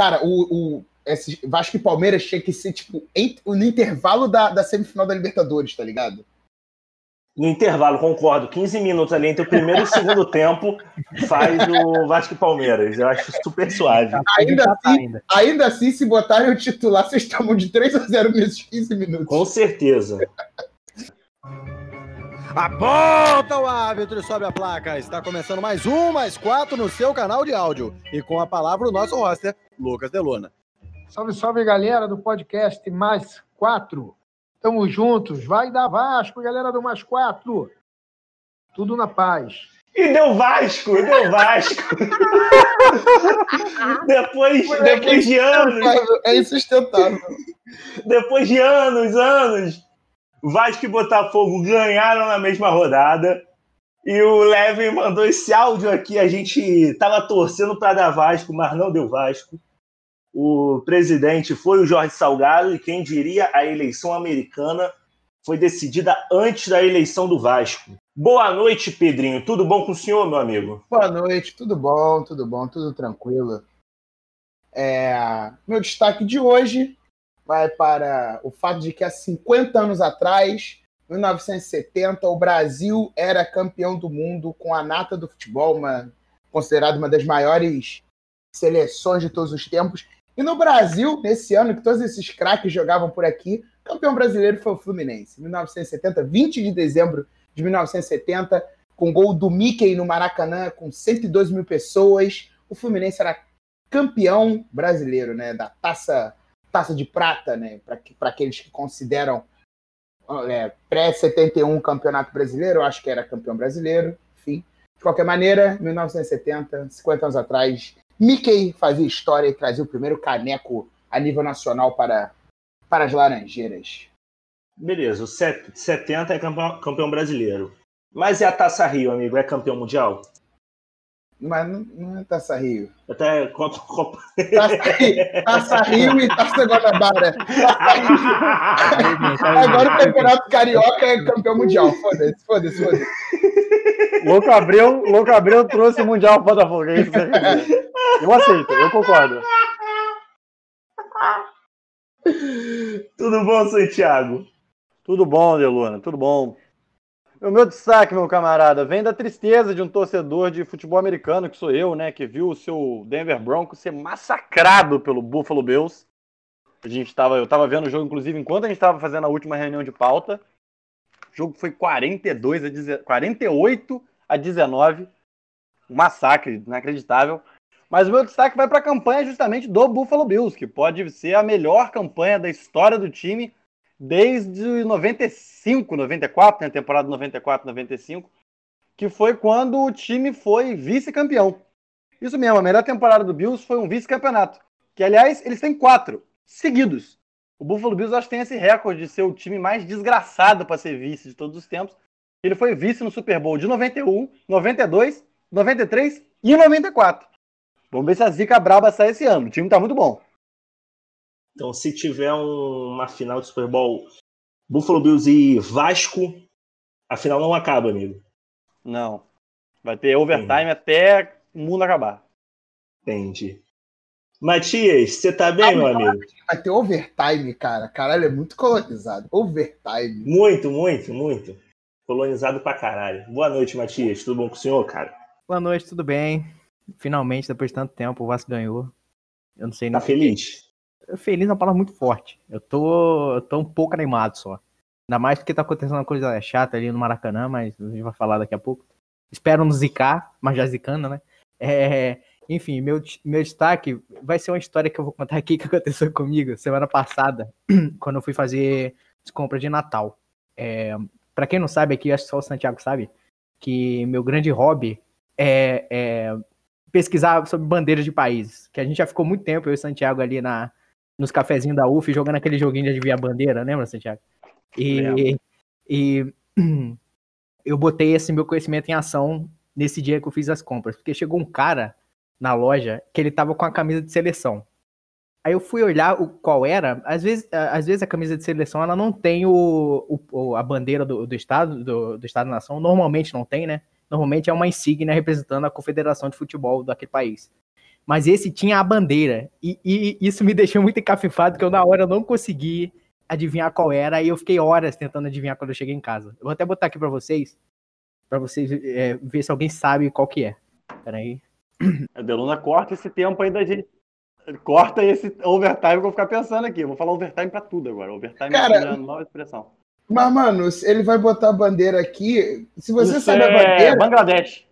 cara, o, o esse Vasco e Palmeiras tinha que ser, tipo, no intervalo da, da semifinal da Libertadores, tá ligado? No intervalo, concordo. 15 minutos ali entre o primeiro e o segundo tempo faz o Vasco e Palmeiras. Eu acho super suave. Ainda assim, ainda assim, se botarem o titular, vocês tomam de 3 a 0 nesses 15 minutos. Com certeza. Aponta o árbitro e sobe a placa. Está começando mais um, mais quatro no seu canal de áudio. E com a palavra o nosso roster, Lucas Delona. Salve, salve, galera do podcast Mais Quatro. Tamo juntos. Vai dar Vasco, galera do Mais Quatro. Tudo na paz. E deu Vasco, deu Vasco. depois, depois de anos. É insustentável. Depois de anos, anos, Vasco e Botafogo ganharam na mesma rodada. E o Levin mandou esse áudio aqui. A gente tava torcendo para dar Vasco, mas não deu Vasco o presidente foi o Jorge Salgado, e quem diria a eleição americana foi decidida antes da eleição do Vasco. Boa noite, Pedrinho. Tudo bom com o senhor, meu amigo? Boa noite, tudo bom, tudo bom, tudo tranquilo. É... Meu destaque de hoje vai para o fato de que há 50 anos atrás, 1970, o Brasil era campeão do mundo com a nata do futebol, uma, considerada uma das maiores seleções de todos os tempos, e no Brasil, nesse ano que todos esses craques jogavam por aqui, campeão brasileiro foi o Fluminense. 1970, 20 de dezembro de 1970, com gol do Mickey no Maracanã, com 102 mil pessoas. O Fluminense era campeão brasileiro, né? Da taça, taça de prata, né? Para aqueles que consideram é, pré-71 campeonato brasileiro, eu acho que era campeão brasileiro, enfim. De qualquer maneira, 1970, 50 anos atrás, Mickey fazia história e trazia o primeiro caneco a nível nacional para, para as Laranjeiras. Beleza, o 70 é campeão, campeão brasileiro. Mas é a Taça Rio, amigo? É campeão mundial? Mas não, não é Taça Rio. Até Copa. Copa... Taça, Rio, Taça Rio e Taça Guanabara. Agora o Campeonato Carioca é campeão mundial. Foda-se, foda-se, foda-se. Louco Abreu, Louco Abreu trouxe o Mundial ao Botafogo. É isso eu aceito, eu concordo. Tudo bom, Santiago? Tudo bom, Deluna, tudo bom. O meu destaque, meu camarada, vem da tristeza de um torcedor de futebol americano, que sou eu, né, que viu o seu Denver Broncos ser massacrado pelo Buffalo Bills. A gente tava, eu estava vendo o jogo, inclusive, enquanto a gente estava fazendo a última reunião de pauta. O jogo foi 42 a 48 a 19. Um massacre inacreditável. Mas o meu destaque vai para a campanha justamente do Buffalo Bills, que pode ser a melhor campanha da história do time desde 95, 94, né, temporada 94, 95, que foi quando o time foi vice-campeão. Isso mesmo, a melhor temporada do Bills foi um vice-campeonato. Que, aliás, eles têm quatro seguidos. O Buffalo Bills acho que tem esse recorde de ser o time mais desgraçado para ser vice de todos os tempos. Ele foi vice no Super Bowl de 91, 92, 93 e 94. Vamos ver se a zica braba sai esse ano. O time tá muito bom. Então, se tiver um, uma final de Super Bowl Buffalo Bills e Vasco, a final não acaba, amigo. Não. Vai ter overtime até o mundo acabar. Entendi. Matias, você tá bem, meu amigo? Vai ter overtime, cara. Caralho, é muito colonizado. Overtime. Muito, muito, muito. Colonizado pra caralho. Boa noite, Matias. Tudo bom com o senhor, cara? Boa noite, tudo bem? Finalmente, depois de tanto tempo, o Vasco ganhou. Eu não sei Tá feliz? Feliz é uma palavra muito forte. Eu tô, eu tô um pouco animado só. Ainda mais porque tá acontecendo uma coisa chata ali no Maracanã, mas a gente vai falar daqui a pouco. Espero não zicar, mas já zicando, né? É, enfim, meu, meu destaque vai ser uma história que eu vou contar aqui que aconteceu comigo semana passada, quando eu fui fazer compra de Natal. É, para quem não sabe aqui, acho que só o Santiago sabe, que meu grande hobby é, é pesquisar sobre bandeiras de países. Que a gente já ficou muito tempo, eu e Santiago, ali na, nos cafezinhos da UF, jogando aquele joguinho de adivinhar bandeira, lembra, Santiago? E, e eu botei esse meu conhecimento em ação nesse dia que eu fiz as compras, porque chegou um cara na loja que ele tava com a camisa de seleção. Aí eu fui olhar o qual era. Às vezes, às vezes a camisa de seleção ela não tem o, o a bandeira do, do estado do, do estado nação. Normalmente não tem, né? Normalmente é uma insígnia representando a confederação de futebol daquele país. Mas esse tinha a bandeira. E, e isso me deixou muito encafifado, que eu na hora não consegui adivinhar qual era, e eu fiquei horas tentando adivinhar quando eu cheguei em casa. Eu vou até botar aqui para vocês, para vocês é, ver se alguém sabe qual que é. Peraí. A Deluna corta esse tempo aí da gente. Corta esse overtime que eu vou ficar pensando aqui. Eu vou falar overtime pra tudo agora. Overtime Cara, é uma nova expressão. Mas, mano, ele vai botar a bandeira aqui. Se você Isso sabe a é bandeira. Bangladesh.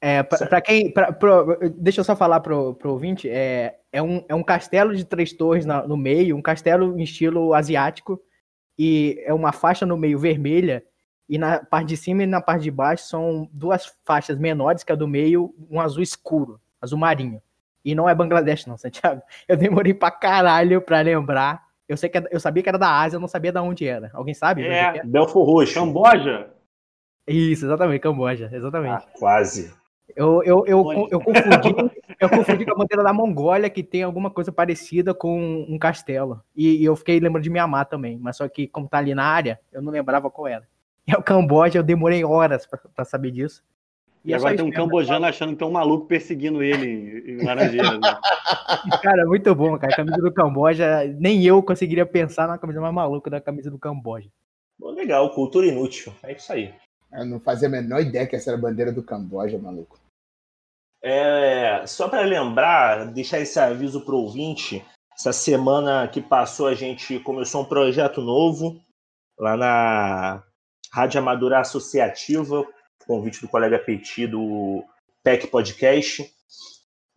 É, pra, pra quem. pra- pro- deixa eu só falar pro, pro ouvinte: é, é, um, é um castelo de três torres na- no meio, um castelo em estilo asiático, e é uma faixa no meio vermelha, e na parte de cima e na parte de baixo são duas faixas menores, que a do meio, um azul escuro, azul marinho. E não é Bangladesh, não, Santiago. Eu demorei pra caralho pra lembrar. Eu, sei que é- eu sabia que era da Ásia, eu não sabia de onde era. Alguém sabe? onde É. que Belfor Roxo. Camboja? Isso, exatamente, Camboja, exatamente. Ah, quase. Eu, eu, eu, Olha. eu, confundi, eu confundi com a bandeira da Mongólia, que tem alguma coisa parecida com um castelo. E, e eu fiquei lembrando de Mianmar também, mas só que, como tá ali na área, eu não lembrava qual era. E o Camboja, eu demorei horas pra saber disso. E agora tem um cambojano achando que tem um maluco perseguindo ele em Laranjeiras. Né? Cara, muito bom, cara. A camisa do Camboja, nem eu conseguiria pensar na camisa mais maluca da camisa do Camboja. Bom, legal, cultura inútil. É isso aí. Eu não fazia a menor ideia que essa era a bandeira do Camboja, maluco. É, só para lembrar, deixar esse aviso para o ouvinte, essa semana que passou a gente começou um projeto novo lá na Rádio Amadora Associativa, convite do colega Petit do PEC Podcast.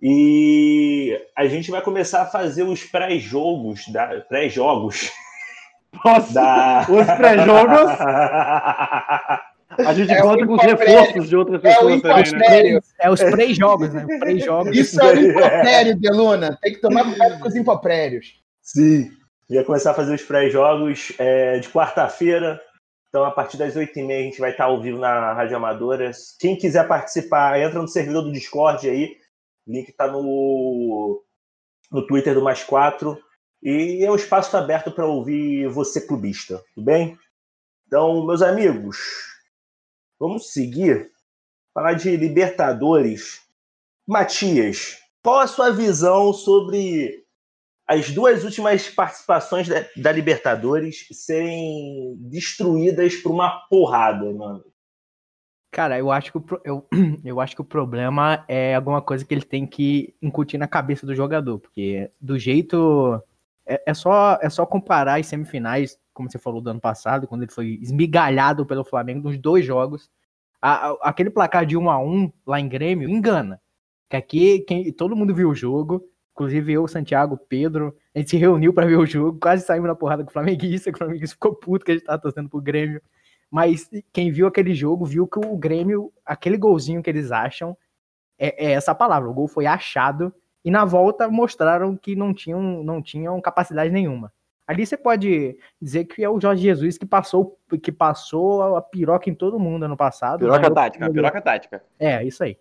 E a gente vai começar a fazer os pré-jogos da pré-jogos Nossa, da os pré-jogos, a gente É conta com os reforços de outras É o pessoas também, né? É os pré-jogos, né? Pré-jogos. Isso é o impropério, Deluna. Tem que tomar cuidado com os impropérios. Sim. Ia começar a fazer os pré-jogos é, de quarta-feira. Então, a partir das 8h30, a gente vai estar ao vivo na Rádio Amadoras. Quem quiser participar, entra no servidor do Discord aí. O link está no, no Twitter do Mais 4. E é um espaço aberto para ouvir você, clubista. Tudo bem? Então, meus amigos, vamos seguir. Falar de Libertadores. Matias, qual a sua visão sobre as duas últimas participações da, da Libertadores serem destruídas por uma porrada, mano. Cara, eu acho, que o, eu, eu acho que o problema é alguma coisa que ele tem que incutir na cabeça do jogador, porque do jeito. É, é só, é só comparar as semifinais, como você falou do ano passado, quando ele foi esmigalhado pelo Flamengo nos dois jogos. A- a- aquele placar de 1 a 1 lá em Grêmio engana. Que aqui quem, todo mundo viu o jogo, inclusive eu, Santiago, Pedro, a gente se reuniu pra ver o jogo, quase saímos na porrada com o Flamenguista, que o Flamenguista ficou puto que a gente tava torcendo pro Grêmio. Mas quem viu aquele jogo viu que o Grêmio, aquele golzinho que eles acham, é, é essa palavra. O gol foi achado e na volta mostraram que não tinham, não tinham capacidade nenhuma. Ali você pode dizer que é o Jorge Jesus que passou, que passou a piroca em todo mundo ano passado. Piroca ganhou- tática, piroca tática. É, isso aí.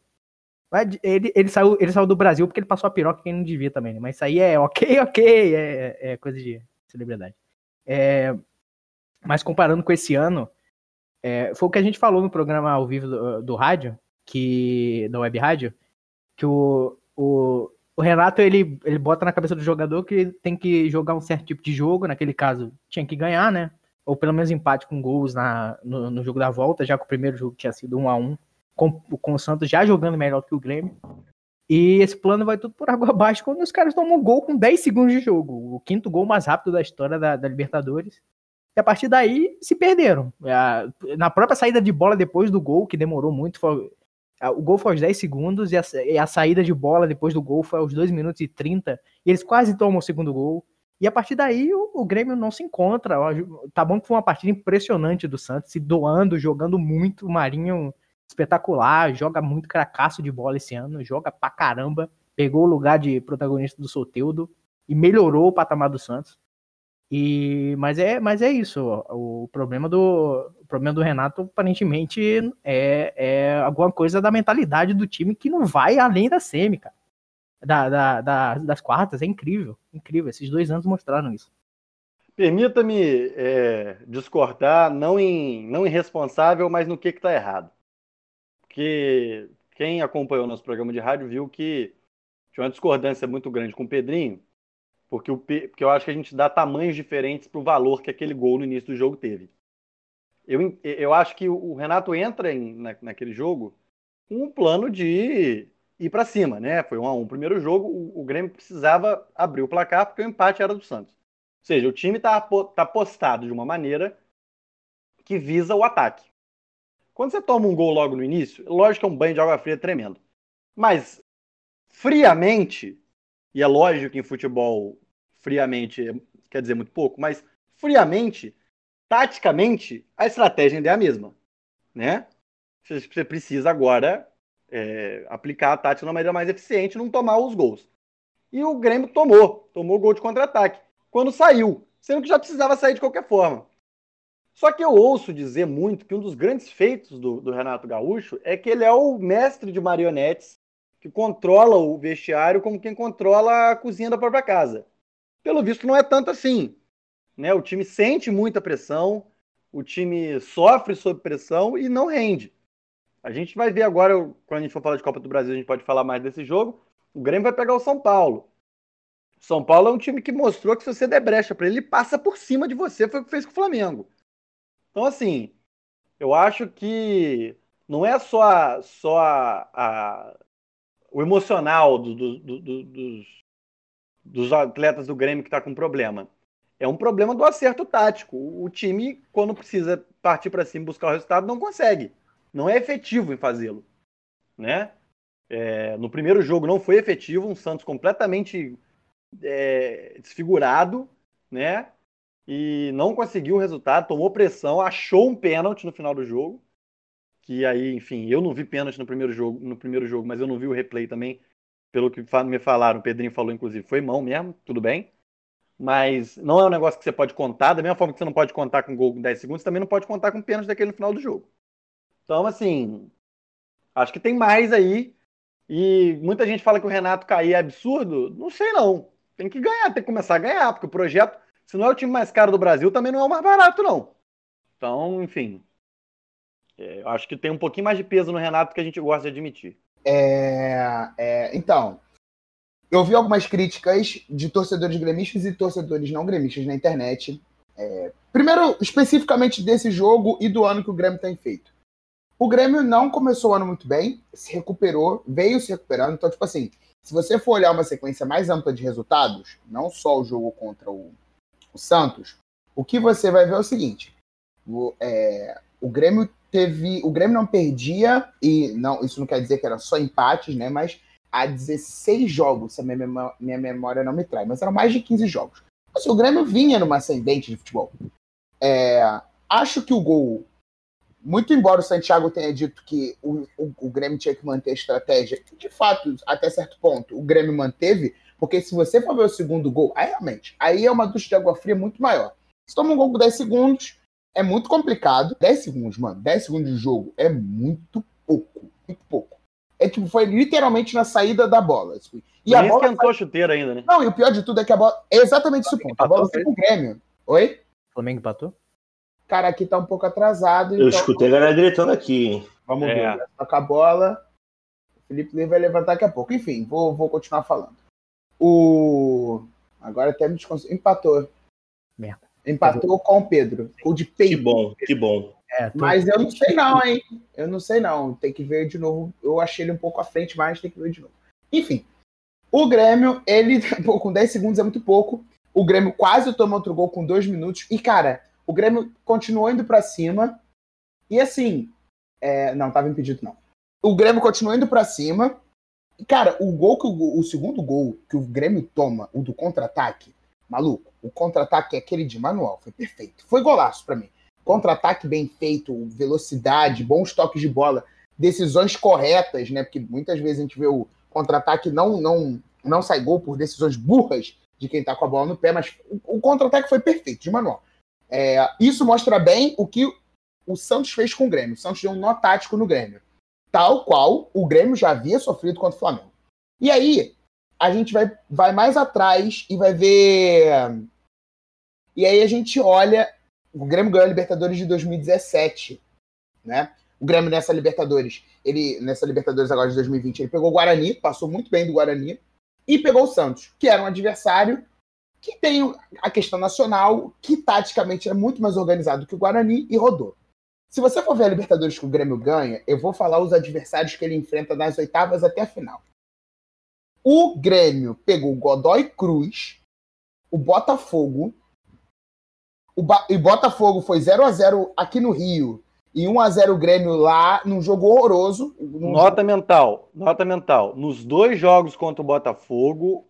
Ele, ele, saiu, ele saiu do Brasil porque ele passou a piroca quem não devia também, né? Mas isso aí é ok, ok, é, é coisa de celebridade. É, mas comparando com esse ano, é, foi o que a gente falou no programa ao vivo do, do rádio, que, da web rádio, que o, o, o Renato ele, ele bota na cabeça do jogador que tem que jogar um certo tipo de jogo, naquele caso tinha que ganhar, né? Ou pelo menos empate com gols na, no, no jogo da volta, já que o primeiro jogo tinha sido 1 a 1 com, com o Santos já jogando melhor que o Grêmio. E esse plano vai tudo por água abaixo quando os caras tomam um gol com 10 segundos de jogo. O quinto gol mais rápido da história da, da Libertadores. E a partir daí se perderam. Na própria saída de bola depois do gol, que demorou muito, foi- o gol foi aos 10 segundos e a, e a saída de bola depois do gol foi aos 2 minutos e 30. E eles quase tomam o segundo gol. E a partir daí o, o Grêmio não se encontra. Tá bom que foi uma partida impressionante do Santos, se doando, jogando muito. O Marinho espetacular, joga muito cracaço de bola esse ano, joga pra caramba, pegou o lugar de protagonista do Soteudo e melhorou o patamar do Santos. E mas é, mas é isso. O, problema do o problema do Renato aparentemente é, é alguma coisa da mentalidade do time que não vai além da semi, cara. Da, da- da- das quartas, é incrível, incrível. Esses dois anos mostraram isso. Permita-me é, discordar, não em, não irresponsável, mas no que está errado. Porque quem acompanhou nosso programa de rádio viu que tinha uma discordância muito grande com o Pedrinho, porque, o, porque eu acho que a gente dá tamanhos diferentes para o valor que aquele gol no início do jogo teve. Eu, eu acho que o Renato entra em, na, naquele jogo com um plano de ir para cima, né? Foi um a um. Primeiro jogo, o, o, Grêmio precisava abrir o placar porque o empate era do Santos. Ou seja, o time está tá postado de uma maneira que visa o ataque. Quando você toma um gol logo no início, lógico que é um banho de água fria tremendo. Mas, friamente, e é lógico que em futebol, friamente quer dizer muito pouco, mas friamente, taticamente, a estratégia ainda é a mesma. Né? Você precisa agora é, aplicar a tática de uma maneira mais eficiente, não tomar os gols. E o Grêmio tomou, tomou o gol de contra-ataque. Quando saiu, sendo que já precisava sair de qualquer forma. Só que eu ouço dizer muito que um dos grandes feitos do, do Renato Gaúcho é que ele é o mestre de marionetes que controla o vestiário como quem controla a cozinha da própria casa. Pelo visto, não é tanto assim. Né? O time sente muita pressão, o time sofre sob pressão e não rende. A gente vai ver agora, quando a gente for falar de Copa do Brasil, a gente pode falar mais desse jogo. O Grêmio vai pegar o São Paulo. O São Paulo é um time que mostrou que se você der brecha para ele, ele passa por cima de você. Foi o que fez com o Flamengo. Então, assim, eu acho que não é só, só a, a, o emocional do, do, do, dos, dos atletas do Grêmio que está com problema. É um problema do acerto tático. O time, quando precisa partir para cima buscar o resultado, não consegue não é efetivo em fazê-lo, né? É, no primeiro jogo não foi efetivo, um Santos completamente é, desfigurado, né? E não conseguiu o resultado, tomou pressão, achou um pênalti no final do jogo. Que aí, enfim, eu não vi pênalti no primeiro jogo, no primeiro jogo, mas eu não vi o replay também. Pelo que me falaram, o Pedrinho falou, inclusive, foi mão mesmo, tudo bem. Mas não é um negócio que você pode contar, da mesma forma que você não pode contar com gol em 10 segundos, também não pode contar com pênalti daquele no final do jogo. Então, assim, acho que tem mais aí. E muita gente fala que o Renato cair é absurdo. Não sei, não. Tem que ganhar, tem que começar a ganhar, porque o projeto, se não é o time mais caro do Brasil, também não é o mais barato, não. Então, enfim. É, acho que tem um pouquinho mais de peso no Renato que a gente gosta de admitir. É, é, então, eu vi algumas críticas de torcedores gremistas e torcedores não gremistas na internet. É, primeiro, especificamente desse jogo e do ano que o Grêmio tem feito. O Grêmio não começou o ano muito bem, se recuperou, veio se recuperando. Então, tipo assim, se você for olhar uma sequência mais ampla de resultados, não só o jogo contra o, o Santos, o que você vai ver é o seguinte: o, é, o Grêmio teve. O Grêmio não perdia, e não, isso não quer dizer que era só empates, né? Mas há 16 jogos, se a minha, minha memória não me trai, mas eram mais de 15 jogos. O Grêmio vinha numa ascendente de futebol. É, acho que o gol muito embora o Santiago tenha dito que o, o, o, Grêmio tinha que manter a estratégia, de fato, até certo ponto, o Grêmio manteve, porque se você for ver o segundo gol, aí realmente, aí é uma ducha de água fria muito maior. Se toma um gol com 10 segundos, é muito complicado. 10 segundos, mano, 10 segundos de jogo é muito pouco, muito pouco. É tipo, foi literalmente na saída da bola. Tipo, e Nem a bola esquentou a chuteira ainda, né? Não, e o pior de tudo é que a bola. É exatamente isso o ponto. A bola foi pro Grêmio. Oi? Flamengo empatou? cara aqui tá um pouco atrasado. Eu então... escutei a galera gritando aqui, hein? Vamos é. ver. Toca a bola. O Felipe Lee vai levantar daqui a pouco. Enfim, vou, vou continuar falando. O. Agora até me desconcentrei. Empatou. Merda. Empatou com o Pedro. O de Pedro. Que bom, que bom. É, tô... Mas eu não sei não, hein? Eu não sei não. Tem que ver de novo. Eu achei ele um pouco à frente, mas tem que ver de novo. Enfim. O Grêmio, ele, pô, com 10 segundos é muito pouco. O Grêmio quase tomou outro gol com 2 minutos. E, cara, o Grêmio continuou indo para cima. E assim, é, não, tava impedido não. O Grêmio continuou indo para cima. Cara, o gol que o, o, segundo gol que o Grêmio toma, o do contra-ataque, maluco, o contra-ataque é aquele de manual, foi perfeito. Foi golaço para mim. Contra-ataque bem feito, velocidade, bons toques de bola, decisões corretas, né? Porque muitas vezes a gente vê o contra-ataque não não não sai gol por decisões burras de quem tá com a bola no pé, mas o, o contra-ataque foi perfeito, de manual. É, isso mostra bem o que o Santos fez com o Grêmio. O Santos deu um nó tático no Grêmio. Tal qual o Grêmio já havia sofrido contra o Flamengo. E aí, a gente vai, vai mais atrás e vai ver. E aí a gente olha. O Grêmio ganhou a Libertadores de 2017. Né? O Grêmio nessa Libertadores, ele nessa Libertadores agora de 2020, ele pegou o Guarani, passou muito bem do Guarani. e pegou o Santos, que era um adversário que tem a questão nacional, que taticamente é muito mais organizado que o Guarani e rodou. Se você for ver a Libertadores que o Grêmio ganha, eu vou falar os adversários que ele enfrenta nas oitavas até a final. O Grêmio pegou o Godoy Cruz, o Botafogo, o, ba e Botafogo foi 0 a 0 aqui no Rio e 1 a 0 o Grêmio lá num jogo horroroso. Num nota mental, nota mental. Nos dois jogos contra o Botafogo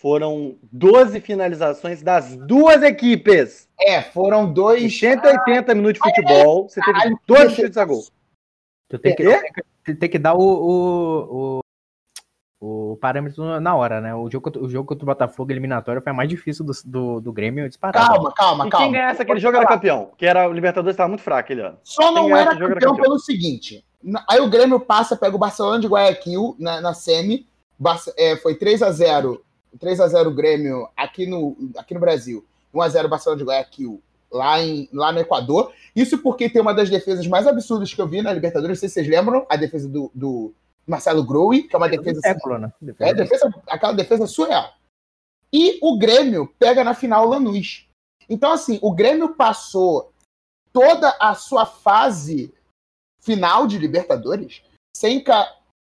foram 12 finalizações das duas equipes. É, foram dois. 180 minutos de futebol, é, você teve dois chutes a gol. Tu tem que, tem, tem que dar o, o, o parâmetro na hora, né? O jogo, o jogo contra o Botafogo eliminatório foi a mais difícil do, do, do Grêmio disparado. Calma, calma, e calma. quem ganhasse aquele jogo era campeão, que era o Libertadores estava muito fraco aquele ano. Só não era campeão, era campeão, pelo seguinte. Aí o Grêmio passa, pega o Barcelona de Guayaquil na, na semi, é, foi 3 a 0 3 a 0 Grêmio aqui no, aqui no Brasil, 1 a 0 Barcelona de Guayaquil lá, em, lá no Equador. Isso porque tem uma das defesas mais absurdas que eu vi na Libertadores, não sei se vocês lembram, a defesa do, do Marcelo Groui, que é uma defesa. Século, né? É, defesa, aquela defesa surreal. E o Grêmio pega na final o Lanús. Então, assim, o Grêmio passou toda a sua fase final de Libertadores sem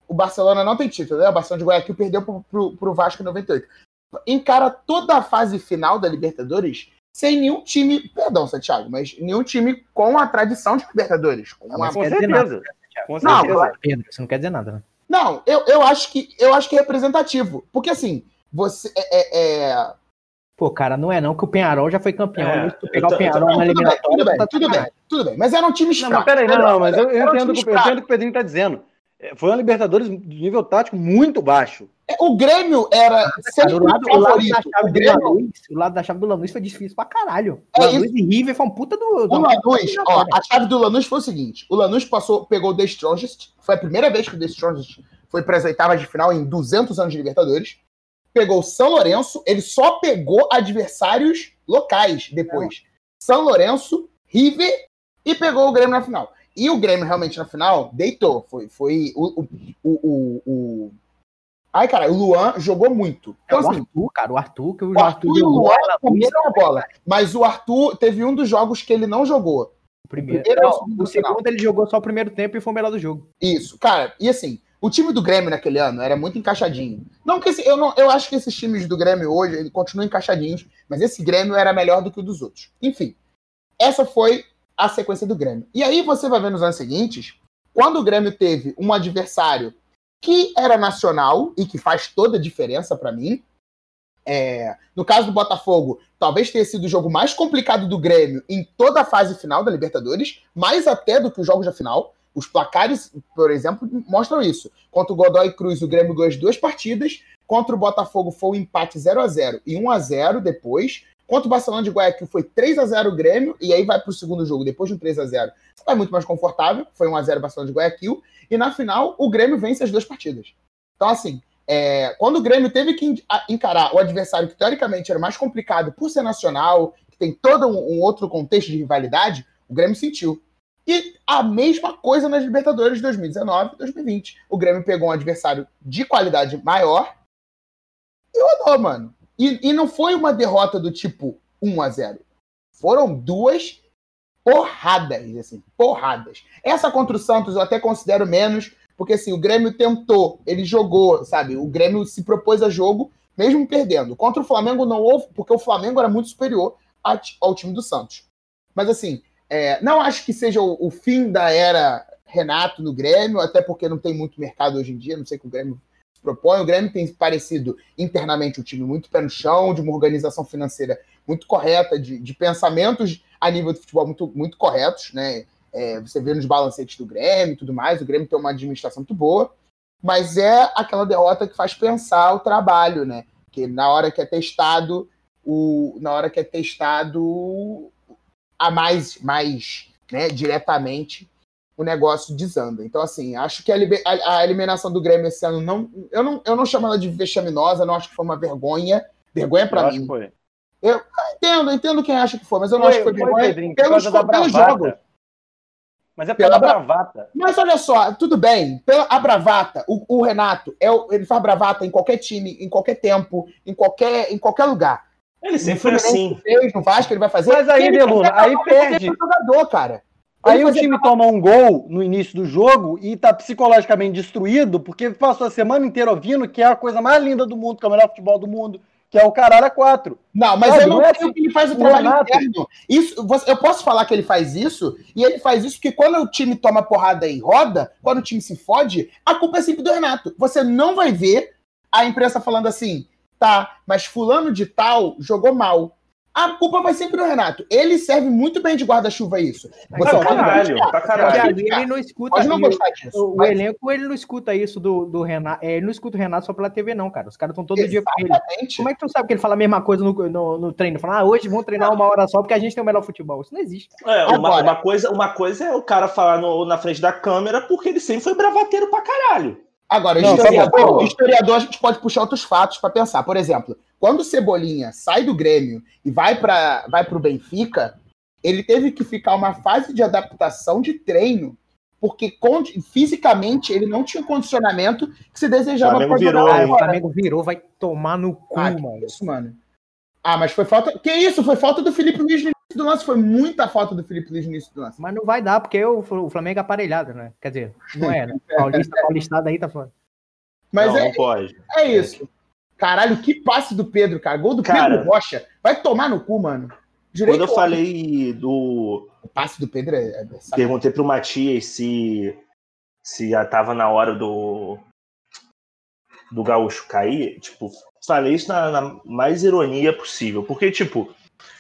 o Barcelona não tem título, né? O Barcelona de Guayaquil perdeu pro, pro, pro Vasco em 98. Encara toda a fase final da Libertadores sem nenhum time, perdão, Santiago, mas nenhum time com a tradição de Libertadores. Com, uma... com certeza. Com certeza. Não, Pedro, isso não quer dizer nada, né? Não, eu, eu, acho que, eu acho que é representativo. Porque assim, você. É, é, é... Pô, cara, não é não que o Penharol já foi campeão. É, tu pegar tô, o Penharol tô, na eliminatória. Tudo bem, tá tudo bem, tudo bem. Mas era um time Não, mas peraí, não, não, mas eu, eu entendo, um eu entendo o que o Pedrinho tá dizendo. É, foi uma Libertadores de nível tático muito baixo. É, o Grêmio era sempre o lado, o lado da chave o Grêmio... do Lanús, o lado da chave do Lanús foi difícil pra caralho. É, Lanús isso... e River foi um puta do... do o Lanús, ó, a chave do Lanús foi o seguinte, o Lanús passou, pegou o The Strongest, foi a primeira vez que o The Strongest foi para as oitavas de final em 200 anos de Libertadores, pegou o São Lourenço, ele só pegou adversários locais depois. É. São Lourenço, River e pegou o Grêmio na final. E o Grêmio realmente na final deitou. Foi, foi o, o, o, o, Ai, cara, o Luan jogou muito. Então, é, o assim, Arthur, cara, o Arthur, que o, o Arthur, Arthur e o Luan comeram a bola. Mas o Arthur teve um dos jogos que ele não jogou. O primeiro, o, primeiro não, o segundo ele jogou só o primeiro tempo e foi o melhor do jogo. Isso, cara, e assim, o time do Grêmio naquele ano era muito encaixadinho. Não que esse, eu não, eu acho que esses times do Grêmio hoje ele continuam encaixadinhos, mas esse Grêmio era melhor do que o dos outros. Enfim, essa foi a sequência do Grêmio. E aí você vai ver nos anos seguintes, quando o Grêmio teve um adversário que era nacional e que faz toda a diferença para mim. É, no caso do Botafogo, talvez tenha sido o jogo mais complicado do Grêmio em toda a fase final da Libertadores, mais até do que os jogos da final. Os placares, por exemplo, mostram isso. Contra o Godoy Cruz, o Grêmio ganhou as duas partidas. Contra o Botafogo foi um empate 0 a 0 e 1 a 0 depois. Contra o Barcelona de Guayaquil foi 3 a 0 o Grêmio, e aí vai para o segundo jogo, depois de um 3 a 0 Você vai muito mais confortável, foi 1 a 0 o Barcelona de Guayaquil, e na final o Grêmio vence as duas partidas. Então, assim, é, quando o Grêmio teve que encarar o adversário que teoricamente era mais complicado por ser nacional, que tem todo um, um outro contexto de rivalidade, o Grêmio sentiu. E a mesma coisa nas Libertadores de 2019 e 2020. O Grêmio pegou um adversário de qualidade maior e rodou, mano. E, e não foi uma derrota do tipo 1 a 0 Foram duas porradas, assim, porradas. Essa contra o Santos eu até considero menos, porque assim, o Grêmio tentou, ele jogou, sabe? O Grêmio se propôs a jogo, mesmo perdendo. Contra o Flamengo não houve, porque o Flamengo era muito superior ao time do Santos. Mas assim, é, não acho que seja o, o, fim da era Renato no Grêmio, até porque não tem muito mercado hoje em dia, não sei que o Grêmio propõe. O Grêmio tem parecido internamente um time muito pé no chão, de uma organização financeira muito correta, de, de pensamentos a nível de futebol muito, muito corretos, né? É, você vê nos balancetes do Grêmio e tudo mais, o Grêmio tem uma administração muito boa, mas é aquela derrota que faz pensar o trabalho, né? Que na hora que é testado, o, na hora que é testado a mais, mais né, diretamente, o negócio desanda. Então, assim, acho que a, a, a, eliminação do Grêmio esse ano não. Eu não, eu não chamo ela de vexaminosa, não acho que foi uma vergonha. Vergonha para mim. Foi. Eu entendo, entendo quem acha que foi, mas eu não foi, acho que foi, foi vergonha Pedrinho, pelos, pelos jogos. Mas é pela, Pela- bravata. Mas olha só, tudo bem. Pela, a bravata, o, o Renato, é, o- ele faz bravata em qualquer time, em qualquer tempo, em qualquer, em qualquer lugar. Ele sempre foi assim. Fez, no Vasco ele vai fazer. Mas aí, Deluna, aí perde. jogador, cara. Aí o time toma um gol no início do jogo e tá psicologicamente destruído porque passou a semana inteira ouvindo que é a coisa mais linda do mundo, que é o melhor futebol do mundo, que é o caralho a quatro. Não, mas Sabe, eu não é assim. que ele faz o O trabalho Renato- interno. Isso, você- eu posso falar que ele faz isso, e ele faz isso porque quando o time toma porrada e roda, quando o time se fode, a culpa é sempre do Renato. Você não vai ver a imprensa falando assim, tá, mas fulano de tal jogou mal. A culpa vai sempre do Renato. Ele serve muito bem de guarda-chuva isso. Você caralho, pra caralho. ele não escuta. Pode não gostar disso. O, o mas- elenco, ele não escuta isso do, do Renato. é, Ele não escuta o Renato só pela TV, não, cara. Os caras estão todo dia com ele. Exatamente. Como é que tu sabe que ele fala a mesma coisa no, no, no treino? Fala, ah, hoje vamos treinar uma hora só porque a gente tem o melhor futebol. Isso não existe. É, uma, uma coisa, uma coisa é o cara falar no- na frente da câmera porque ele sempre foi bravateiro pra caralho. Agora, Não, historiador, tá historiador, a gente pode puxar outros fatos para pensar. Por exemplo, quando o Cebolinha sai do Grêmio e vai para vai o Benfica, ele teve que ficar uma fase de adaptação de treino, porque fisicamente ele não tinha o condicionamento que se desejava jogar virou, o. Flamengo virou, vai tomar no cu, Ah, mano. isso, mano. Ah, mas foi falta. Que isso? Foi falta do Felipe Luiz no início do lance. Foi muita falta do Felipe Luiz no início do lance. Mas não vai dar, porque o, o Flamengo é aparelhado, né? Quer dizer, não é, né? Paulista, Paulistado aí tá falando. Mas não, é, não pode. é isso. Caralho, que passe do Pedro, cara. Gol do Cara. Pedro Rocha. Vai tomar no cu, mano. Jurei Quando eu falei do. O passe do Pedro é. é. Perguntei pro Matias se, se já tava na hora do. do Gaúcho cair. Tipo, falei isso na, na mais ironia possível. Porque, tipo,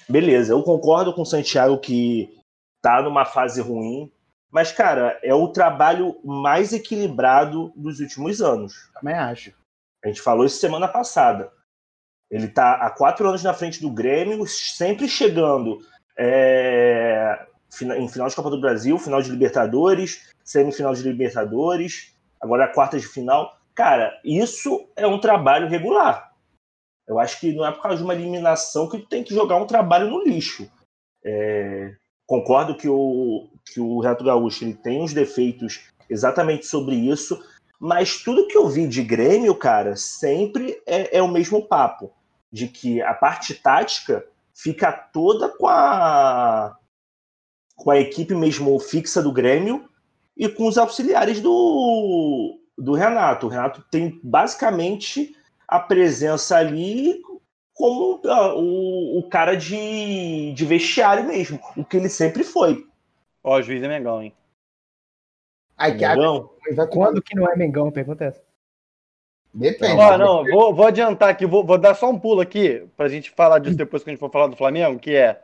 beleza, eu concordo com o Santiago que tá numa fase ruim. Mas, cara, é o trabalho mais equilibrado dos últimos anos. Também acho. A gente falou isso semana passada. Ele está há quatro anos na frente do Grêmio, sempre chegando é, em final de Copa do Brasil, final de Libertadores, semifinal de Libertadores, agora a quarta de final. Cara, isso é um trabalho regular. Eu acho que não é por causa de uma eliminação que tem que jogar um trabalho no lixo. É, concordo que o, que o Renato Gaúcho ele tem uns defeitos exatamente sobre isso, mas tudo que eu vi de Grêmio, cara, sempre é, é o mesmo papo. De que a parte tática fica toda com a, com a equipe mesmo fixa do Grêmio e com os auxiliares do, do Renato. O Renato tem basicamente a presença ali como ah, o, o cara de, de vestiário mesmo, o que ele sempre foi. Ó, o juiz é Mengão, hein? Aí que a Entendeu? vai Quando que não é Mengão? Pergunta essa. Depende. Ó, não, vou, vou adiantar aqui, vou, vou dar só um pulo aqui pra gente falar disso depois que a gente for falar do Flamengo, que é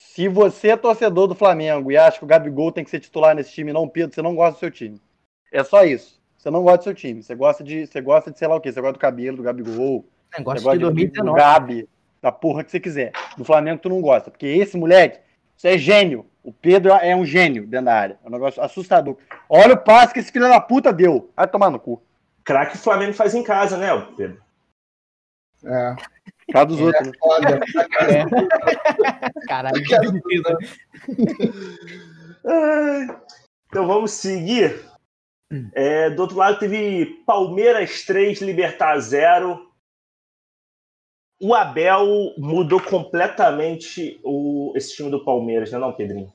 se você é torcedor do Flamengo e acha que o Gabigol tem que ser titular nesse time, e não o Pedro, você não gosta do seu time. É só isso. Você não gosta do seu time. Você gosta de, você gosta de sei lá o quê. Você gosta do cabelo do Gabigol, você Negócio gosta de do 2019. Gabi, da porra que você quiser. Do Flamengo tu não gosta, porque esse moleque, você é gênio. O Pedro é um gênio dentro da área. É um negócio assustador. Olha o passe que esse filho da puta deu. Vai tomar no cu. Craque o Flamengo faz em casa, né, Pedro? É, Cara dos outros. né? foda. Caralho, que Então vamos seguir. É, do outro lado teve Palmeiras 3, Libertar 0. O Abel mudou completamente o, esse time do Palmeiras, né, não, Pedrinho?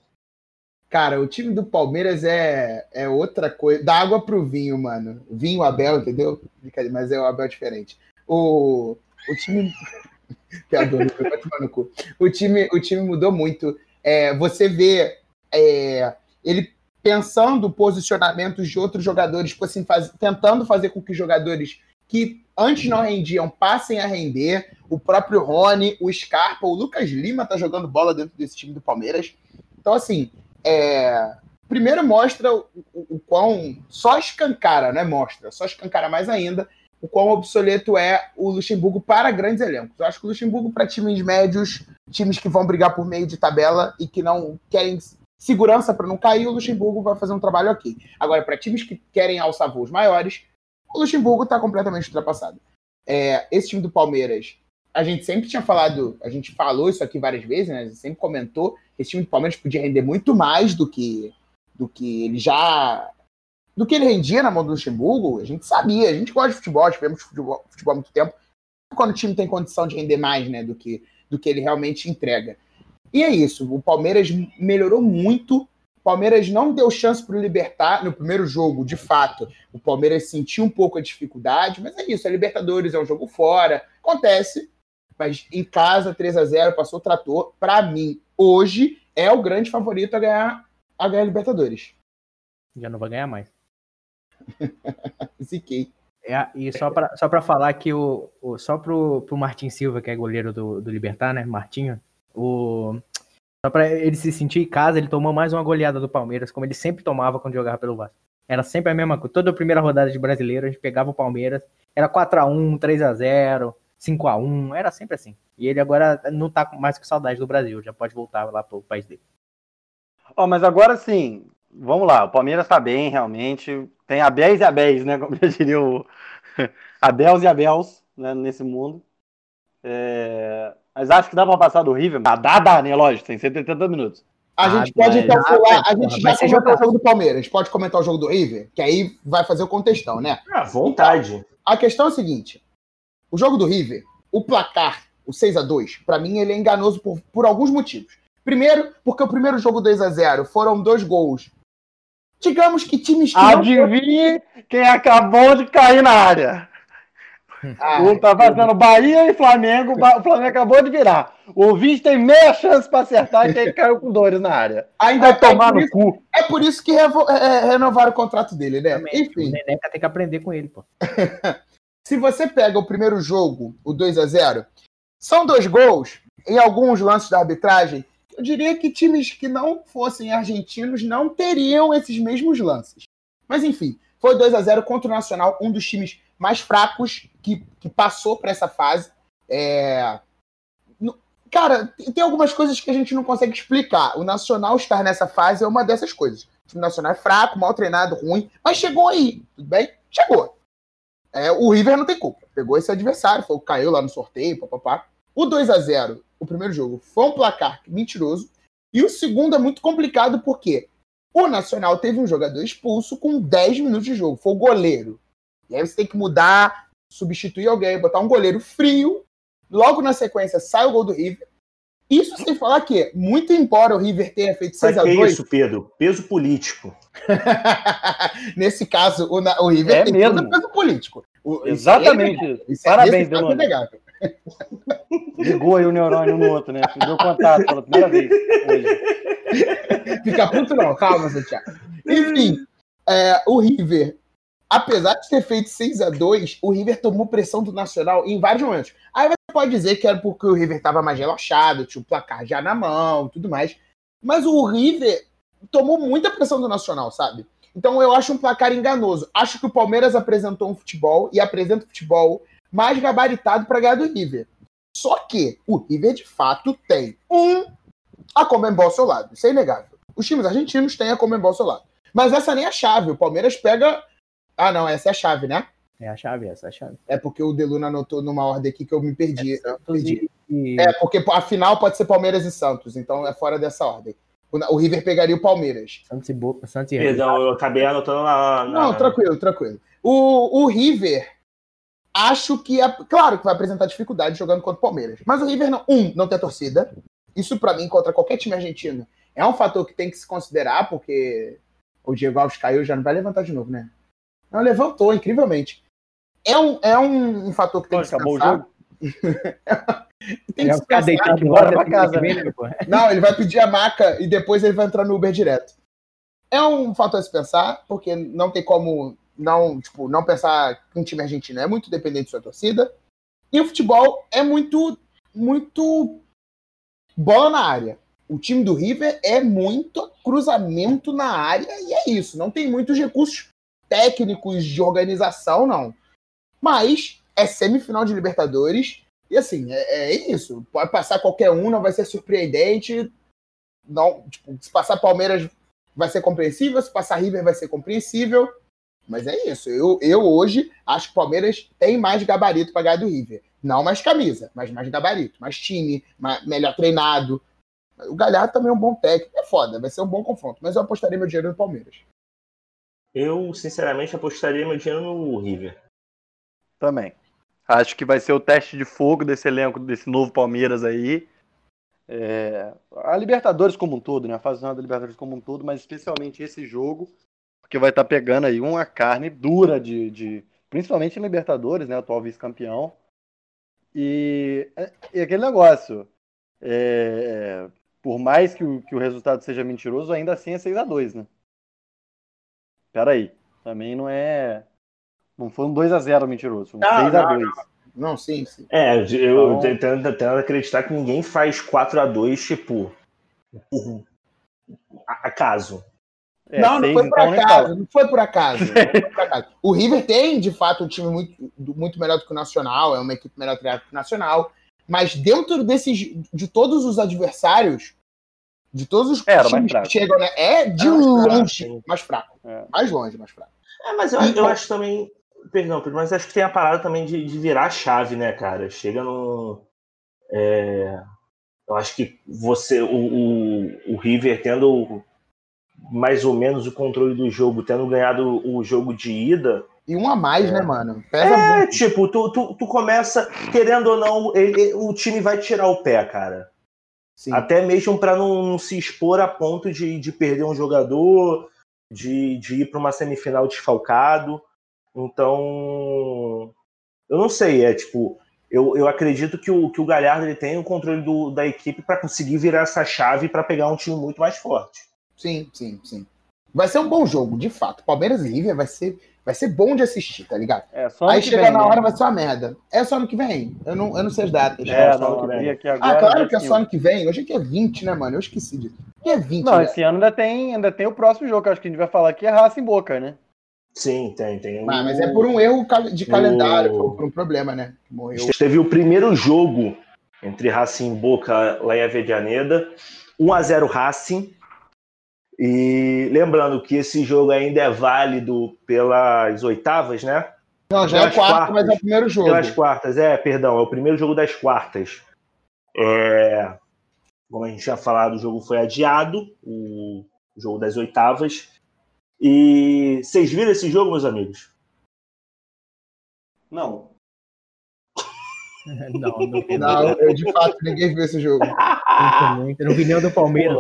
Cara, o time do Palmeiras é, é outra coisa. Dá água pro vinho, mano. Vinho Abel, entendeu? Mas é o Abel diferente. O, o time. No cu. O time, o time mudou muito. É, você vê é, ele pensando posicionamentos de outros jogadores, tipo assim, faz- tentando fazer com que os jogadores que antes não rendiam passem a render. O próprio Rony, o Scarpa, o Lucas Lima tá jogando bola dentro desse time do Palmeiras. Então, assim, é, primeiro mostra o, o- o quão. Só escancara, né? Mostra, só escancara mais ainda o quão obsoleto é o Luxemburgo para grandes elencos. Eu acho que o Luxemburgo, para times médios, times que vão brigar por meio de tabela e que não querem segurança para não cair, o Luxemburgo vai fazer um trabalho ok. Agora, para times que querem alçar voos maiores, o Luxemburgo está completamente ultrapassado. É, esse time do Palmeiras, a gente sempre tinha falado, a gente falou isso aqui várias vezes, né? A gente sempre comentou que esse time do Palmeiras podia render muito mais do que do que ele já. do que ele rendia na mão do Luxemburgo, a gente sabia, a gente gosta de futebol, tivemos futebol, futebol há muito tempo. Quando o time tem condição de render mais, né, do que, do que ele realmente entrega. E é isso, o Palmeiras melhorou muito. O Palmeiras não deu chance para o Libertar no primeiro jogo, de fato. O Palmeiras sentiu um pouco a dificuldade, mas é isso, a Libertadores é um jogo fora, acontece. Mas em casa, 3 a 0 passou o trator. Para mim, hoje, é o grande favorito a ganhar a ganhar a Libertadores. Já não vai ganhar mais. Ziquei. É, e só para só pra falar que o, o, só pro, pro Martin Silva, que é goleiro do, do Libertar, né? Martinho, o, só para ele se sentir em casa, ele tomou mais uma goleada do Palmeiras, como ele sempre tomava quando jogava pelo Vasco. Era sempre a mesma coisa. Toda a primeira rodada de brasileiro, a gente pegava o Palmeiras, era 4x1, 3x0, 5x1, era sempre assim. E ele agora não tá mais com saudade do Brasil, já pode voltar lá pro país dele. Ó, oh, mas agora sim, vamos lá, o Palmeiras tá bem, realmente. Tem Abéis e Abéis, né? Como já diria o. Abéus e Abéus, né, nesse mundo. É... Mas acho que dá pra passar do River. Ah, dá, dá, né? Lógico, tem 180 minutos. A gente ah, pode então falar, a gente já comentou o jogo do Palmeiras, a gente pode comentar o jogo do River, que aí vai fazer o contextão, né? À vontade. A questão é a seguinte: o jogo do River, o placar, o 6 a 2 para mim ele é enganoso por, por alguns motivos. Primeiro, porque o primeiro jogo 2 a 0 foram dois gols. Digamos que times que. Adivinhe não... quem acabou de cair na área. Ah, um tá fazendo Bahia e Flamengo, o Flamengo acabou de virar. O ouvinte tem meia chance para acertar e quem caiu com dores na área. Ainda Vai tomar no isso, cu. É por isso que revo, é, é, renovaram o contrato dele, né? Também, Enfim. O Neneca tem que aprender com ele, pô. Se você pega o primeiro jogo, o 2 a 0 são dois gols em alguns lances da arbitragem eu diria que times que não fossem argentinos não teriam esses mesmos lances. Mas enfim, foi 2 a 0 contra o Nacional, um dos times mais fracos que, que passou para essa fase. É... Cara, tem algumas coisas que a gente não consegue explicar. O Nacional estar nessa fase é uma dessas coisas. O time nacional é fraco, mal treinado, ruim, mas chegou aí, tudo bem? Chegou. É, o River não tem culpa. Pegou esse adversário, foi, caiu lá no sorteio, papapá. O 2 a 0 o primeiro jogo, foi um placar mentiroso. E o segundo é muito complicado porque o Nacional teve um jogador expulso com 10 minutos de jogo. Foi o goleiro. E aí você tem que mudar, substituir alguém, botar um goleiro frio. Logo na sequência sai o gol do River. Isso sem falar que, muito embora o River tenha feito 6 x 2 é isso, Pedro? Peso político. Nesse caso, o, o River é tem mesmo. peso político. O, Exatamente. Isso é, isso Parabéns, é inegável. Ligou aí o neurônio um no outro, né? Deu contato pela primeira vez hoje. Fica puto não, calma, Santiago. Enfim, é, o River, apesar de ter feito 6 a 2 o River tomou pressão do Nacional em vários momentos. Aí você pode dizer que era porque o River estava mais relaxado, tinha o placar já na mão tudo mais. Mas o River tomou muita pressão do Nacional, sabe? Então eu acho um placar enganoso. Acho que o Palmeiras apresentou um futebol e apresenta um futebol mais gabaritado para ganhar do River. Só que o River, de fato, tem um a Comembol ao seu lado. Isso é inegável. Os times argentinos têm a Comembol ao seu lado. Mas essa nem é a chave. O Palmeiras pega. Ah, não, essa é a chave, né? É a chave, essa é a chave. É porque o Deluna anotou numa ordem aqui que eu me perdi. É, perdi. E... é porque a final pode ser Palmeiras e Santos, então é fora dessa ordem. O, River pegaria o Palmeiras. Santos e Boca, Santos e Perdão, eu acabei anotando na, na... Não, tranquilo, tranquilo. O, o River acho que é claro que vai apresentar dificuldade jogando contra o Palmeiras. Mas o River não, um, não tem torcida. Isso para mim contra qualquer time argentino é um fator que tem que se considerar porque o Diego Alves caiu já não vai levantar de novo, né? Não levantou incrivelmente. É um, é um, um fator que tem que se acabou pensar. o jogo. tem que se ficar deitado embora pra casa. Né? Não, ele vai pedir a maca e depois ele vai entrar no Uber direto. É um fator a se pensar, porque não tem como não, tipo, não pensar que um time argentino é muito dependente de sua torcida. E o futebol é muito, muito bola na área. O time do River é muito cruzamento na área e é isso. Não tem muitos recursos técnicos de organização, não. Mas é semifinal de Libertadores e assim, é, é isso. Pode passar qualquer um, não vai ser surpreendente. Não, tipo, se passar Palmeiras vai ser compreensível, se passar River vai ser compreensível. Mas é isso. Eu, eu hoje acho que o Palmeiras tem mais gabarito para ganhar do River. Não mais camisa, mas mais gabarito, mais time, mais, melhor treinado. O Galhardo também é um bom técnico. É foda, vai ser um bom confronto. Mas eu apostaria meu dinheiro no Palmeiras. Eu, sinceramente, apostaria meu dinheiro no River. Também. Acho que vai ser o teste de fogo desse elenco, desse novo Palmeiras aí. É, a Libertadores como um todo, né? A fase da Libertadores como um todo, mas especialmente esse jogo, porque vai estar tá pegando aí uma carne dura de, de principalmente Libertadores, né? Atual vice-campeão. E, e, aquele negócio, é, por mais que o, que o resultado seja mentiroso, ainda assim é 6 a 2 né? Peraí, também não é. Não foi um 2x0 mentiroso, foi um 6x2. Não, sim, sim. É, eu então... tento, tento acreditar que ninguém faz 4x2, tipo, por acaso. É, não, não foi, então, acaso, não foi por acaso, não foi por acaso. O River tem, de fato, um time muito, muito melhor do que o Nacional, é uma equipe melhor treinada que o Nacional, mas dentro desses, de todos os adversários, de todos os Era times que chegam, né, é de longe fraco, mais fraco. É. Mais longe, mais fraco. É, mas eu, eu acho também, perdão, mas acho que tem a parada também de, de virar a chave, né, cara? Chega no. É, eu acho que você, o, o, o River tendo mais ou menos o controle do jogo, tendo ganhado o jogo de ida. E um a mais, é. né, mano? Pesa é, muito. tipo, tu, tu, tu começa, querendo ou não, ele, o time vai tirar o pé, cara. Sim. Até mesmo para não, não, se expor a ponto de, de perder um jogador, de, de ir para uma semifinal desfalcado. Então, eu não sei, é tipo, eu, eu acredito que o, que o Galhardo ele tem o controle do, da equipe para conseguir virar essa chave para pegar um time muito mais forte. Sim, sim, sim. Vai ser um bom jogo, de fato. Palmeiras e River vai ser, vai ser bom de assistir, tá ligado? É, Aí chega vem, na né? hora, vai ser uma merda. É só ano que vem. Eu não, eu não sei as datas. É, é só ano que vem. Aqui agora, ah, claro que é só ano que vem. Hoje aqui é 20, né, mano? Eu esqueci disso. Aqui é 20. Não, né? esse ano ainda tem, ainda tem o próximo jogo que acho que a gente vai falar aqui, é Raça em Boca, né? Sim, tem, tem. Ah, mas é por um erro de calendário, o... por um problema, né? Morreu. Teve o primeiro jogo entre Racing e Boca lá em Avedianeda. 1x0 Racing. E lembrando que esse jogo ainda é válido pelas oitavas, né? Não, já é quarto, quartas, mas é o primeiro jogo. Pelas quartas, é, perdão, é o primeiro jogo das quartas. É, como a gente já falado, o jogo foi adiado, o jogo das oitavas. E vocês viram esse jogo, meus amigos? Não. não, não, não eu, de fato, ninguém viu esse jogo. Eu não vi nem o do Palmeiras.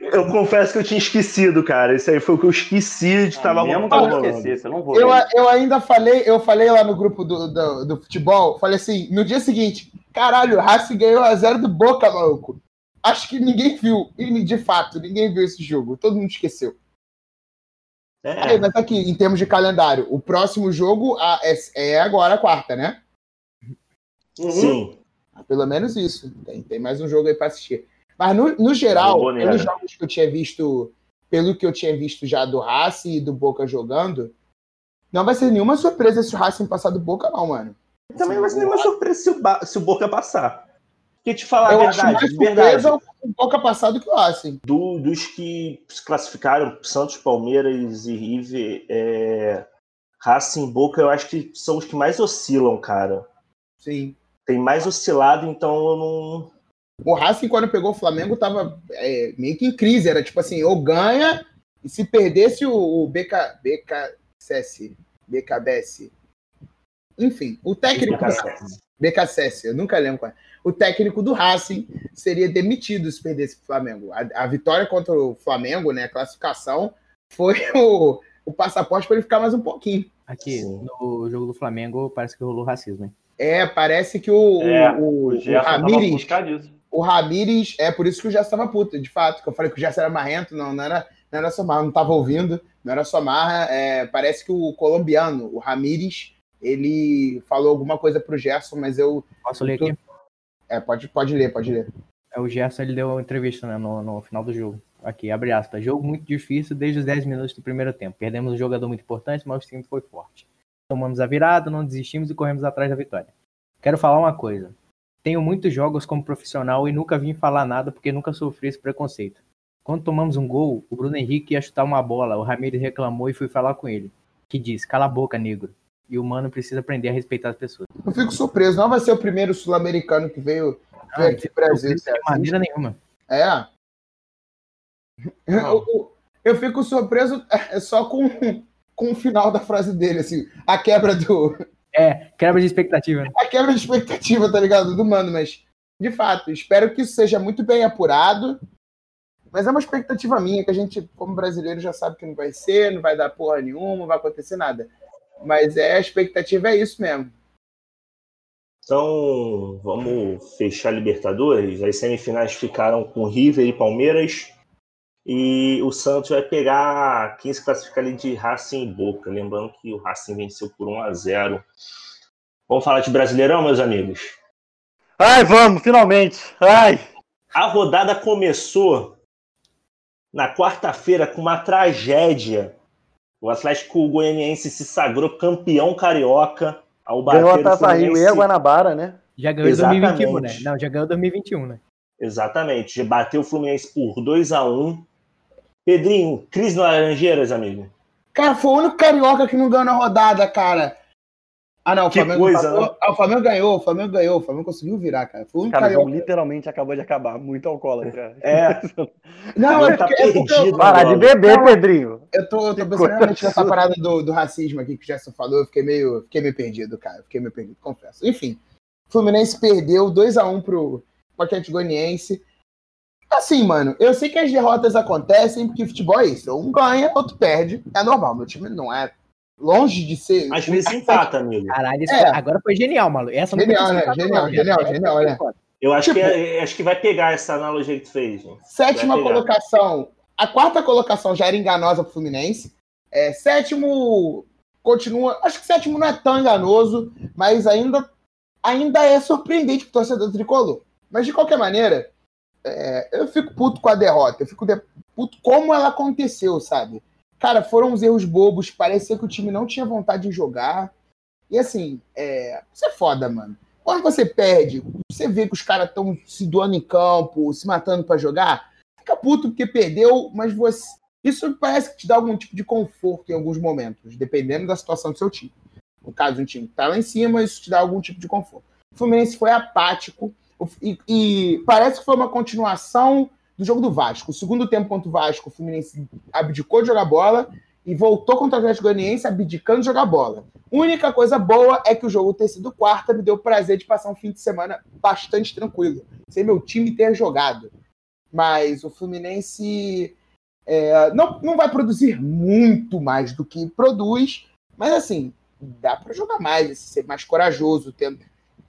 Eu confesso que eu tinha esquecido, cara. Isso aí foi o que eu esqueci de estar ah, mesmo que eu esquecesse, eu não vou. Eu, eu, ainda falei, eu falei lá no grupo do, do, do, futebol, falei assim, no dia seguinte, caralho, o Racing ganhou a zero do Boca, maluco. Acho que ninguém viu. E de fato, ninguém viu esse jogo. Todo mundo esqueceu. É. mas aqui, em termos de calendário, o próximo jogo é, é agora a quarta, né? Uhum. Sim. Pelo menos isso. Tem, tem mais um jogo aí para assistir. Mas no, no geral, pelos jogos que eu tinha visto, pelo que eu tinha visto já do Racing e do Boca jogando, não vai ser nenhuma surpresa se o Racing passar do Boca, não, mano. Também não vai ser nenhuma surpresa se o, se o Boca passar. Porque te falar eu a verdade, acho mais verdade. o Boca passar do que o Racing. Do, dos que se classificaram, Santos, Palmeiras e River, é... Racing e Boca, eu acho que são os que mais oscilam, cara. Sim tem mais oscilado, então eu não. O Racing, quando pegou o Flamengo, tava é, meio que em crise. Era tipo assim, ou ganha, e se perdesse o, o BK, BKCS, BKBS. Enfim, o técnico. BKCS, eu nunca lembro qual é. O técnico do Racing seria demitido se perdesse o Flamengo. A, a vitória contra o Flamengo, né, a classificação, foi o, o passaporte para ele ficar mais um pouquinho. Aqui, Sim. no jogo do Flamengo, parece que rolou racismo, hein? É, parece que o, é, o, o, o Ramires. O Ramires, é por isso que o Gerson estava puto, de fato. Que eu falei que o Gerson era marrento, não, não era, não era só marra, não estava ouvindo, não era só marra. É, parece que o colombiano, o Ramires, ele falou alguma coisa pro Gerson, mas eu. Posso ler aqui? É, pode, pode ler, pode ler. É, o Gerson ele deu uma entrevista né, no, no final do jogo. Aqui, abre aspas. Jogo muito difícil desde os 10 minutos do primeiro tempo. Perdemos um jogador muito importante, mas o time foi forte. Tomamos a virada, não desistimos e corremos atrás da vitória. Quero falar uma coisa. Tenho muitos jogos como profissional e nunca vim falar nada porque nunca sofri esse preconceito. Quando tomamos um gol, o Bruno Henrique ia chutar uma bola, o Ramirez reclamou e fui falar com ele, que diz, cala a boca, negro. E o mano precisa aprender a respeitar as pessoas. Eu fico surpreso, não vai ser o primeiro sul-americano que veio, veio ah, aqui pro Brasil. De maneira nenhuma. É. Eu, eu, fico surpreso é, só com, com o final da frase dele, assim, a quebra do. É, quebra de expectativa. Né? A quebra de expectativa, tá ligado? Do mano, mas, de fato, espero que isso seja muito bem apurado. Mas é uma expectativa minha, que a gente, como brasileiro, já sabe que não vai ser, não vai dar porra nenhuma, não vai acontecer nada. Mas é, a expectativa é isso mesmo. Então, vamos fechar Libertadores. As semifinais ficaram com River e Palmeiras. E o Santos vai pegar quem se classifica ali de Racing e Boca. Lembrando que o Racing venceu por 1 a 0 Vamos falar de Brasileirão, meus amigos? Ai, vamos, finalmente! Ai! A rodada começou na quarta-feira com uma tragédia. O Atlético Goianiense se sagrou campeão carioca ao bater Ganhou a Taça Rio e a Guanabara, né? Já ganhou em 2021, né? Não, já ganhou 2021, né? Exatamente. Já bateu o Fluminense por 2 a 1 Pedrinho, crise no Laranjeiras, amigo. Cara, foi o único carioca que não ganhou na rodada, cara. Ah, não, o que Flamengo, coisa, né? ah, o Flamengo ganhou, o Flamengo ganhou, o Flamengo conseguiu virar, cara. Foi o único Cara, carioca. literalmente acabou de acabar. Muito alcoólatra. É. Não, é Tá porque, é porque eu, perdido. Parar de beber, Não, Pedrinho. eu tô, eu tô pensando realmente nessa parada do, do racismo aqui que o Gerson falou, eu fiquei meio, fiquei meio perdido, cara. Fiquei meio perdido, confesso. Enfim, o Fluminense perdeu 2x1 pro pro Atlético Goianiense. Assim, mano, eu sei que as derrotas acontecem porque futebol é isso. Um ganha, outro perde. É normal, meu time não é longe de ser. Às vezes empata, amigo. Caralho, isso É. foi- agora foi genial, maluco. Essa não Genial, foi né? Genial, não, genial, cara. genial, Essa né? Eu acho, Tipo- que, é- acho que vai pegar essa analogia que tu fez. gente. Sétima colocação. A quarta colocação já era enganosa pro Fluminense. É, sétimo continua. Acho que sétimo não é tão enganoso, mas ainda, ainda é surpreendente pro torcedor tricolor. Mas de qualquer maneira, é, eu fico puto com a derrota. Eu fico de- puto como ela aconteceu, sabe? Cara, foram uns erros bobos. Parecia que o time não tinha vontade de jogar. E assim, é, isso é foda, mano. Quando você perde, você vê que os caras estão se doando em campo, se matando pra jogar, fica puto porque perdeu, mas você. Isso parece que te dá algum tipo de conforto em alguns momentos, dependendo da situação do seu time. No caso, um time que tá lá em cima, isso te dá algum tipo de conforto. O Fluminense foi apático e, e parece que foi uma continuação do jogo do Vasco. O segundo tempo contra o Vasco, o Fluminense abdicou de jogar bola e voltou contra o Atlético Goianiense abdicando de jogar bola. Única coisa boa é que o jogo ter sido quarta me deu o prazer de passar um fim de semana bastante tranquilo, sem meu time ter jogado. Mas o Fluminense é, não, não vai produzir muito mais do que produz, mas assim, dá para jogar mais, ser mais corajoso. Tendo...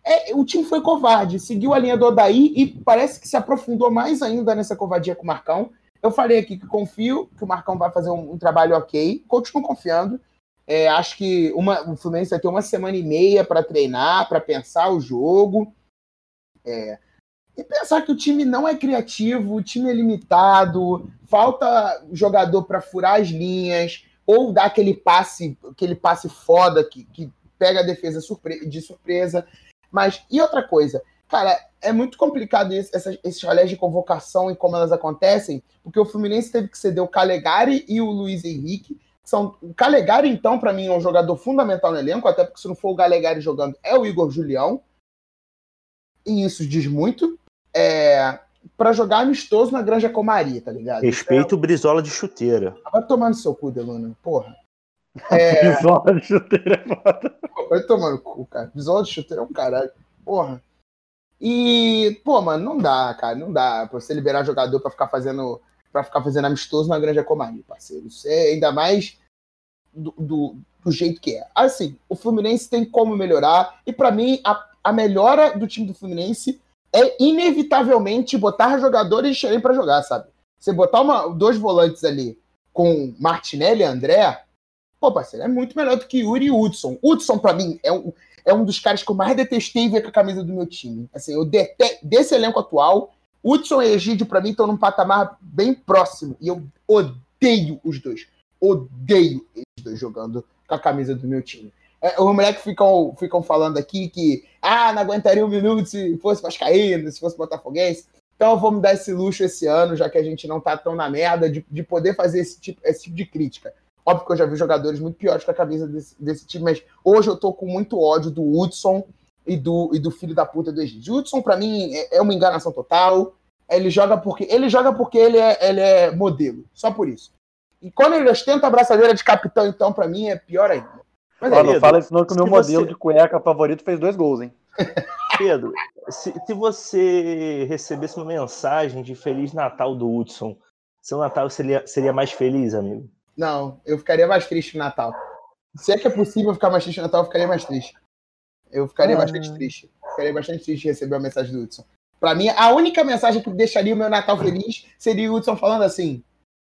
É, o time foi covarde, seguiu a linha do Odaí e parece que se aprofundou mais ainda nessa covardia com o Marcão. Eu falei aqui que confio que o Marcão vai fazer um, um trabalho ok, continuo confiando. É, acho que uma, o Fluminense vai ter uma semana e meia para treinar, para pensar o jogo. É, e pensar que o time não é criativo, o time é limitado, falta jogador para furar as linhas, ou dar aquele passe, aquele passe foda que, que pega a defesa surpre de surpresa. Mas, e outra coisa, cara, é muito complicado essas, esses rolês de convocação e como elas acontecem, porque o Fluminense teve que ceder o Calegari e o Luiz Henrique. que São, o Calegari, então, para mim, é um jogador fundamental no elenco, até porque se não for o Calegari jogando, é o Igor Julião. E isso diz muito. É, para jogar amistoso na Granja Comaria, tá ligado? Respeito o Brizola de chuteira. Vai tomar no seu cu, Deluna. Porra. É, Isola de chuteira é foda. vai tomar no cu, cara. Visual de chuteiro é um caralho. Porra. E, pô, mano, não dá, cara. Não dá pra você liberar jogador pra ficar fazendo para ficar fazendo amistoso na Granja Comaria, parceiro. Isso é ainda mais do, do, do jeito que é. Assim, o Fluminense tem como melhorar. E pra mim, a, a melhora do time do Fluminense é inevitavelmente botar jogadores encherem pra jogar, sabe? Você botar uma, dois volantes ali com Martinelli e André, pô, parceiro, é muito melhor do que Yuri e Hudson. Hudson, pra mim, é um, é um dos caras que eu mais detestei ver com a camisa do meu time. Assim, eu dete... desse elenco atual, Hudson e Egídio, pra mim, estão num patamar bem próximo. E eu odeio os dois. Odeio eles dois jogando com a camisa do meu time. É, os moleques ficam, ficam falando aqui que ah, não aguentaria um minuto se fosse Vascaíno, se fosse Botafoguense. Então me dar esse luxo esse ano, já que a gente não tá tão na merda, de, de poder fazer esse tipo, esse tipo de crítica. Óbvio que eu já vi jogadores muito piores com a camisa desse, desse time, mas hoje eu tô com muito ódio do Hudson e do, e do filho da puta do Egídio. O Hudson, pra mim, é, é uma enganação total. Ele joga porque ele joga porque ele é, ele é modelo, só por isso. E quando ele ostenta a braçadeira de capitão, então, pra mim, é pior ainda. Mas é, não fala isso não que o meu modelo você... de cueca favorito fez dois gols, hein? Pedro, se, se, você recebesse uma mensagem de Feliz Natal do Hudson, seu Natal seria, seria mais feliz, amigo? Não, eu ficaria mais triste no Natal. Se é que é possível ficar mais triste no Natal, eu ficaria mais triste. Eu ficaria ah. bastante triste. Ficaria bastante triste de receber a mensagem do Hudson. Pra mim, a única mensagem que deixaria o meu Natal feliz seria o Hudson falando assim: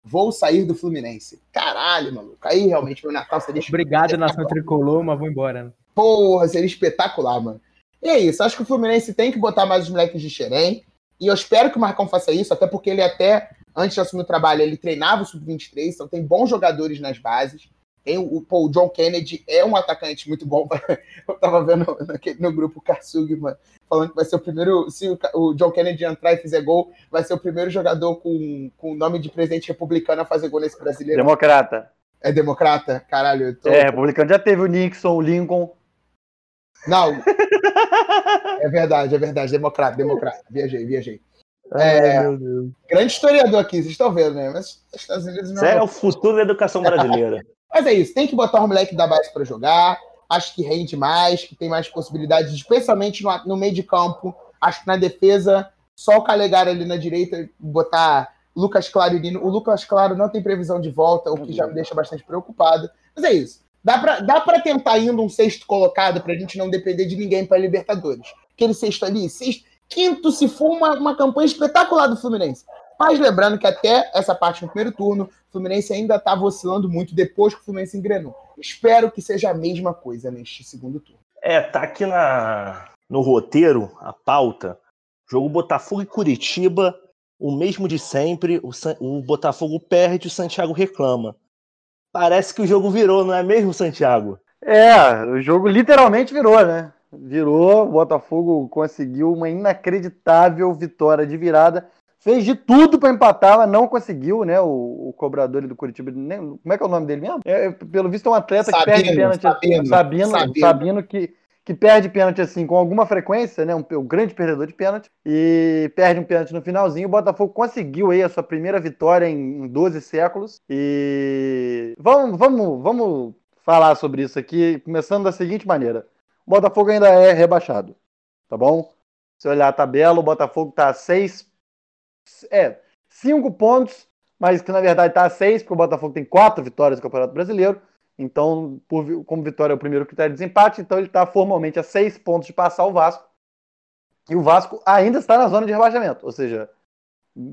vou sair do Fluminense. Caralho, maluco. Aí realmente meu Natal seria Obrigado, nação tricolor, mas vou embora. Né? Porra, seria espetacular, mano. E é isso. Acho que o Fluminense tem que botar mais os moleques de Xerém. E eu espero que o Marcão faça isso, até porque ele até, antes de assumir o trabalho, ele treinava o Sub-23, então tem bons jogadores nas bases. Tem o, pô, o John Kennedy é um atacante muito bom. Eu tava vendo no, no grupo Karsug, mano, falando que vai ser o primeiro. Se o, o, John Kennedy entrar e fizer gol, vai ser o primeiro jogador com o nome de presidente republicano a fazer gol nesse brasileiro. Democrata. É democrata? Caralho. Tô... É, republicano já teve o Nixon, o Lincoln. Não. é verdade, é verdade. Democrata, democrata. Viajei, viajei. É, Ai, grande historiador aqui, vocês estão vendo, né? Mas os Estados Unidos não. é o futuro da educação brasileira. Mas é isso, tem que botar o moleque da base para jogar. Acho que rende mais, que tem mais possibilidades, especialmente no, no meio de campo. Acho que na defesa, só o Calegari ali na direita, botar Lucas Claro e Nino. O Lucas Claro não tem previsão de volta, o que já me deixa bastante preocupado. Mas é isso. Dá pra, dá pra tentar indo um sexto colocado pra gente não depender de ninguém para Libertadores. Aquele sexto ali, sexto, quinto, se for uma, uma campanha espetacular do Fluminense. Mas lembrando que até essa parte no primeiro turno, o Fluminense ainda estava oscilando muito depois que o Fluminense engrenou. Espero que seja a mesma coisa neste segundo turno. É, tá aqui na, no roteiro, a pauta, jogo Botafogo e Curitiba, o mesmo de sempre, o, o Botafogo perde, o Santiago reclama. Parece que o jogo virou, não é mesmo, Santiago? É, o jogo literalmente virou, né? Virou, o Botafogo conseguiu uma inacreditável vitória de virada fez de tudo para empatar, mas não conseguiu, né? O, o cobrador do Curitiba, nem, como é que é o nome dele mesmo? É, pelo visto é um atleta Sabino, que perde pênalti, Sabino, Sabino, Sabino, Sabino que, que perde pênalti assim com alguma frequência, né? Um, um, grande perdedor de pênalti e perde um pênalti no finalzinho. O Botafogo conseguiu aí a sua primeira vitória em, em 12 séculos e vamos, vamos, vamos falar sobre isso aqui, começando da seguinte maneira: o Botafogo ainda é rebaixado, tá bom? Se olhar a tabela, o Botafogo está a seis é, cinco pontos, mas que na verdade está a seis, porque o Botafogo tem quatro vitórias no Campeonato Brasileiro. Então, por, como vitória é o primeiro critério de desempate, então ele está formalmente a seis pontos de passar o Vasco. E o Vasco ainda está na zona de rebaixamento, ou seja,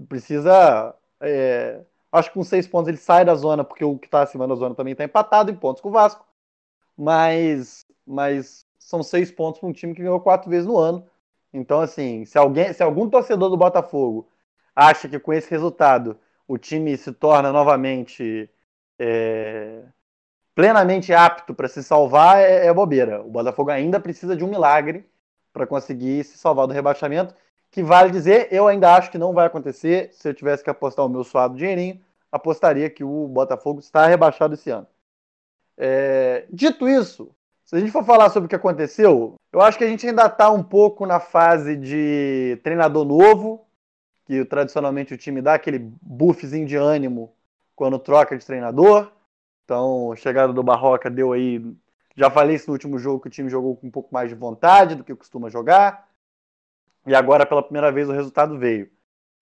precisa. É, acho que com seis pontos ele sai da zona, porque o que está acima da zona também está empatado em pontos com o Vasco. Mas, mas são seis pontos para um time que ganhou quatro vezes no ano. Então, assim, se, alguém, se algum torcedor do Botafogo acha que com esse resultado o time se torna novamente é, plenamente apto para se salvar, é, é, bobeira. O Botafogo ainda precisa de um milagre para conseguir se salvar do rebaixamento, que vale dizer, eu ainda acho que não vai acontecer. Se eu tivesse que apostar o meu suado dinheirinho, apostaria que o Botafogo está rebaixado esse ano. É, dito isso, se a gente for falar sobre o que aconteceu, eu acho que a gente ainda está um pouco na fase de treinador novo, que tradicionalmente o time dá aquele buffzinho de ânimo quando troca de treinador. Então, a chegada do Barroca deu aí. Já falei isso no último jogo que o time jogou com um pouco mais de vontade do que costuma jogar. E agora, pela primeira vez, o resultado veio.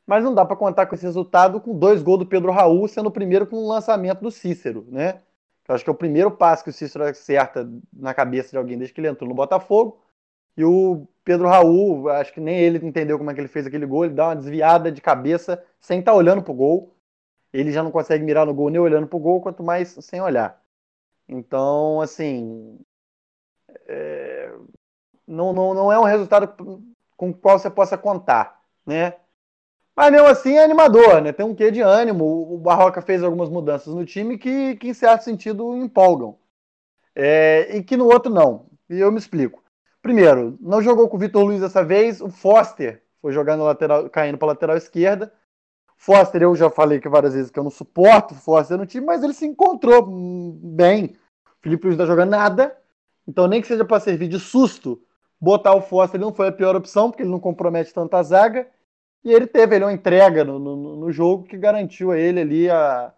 Mas não dá para contar com esse resultado com dois gols do Pedro Raul, sendo o primeiro com o lançamento do Cícero, né? Eu acho que é o primeiro passo que o Cícero acerta na cabeça de alguém desde que ele entrou no Botafogo. E o Pedro Raul, acho que nem ele entendeu como é que ele fez aquele gol. Ele dá uma desviada de cabeça sem estar tá olhando pro gol. Ele já não consegue mirar no gol nem olhando pro gol, quanto mais sem olhar. Então, assim. É... Não, não, não é um resultado com o qual você possa contar, né? Mas mesmo assim é animador, né? Tem um quê de ânimo. O Barroca fez algumas mudanças no time que, que em certo sentido, empolgam. É... e que no outro não. E eu me explico. Primeiro, não jogou com o Vitor Luiz dessa vez. O Foster foi jogando lateral, caindo para lateral esquerda. Foster, eu já falei que várias vezes que eu não suporto Foster no time, mas ele se encontrou bem. O Felipe Luiz não tá jogando nada. Então, nem que seja para servir de susto, botar o Foster não foi a pior opção, porque ele não compromete tanta zaga. E ele teve ali uma entrega no, no, no jogo que garantiu a ele ali a.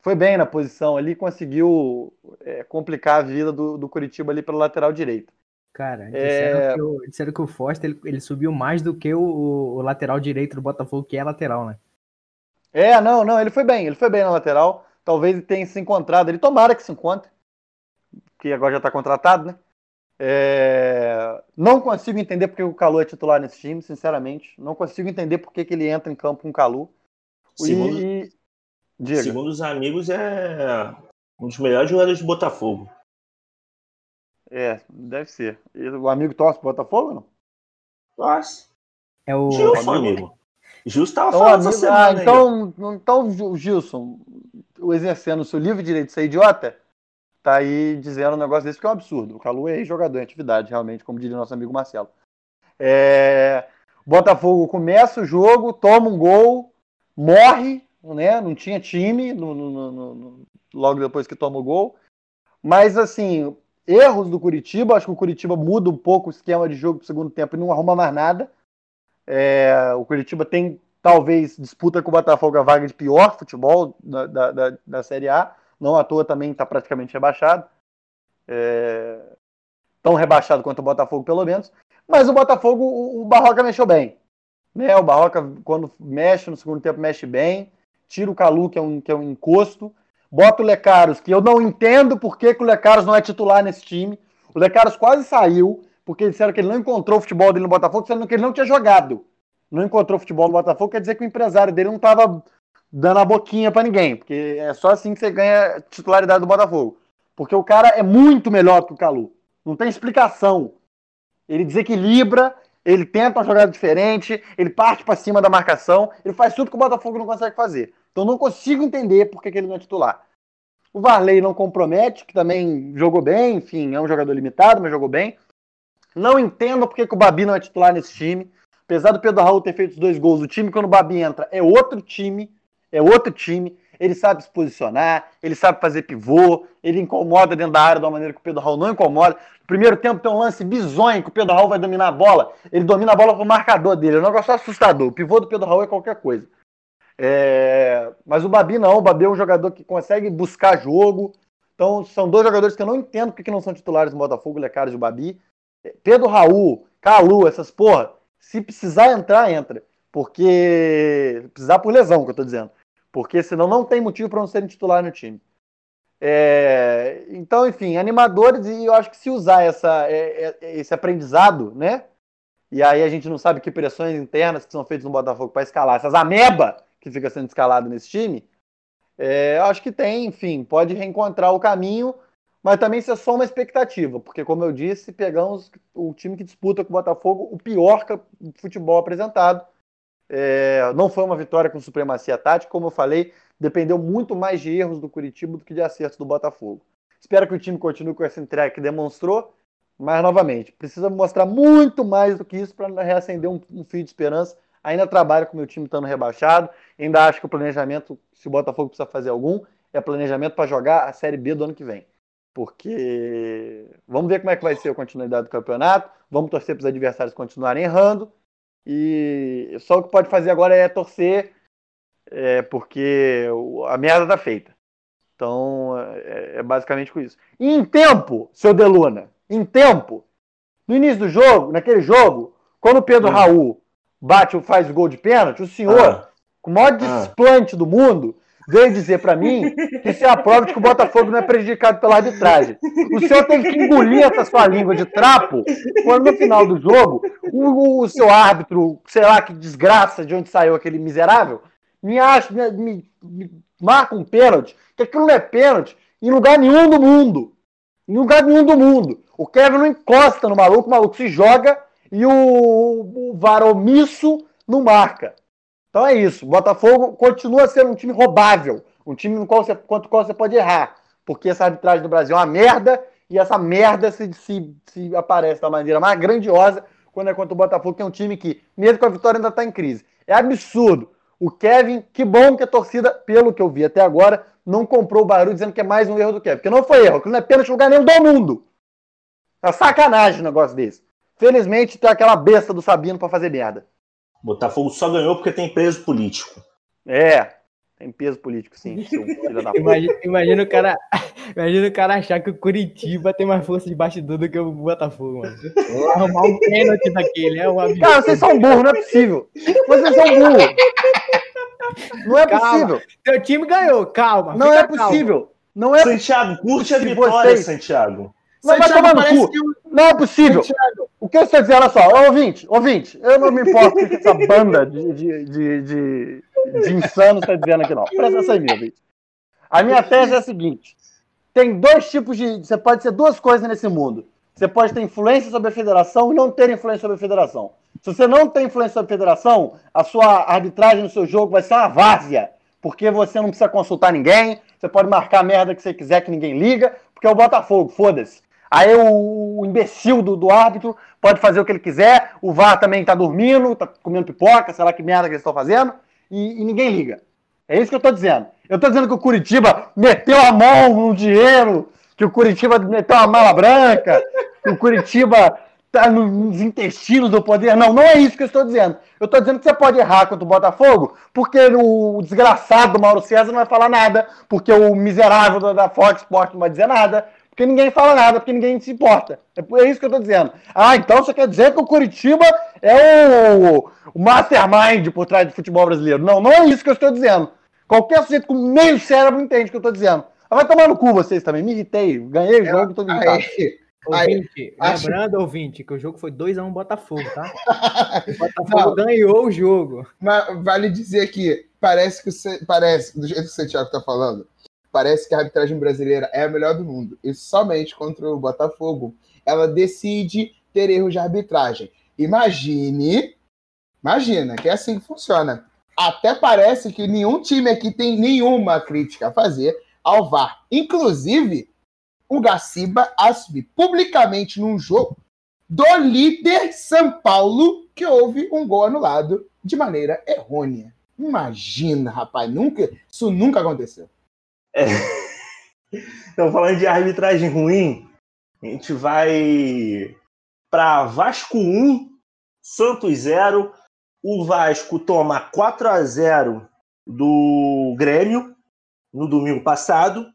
Foi bem na posição ali, conseguiu é, complicar a vida do, do Curitiba ali pela lateral direita. Cara, disseram, é... que, o, disseram que o Foster ele, ele, subiu mais do que o, o, lateral direito do Botafogo, que é lateral, né? É, não, não, ele foi bem, ele foi bem na lateral. Talvez ele tenha se encontrado. Ele tomara que se encontre, que agora já está contratado, né? É... Não consigo entender porque o Calu é titular nesse time, sinceramente. Não consigo entender porque que ele entra em campo com o Calu. Segundo, e... Segundo os amigos, é um dos melhores jogadores de Botafogo. É, deve ser. E o amigo torce pro Botafogo não? Torce. É o. Gilson, amigo. Gilson tava então, falando amigo... ah, então, então, Gilson, exercendo o seu livre direito de ser idiota, tá aí dizendo um negócio desse que é um absurdo. O Calu é jogador em atividade, realmente, como diria nosso amigo Marcelo. É... Botafogo começa o jogo, toma um gol, morre, né? Não tinha time no, no, no, logo depois que toma o gol. Mas assim, erros do Curitiba, acho que o Curitiba muda um pouco o esquema de jogo pro segundo tempo e não arruma mais nada. É... o Curitiba tem talvez disputa com o Botafogo a vaga de pior futebol da, da, da, da Série A não à toa também está praticamente rebaixado. É... Tão rebaixado quanto o Botafogo, pelo menos. Mas o Botafogo, o, Barroca mexeu bem. Né? O Barroca, quando mexe no segundo tempo, mexe bem. Tira o Calu, que é um, que é um encosto. Bota o Lecaros, que eu não entendo por que, que o Lecaros não é titular nesse time. O Lecaros quase saiu, porque disseram que ele não encontrou o futebol dele no Botafogo, sendo que ele não tinha jogado. Não encontrou futebol no Botafogo, quer dizer que o empresário dele não estava dando a boquinha para ninguém, porque é só assim que você ganha titularidade do Botafogo. Porque o cara é muito melhor que o Calu. Não tem explicação. Ele desequilibra, ele tenta uma jogada diferente, ele parte para cima da marcação, ele faz tudo que o Botafogo não consegue fazer. Então não consigo entender por que, ele não é titular. O Varley não compromete, que também jogou bem, enfim, é um jogador limitado, mas jogou bem. Não entendo por que, que o Babi não é titular nesse time. Apesar do Pedro Raul ter feito os dois gols, o time quando o Babi entra é outro time é outro time, ele sabe se posicionar, ele sabe fazer pivô, ele incomoda dentro da área de uma maneira que o Pedro Raul não incomoda. No primeiro tempo tem um lance bizonho que o Pedro Raul vai dominar a bola, ele domina a bola com o marcador dele, é um negócio assustador. O pivô do Pedro Raul é qualquer coisa. É... Mas o Babi não, o Babi é um jogador que consegue buscar jogo. Então são dois jogadores que eu não entendo porque não são titulares no Botafogo, Lecaros e o Babi. Pedro Raul, Calu, essas porra, se precisar entrar, entra. Porque. Precisar por lesão, que eu tô dizendo. Porque senão não tem motivo para não serem titular no time. É, então, enfim, animadores, e eu acho que se usar essa, é, é, esse aprendizado, né? E aí a gente não sabe que pressões internas que são feitas no Botafogo para escalar essas ameba que fica sendo escalado nesse time, é, acho que tem, enfim, pode reencontrar o caminho, mas também isso é só uma expectativa, porque, como eu disse, pegamos o time que disputa com o Botafogo o pior futebol apresentado, é, não foi uma vitória com supremacia tática, como eu falei, dependeu muito mais de erros do Curitiba do que de acertos do Botafogo. Espero que o time continue com essa entrega que demonstrou, mas novamente, precisa mostrar muito mais do que isso para reacender um, um, fio de esperança. Ainda trabalho com o meu time estando rebaixado, ainda acho que o planejamento, se o Botafogo precisa fazer algum, é planejamento para jogar a Série B do ano que vem. Porque vamos ver como é que vai ser a continuidade do campeonato, vamos torcer para os adversários continuarem errando e só o que pode fazer agora é torcer, é, porque a merda tá feita. Então, é, é basicamente com isso. E em tempo, seu Deluna, em tempo, no início do jogo, naquele jogo, quando o Pedro hum. Raul bate, faz o gol de pênalti, o senhor, ah. com o maior ah. desplante ah. do mundo, veio dizer para mim que isso é a prova de que o Botafogo não é prejudicado pela arbitragem. O senhor teve que engolir essa sua língua de trapo quando no final do jogo o, o seu árbitro, sei lá que desgraça de onde saiu aquele miserável, me acha, me, me, me marca um pênalti, que aquilo não é pênalti em lugar nenhum do mundo. Em lugar nenhum do mundo. O Kevin não encosta no maluco, o maluco se joga e o, o, o VAR omisso não marca. Então é isso. O Botafogo continua sendo um time roubável. Um time no qual você, quanto qual você pode errar. Porque essa arbitragem do Brasil é uma merda e essa merda se, se, se aparece da maneira mais grandiosa quando é contra o Botafogo, que é um time que, mesmo com a vitória, ainda está em crise. É absurdo. O Kevin, que bom que a torcida, pelo que eu vi até agora, não comprou o barulho dizendo que é mais um erro do Kevin. Porque não foi erro, que não é pênalti lugar nenhum do mundo. É sacanagem um negócio desse. Felizmente tem aquela besta do Sabino para fazer merda. Botafogo só ganhou porque tem preso político. É, tem peso político, sim. seu. Imagina, imagina o cara, imagina o cara achar que o Curitiba tem mais força de bastidor do que o Botafogo, mano. Vou arrumar um pênalti daquele, é um absurdo. Cara, vocês são burros, não é possível. Vocês são burros. Não é Calma. possível. Teu time ganhou, calma. Não é possível. Não é Santiago, curte a vitória, vocês- Santiago. Não vai tomar no parece cu. Não é possível. Santiago, O que você dizer, olha só, ouvinte, ouvinte, eu não me importo com essa banda de, de, de, de, de insanos está dizendo aqui, não. Presta atenção em mim, ouvinte. A minha tese é a seguinte: tem dois tipos de. Você pode ser duas coisas nesse mundo. Você pode ter influência sobre a federação e não ter influência sobre a federação. Se você não tem influência sobre a federação, a sua arbitragem no seu jogo vai ser uma várzea. Porque você não precisa consultar ninguém, você pode marcar a merda que você quiser que ninguém liga, porque é o Botafogo, foda-se. Aí o, imbecil do, do árbitro pode fazer o que ele quiser, o VAR também tá dormindo, tá comendo pipoca, sei lá que merda que eles estão fazendo, e, e ninguém liga. É isso que eu tô dizendo. Eu tô dizendo que o Curitiba meteu a mão no dinheiro, que o Curitiba meteu a mala branca, que o Curitiba tá no- nos intestinos do poder. Não, não é isso que eu estou dizendo. Eu estou dizendo que você pode errar contra o Botafogo, porque o desgraçado do Mauro César não vai falar nada, porque o miserável da Fox Sports não vai dizer nada, porque ninguém fala nada, porque ninguém se importa. É por- é isso que eu estou dizendo. Ah, então você quer dizer que o Curitiba é o, o mastermind por trás do futebol brasileiro. Não, não é isso que eu estou dizendo. Qualquer sujeito com meio cérebro entende o que eu estou dizendo. Ah, Vai tomar no cu vocês também, me irritei. Ganhei o jogo, tô irritado. aí, Aí, Ouvinte, acho- lembrando, ouvinte, que o jogo foi 2x1 Botafogo, tá? O Botafogo ganhou o jogo. mas vale dizer que parece que Sa- parece, do jeito que o Santiago tá falando, parece que a arbitragem brasileira é a melhor do mundo. E somente contra o Botafogo ela decide ter erros de arbitragem. Imagine, imagina que é assim que funciona. Até parece que nenhum time aqui tem nenhuma crítica a fazer ao VAR. Inclusive, o Gaciba assume publicamente num jogo do líder São Paulo que houve um gol anulado de maneira errônea. Imagina, rapaz, nunca, isso nunca aconteceu. Então, falando de arbitragem ruim, a gente vai para Vasco 1, Santos 0. O Vasco toma 4 a 0 do Grêmio no domingo passado.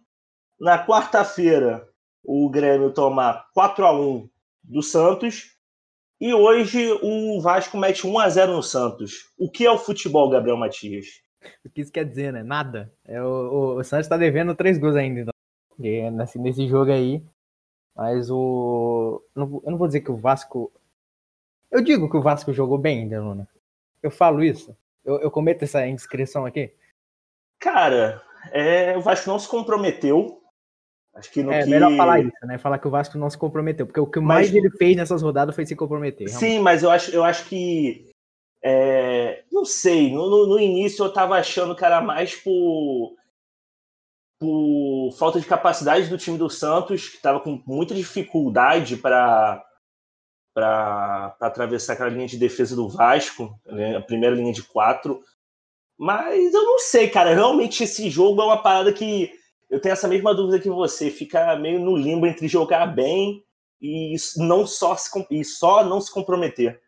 Na quarta-feira, o Grêmio toma 4 a 1 do Santos. E hoje o Vasco mete 1 a 0 no Santos. O que é o futebol, Gabriel Matias? O que isso quer dizer, né? Nada. É, o, o, Santos tá devendo três gols ainda, então. Porque Nesse, nesse jogo aí. Mas o. Eu não, vou- dizer que o Vasco. Eu digo que o Vasco jogou bem, Deluna. Eu falo isso. Eu, eu cometo essa indiscrição aqui. Cara, é, o Vasco não se comprometeu. Acho que no É que... melhor falar isso, né? Falar que o Vasco não se comprometeu. Porque o que mais Mas- ele fez nessas rodadas foi se comprometer. realmente. Sim, mas eu acho, eu acho que. É, não sei, no, no- início eu tava achando que era mais por, por falta de capacidade do time do Santos, que tava com muita dificuldade para para atravessar aquela linha de defesa do Vasco, né, a primeira linha de quatro. Mas eu não sei, cara. Realmente esse jogo é uma parada que eu tenho essa mesma dúvida que você. Fica meio no limbo entre jogar bem e não só se, e só não se comprometer.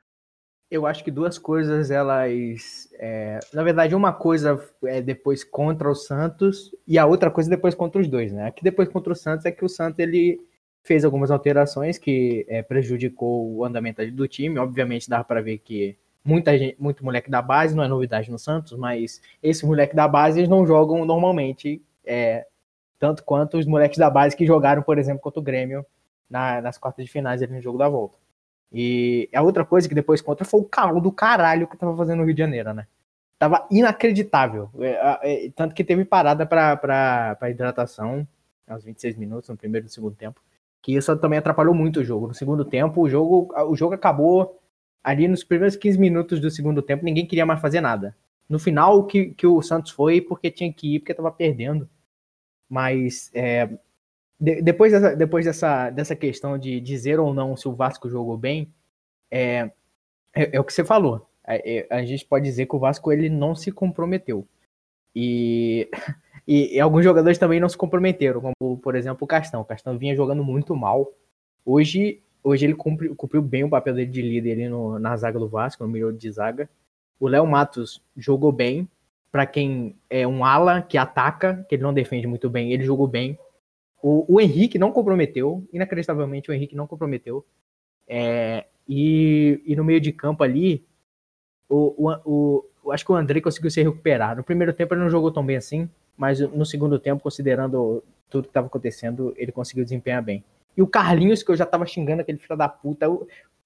Eu acho que duas coisas, elas. é, na verdade, uma coisa é depois contra o Santos e a outra coisa depois contra os dois, né? Aqui depois contra o Santos é que o Santos ele fez algumas alterações que é, prejudicou o andamento do time. Obviamente, dá para ver que muita gente, muito moleque da base, não é novidade no Santos, mas esse moleque da base eles não jogam normalmente é, tanto quanto os moleques da base que jogaram, por exemplo, contra o Grêmio na- nas quartas de finais ali no jogo da volta. E a outra coisa que depois contra foi o calor do caralho que tava fazendo no Rio de Janeiro, né? Tava inacreditável. É, é, tanto que teve parada pra, hidratação aos 26 minutos, no primeiro e no segundo tempo. Que isso também atrapalhou muito o jogo. No segundo tempo, o jogo, o jogo acabou ali nos primeiros 15 minutos do segundo tempo, ninguém queria mais fazer nada. No final, que, que o Santos foi porque tinha que ir, porque tava perdendo. Mas é, de- depois, dessa, depois dessa, dessa questão de dizer ou não se o Vasco jogou bem, é, é, é o que você falou. É, a gente pode dizer que o Vasco ele não se comprometeu. E, e, e alguns jogadores também não se comprometeram, como por exemplo o Castão. O Castão vinha jogando muito mal. Hoje, hoje ele cumpri- cumpriu bem o papel dele de líder ali no, na zaga do Vasco, no meio de zaga. O Léo Matos jogou bem. Para quem é um ala que ataca, que ele não defende muito bem, ele jogou bem. O, o Henrique não comprometeu, inacreditavelmente o Henrique não comprometeu. É, e, e no meio de campo ali, o, o, o, acho que o André conseguiu se recuperar. No primeiro tempo ele não jogou tão bem assim, mas no segundo tempo, considerando tudo que estava acontecendo, ele conseguiu desempenhar bem. E o Carlinhos, que eu já tava xingando aquele filho da puta,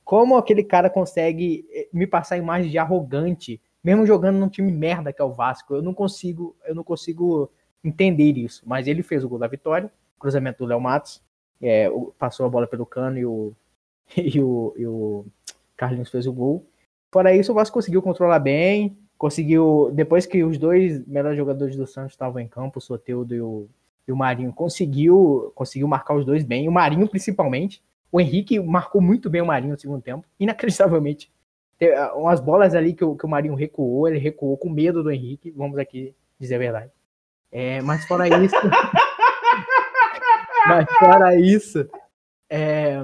como aquele cara consegue eh, me passar a imagem de arrogante, mesmo jogando num time merda que é o Vasco, eu não consigo, eu não consigo entender isso. Mas ele fez o gol da vitória, cruzamento do Léo Matos, é, passou a bola pelo cano e o, e o, e o Carlinhos fez o gol. Fora isso, o Vasco conseguiu controlar bem, conseguiu, depois que os dois melhores jogadores do Santos estavam em campo, o Soteudo e o, e o Marinho, conseguiu, conseguiu marcar os dois bem, o Marinho principalmente. O Henrique marcou muito bem o Marinho no segundo tempo, inacreditavelmente. Tem ah, umas bolas ali que o, que o Marinho recuou, ele recuou com medo do Henrique, vamos aqui dizer a verdade. É, mas fora isso. mas fora isso, é,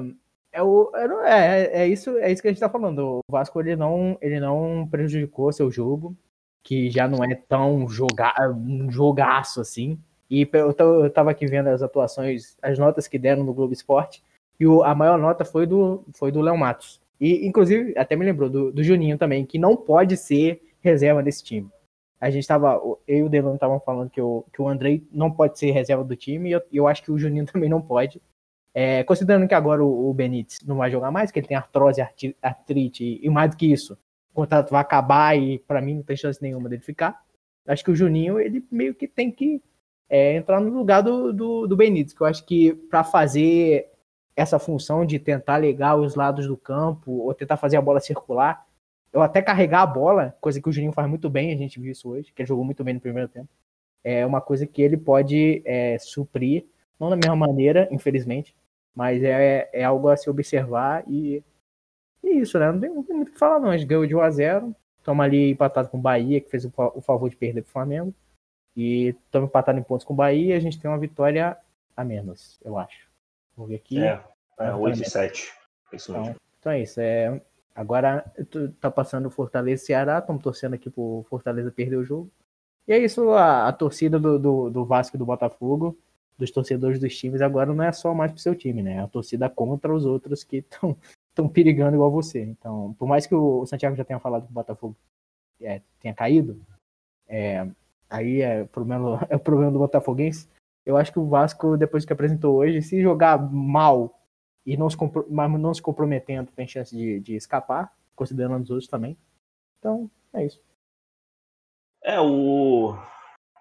é, o, é, é, isso, é isso que a gente tá falando. O Vasco ele não, ele não prejudicou seu jogo, que já não é tão joga, um jogaço assim. E eu, eu tava aqui vendo as atuações, as notas que deram no Globo Esporte, e o, a maior nota foi do foi do Léo Matos. E, inclusive, até me lembrou do, do Juninho também, que não pode ser reserva desse time. A gente tava, eu e o Delano estavam falando que o, que o Andrei não pode ser reserva do time, e eu, eu acho que o Juninho também não pode. É, considerando que agora o, o Benítez não vai jogar mais, que ele tem artrose, artrite, e mais do que isso, o contrato vai acabar e para mim não tem chance nenhuma dele ficar. Acho que o Juninho, ele meio que tem que é, entrar no lugar do, do, do Benítez, que eu acho que para fazer essa função de tentar ligar os lados do campo ou tentar fazer a bola circular, eu até carregar a bola, coisa que o Juninho faz muito bem, a gente viu isso hoje, que ele jogou muito bem no primeiro tempo, é uma coisa que ele pode é, suprir, não da mesma maneira, infelizmente, mas é, é algo a se observar e, e isso, né? Não tem, não tem muito o que falar, não. A gente ganhou de 1 a 0 estamos ali empatados com o Bahia, que fez o, o favor de perder para o Flamengo. E estamos empatados em pontos com o Bahia. A gente tem uma vitória a menos, eu acho. Vou ver aqui. É, é 8 e 7. É isso mesmo. Então, então é isso. É, agora tá passando Fortaleza e Ceará. Estamos torcendo aqui pro Fortaleza perder o jogo. E é isso, a, a torcida do, do, do Vasco e do Botafogo dos torcedores dos times agora não é só mais pro seu time, né? É a torcida contra os outros que estão estão perigando igual você. Então, por mais que o Santiago já tenha falado que o Botafogo é, tenha caído, é, aí é, problema, é o problema do Botafoguense. Eu acho que o Vasco, depois que apresentou hoje, se jogar mal e não se, não se comprometendo, tem chance de, de escapar, considerando os outros também. Então, é isso. É, o,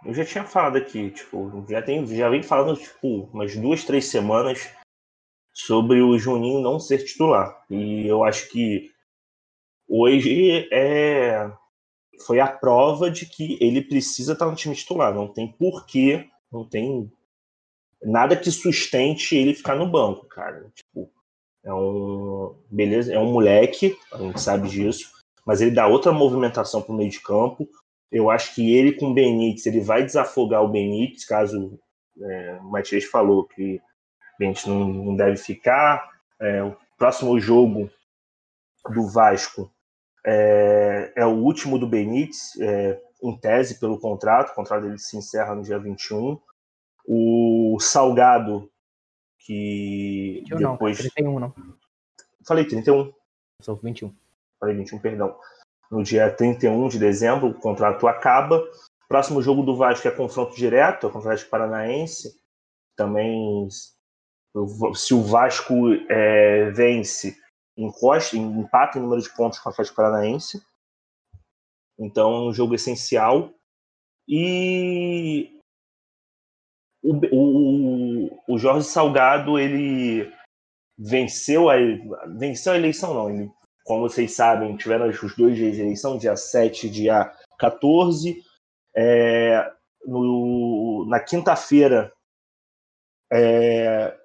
eu já tinha falado aqui, tipo, já, tem, já vem falando, tipo, umas duas, três semanas sobre o Juninho não ser titular. E eu acho que hoje é foi a prova de que ele precisa estar no time titular. Não tem porquê, não tem nada que sustente ele ficar no banco, cara. Tipo, é um beleza, é um moleque, a gente sabe disso, mas ele dá outra movimentação para o meio de campo. Eu acho que ele com o Benítez, ele vai desafogar o Benítez, caso é, o Matias falou que o Benítez não, não deve ficar. É, o próximo jogo do Vasco é, é, o último do Benítez, é, em tese, pelo contrato. O contrato dele se encerra no dia 21. O Salgado, que 21 depois... não, 31 não. Falei 31. Sou 21. Falei 21, perdão no dia 31 de dezembro, o contrato acaba. Próximo jogo do Vasco é confronto direto, contra o Vasco Paranaense. Também, se o Vasco é, vence, encosta, empata em número de pontos com o Vasco Paranaense. Então, é um jogo essencial. E o, o, o Jorge Salgado, ele venceu a, venceu a eleição, não, ele como vocês sabem, tiveram os dois dias de eleição, dia 7 e dia 14. É, no, na quinta-feira, é,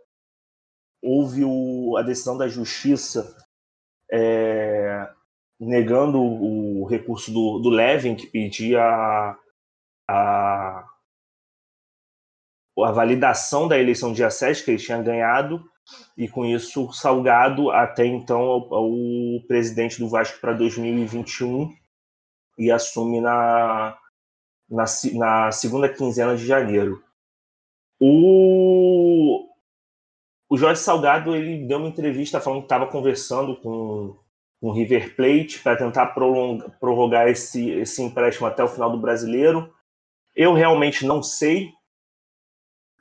houve o, a decisão da justiça é, negando o, recurso do, do Levin, que pedia a, a, a validação da eleição dia 7, que ele tinha ganhado, e com isso Salgado até então o presidente do Vasco para 2021 e assume na, na, na segunda quinzena de janeiro. O, o Jorge Salgado ele deu uma entrevista falando que estava conversando com, com o River Plate para tentar prolongar, prorrogar esse, esse empréstimo até o final do brasileiro. Eu realmente não sei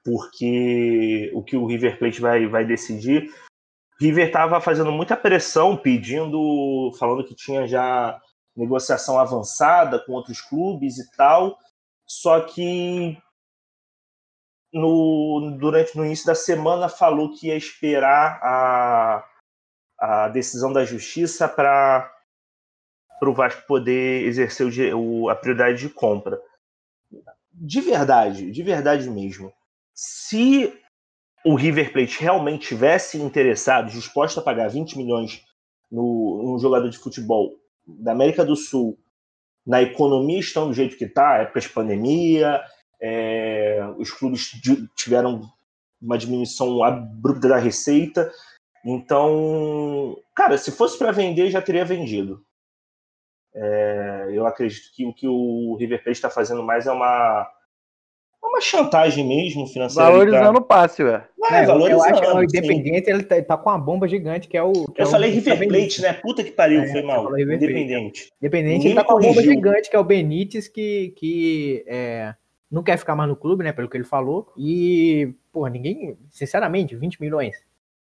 porque o que o River Plate vai, vai decidir. River estava fazendo muita pressão, pedindo, falando que tinha já negociação avançada com outros clubes e tal. Só que no, durante no início da semana falou que ia esperar a, a decisão da justiça para o Vasco poder exercer o, a prioridade de compra. De verdade, de verdade mesmo. Se o River Plate realmente tivesse interessado, disposto a pagar 20 milhões no, num jogador de futebol da América do Sul, na economia estão do jeito que está, época de pandemia, é, os clubes tiveram uma diminuição abrupta da receita. Então, cara, se fosse para vender, já teria vendido. É, eu acredito que o que o River Plate está fazendo mais é uma uma chantagem mesmo financeira. Valorizando o passe, ué. É, é, eu acho que o Independente ele tá, ele tá, com uma bomba gigante, que é o. Que eu é falei o, River Plate, né? Puta que pariu, é, foi mal. Independente. Independente, ele tá com uma bomba gigante, que é o Benítez, que, que é, não quer ficar mais no clube, né? Pelo que ele falou. E, porra, ninguém. Sinceramente, 20 milhões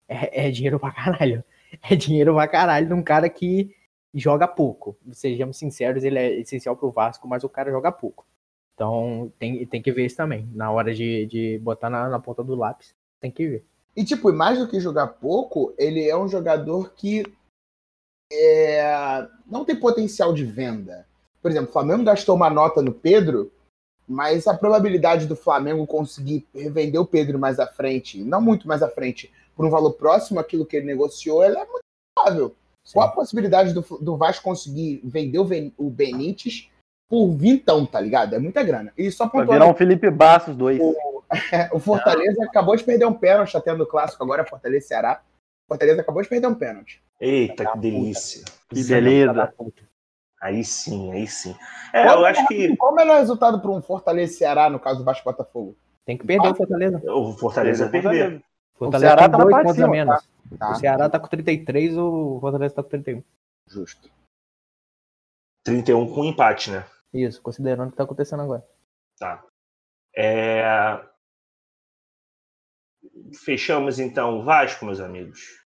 é, é dinheiro pra caralho. É dinheiro pra caralho de um cara que joga pouco. Sejamos sinceros, ele é essencial pro Vasco, mas o cara joga pouco. Então tem, tem que ver isso também. Na hora de, de botar na, na ponta do lápis, tem que ver. E, tipo, mais do que jogar pouco, ele é um jogador que é, não tem potencial de venda. Por exemplo, o Flamengo gastou uma nota no Pedro, mas a probabilidade do Flamengo conseguir revender o Pedro mais à frente, não muito mais à frente, por um valor próximo àquilo que ele negociou, ela é muito provável. Qual a possibilidade do, do Vasco conseguir vender o, o Benítez por vintão, tá ligado? É muita grana. E só Vai virar um Felipe Bastos dois. O, o Fortaleza ah. acabou de perder um pênalti, tá tendo clássico agora, Fortaleza e Ceará. Fortaleza acabou de perder um pênalti. Eita, que delícia. Que beleza. Aí sim, aí sim. É, eu acho que. Qual o melhor resultado para um Fortaleza e Ceará, no caso do Vasco Botafogo? Tem que perder ah, o Fortaleza. O Fortaleza perder. O Fortaleza o Ceará tá dois pontos a menos. Tá? O Ceará tá com 33, o Fortaleza tá com 31. Justo. 31 com empate, né? Isso, considerando o que está acontecendo agora. Tá. É... Fechamos então o Vasco, meus amigos.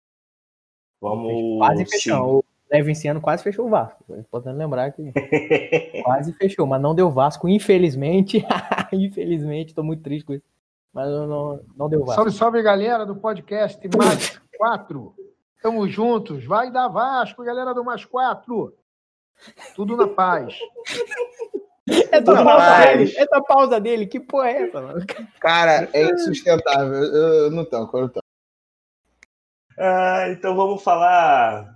Vamos. Quase fechou. O Levinciano quase fechou o Vasco. É importante lembrar que quase fechou, mas não deu Vasco, infelizmente. infelizmente, estou muito triste com isso. Mas não, não deu Vasco. Salve, salve, galera do podcast Mais Quatro. Tamo juntos. Vai dar Vasco, galera do Mais Quatro. Tudo na paz. Essa pausa, dele, essa pausa dele, que porra é essa, mano? Cara, é insustentável. Eu, não tô, eu não tô. Ah, então vamos falar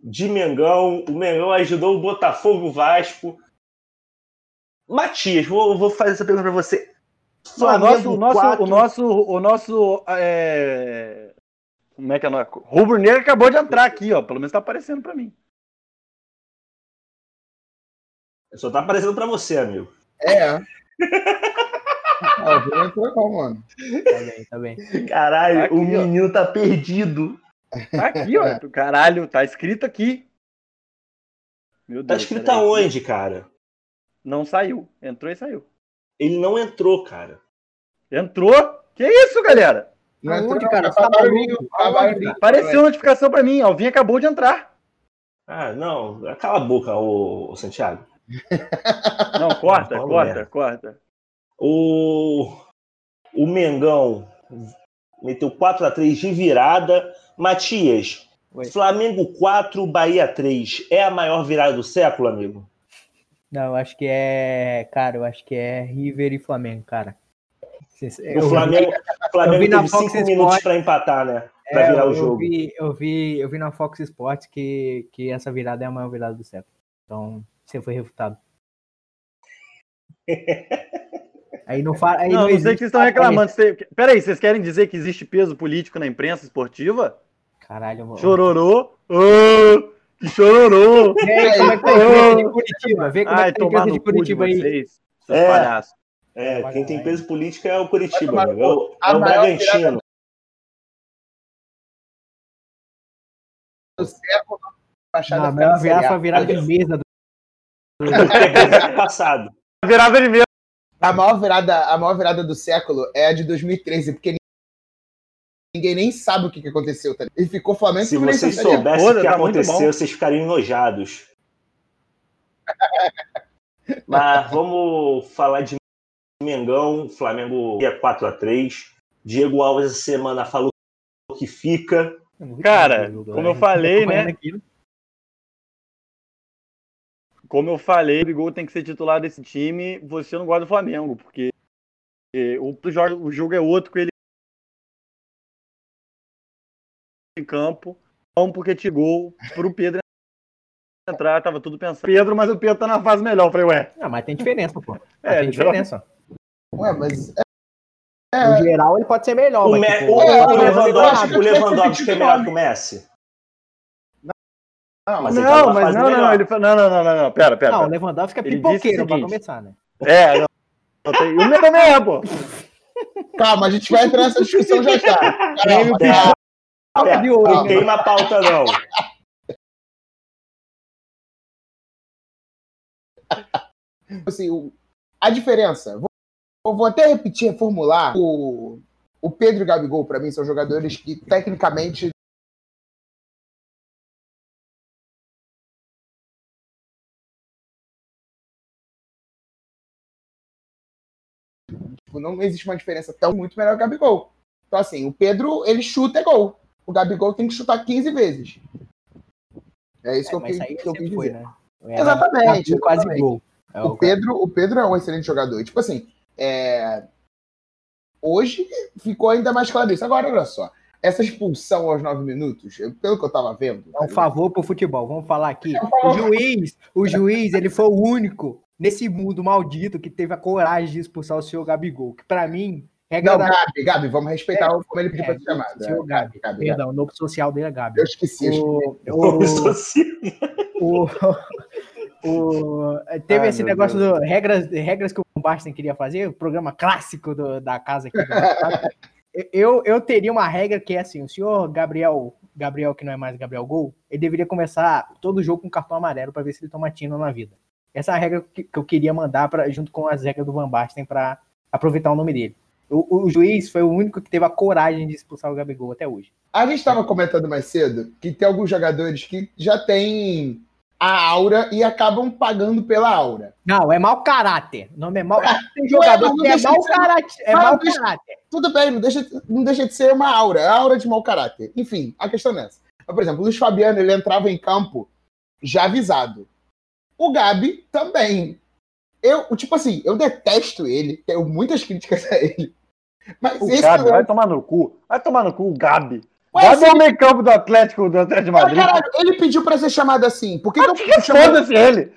de Mengão. O Mengão ajudou o Botafogo Vasco. Matias, vou, vou fazer essa pergunta para você. o nosso, o nosso, o nosso, o nosso é... como é que é? Rubro Negro acabou de entrar aqui, ó. Pelo menos tá aparecendo para mim. Só tá aparecendo pra você, amigo. É. ah, não entrou mano. Tá bem, tá bem. Caralho, tá aqui, o menino ó. tá perdido. Tá aqui, ó. Caralho, tá escrito aqui. Meu tá Deus, tá escrito aonde, cara? Não saiu. Entrou e saiu. Ele não entrou, cara. Entrou? Que isso, galera? Não entrou, cara? Tá Apareceu notificação pra mim. Alvin acabou de entrar. Ah, não. Cala a boca, ô, ô Santiago. Não, corta, não, corta, merda. corta. O, o Mengão meteu 4x3 de virada. Matias, Oi. Flamengo 4, Bahia 3. É a maior virada do século, amigo? Não, eu acho que é. Cara, eu acho que é River e Flamengo, cara. O Flamengo, eu, Flamengo eu teve 5 minutos para empatar, né? Para é, virar o jogo. Vi, eu, vi, eu vi na Fox Sports que, que essa virada é a maior virada do século. Então, você foi refutado. Aí não fala. Aí não, não, não sei que vocês estão reclamando. Você... Peraí, vocês querem dizer que existe peso político na imprensa esportiva? Caralho, mano. Chororô. Oh, Que chororô! E aí, como é que tá a imprensa de Curitiba? Vê como é Ai, que tá a imprensa de cu de Curitiba aí. vocês, seus É. palhaços. É, quem tem peso político é o Curitiba. É o, é o maior Bragantino. do século, a na virada A. foi a virada de mesa. Do... Passado. Virada de mesa. A maior virada, a maior virada do século é a de 2013, porque ninguém nem sabe o que, que aconteceu. Tá? E ficou Flamengo Se vocês A. soubessem o que tá aconteceu, vocês ficariam enojados. Mas vamos falar de Mengão. Flamengo é 4x3. Diego Alves essa semana falou que fica. Cara, como eu falei, né? Como eu falei, o Gol tem que ser titular desse time. Você não gosta do Flamengo, porque eh, o jogo, o jogo é outro com ele em campo. Não porque te gol pro Pedro entrar, tava tudo pensando. Pedro, mas o Pedro tá na fase melhor. Eu falei, ué. Ah, mas tem diferença, pô. É, tem diferença. Ué, mas No geral, ele pode ser melhor. O, mas, Me- tipo, o- é, o Lewandowski, o Lewandowski é melhor que o Messi. Não, Mas ele não, numa mas não, não, ele falou, não, não, não, não, não, pera, pera. Não, o pera. Lewandowski é Ele pipoqueiro o pra começar, né? É, não. O meu também é, pô. calma, a gente vai entrar nessa discussão já já. Prêmio. É, de ouro, não queima a pauta, não. Assim, o- a diferença, vou, eu vou até repetir, reformular. O, o Pedro e o Gabigol, pra mim, são jogadores que, tecnicamente, não existe uma diferença tão muito melhor que o Gabigol. Então, assim, o Pedro, ele chuta é gol. O Gabigol tem que chutar 15 vezes. É isso É, que eu, aí que eu quis foi, dizer. né? Era Exatamente, quase exatamente. gol. É, O Pedro, o Pedro é um excelente jogador. E, tipo assim, é, hoje ficou ainda mais claro isso. Agora, olha só. Essa expulsão aos nove minutos, pelo que eu tava vendo. É um favor pro futebol. Vamos falar aqui. É. O juiz, o juiz, ele foi o único nesse mundo maldito que teve a coragem de expulsar o senhor Gabigol. Que pra mim, regra Não, da. Gabi, Gabi, vamos respeitar como ele pediu É, pra ser chamado. senhor É, Gabi. Gabi, Gabi. Perdão, o nome social dele é Gabi. Eu esqueci. esqueci. O, o, Social. o, o- teve Ai, esse negócio Deus. do regras, regras que o Basten queria fazer, o programa clássico do- da casa aqui. do- eu, eu teria uma regra que é assim: o senhor Gabriel, Gabriel, que não é mais Gabriel Gol, ele deveria começar todo jogo com cartão amarelo para ver se ele toma tino na vida. Essa é a regra que, que eu queria mandar pra, junto com as regras do Van Basten para aproveitar o nome dele. O, o juiz foi o único que teve a coragem de expulsar o Gabigol até hoje. A gente estava comentando mais cedo que tem alguns jogadores que já têm a aura e acabam pagando pela aura. Não, é mau caráter. O nome é mau. Tem jogador não que é mau de ser- caráter. É mau deixa- caráter. Tudo bem, não deixa, não deixa de ser uma aura, é a aura de mau caráter. Enfim, a questão é essa. Mas, por exemplo, o Luiz Fabiano, ele entrava em campo já avisado. O Gabi também. Eu, tipo assim, eu detesto ele, tenho muitas críticas a ele. Mas O esse Gabi, é vai tomar no cu. Vai tomar no cu o Gabi. Ué, Gabi se é o meio campo do Atlético, do Atlético de Mas, Madrid. caralho, ele pediu pra ser chamado assim. Por que, que eu Que chamo foda-se ele.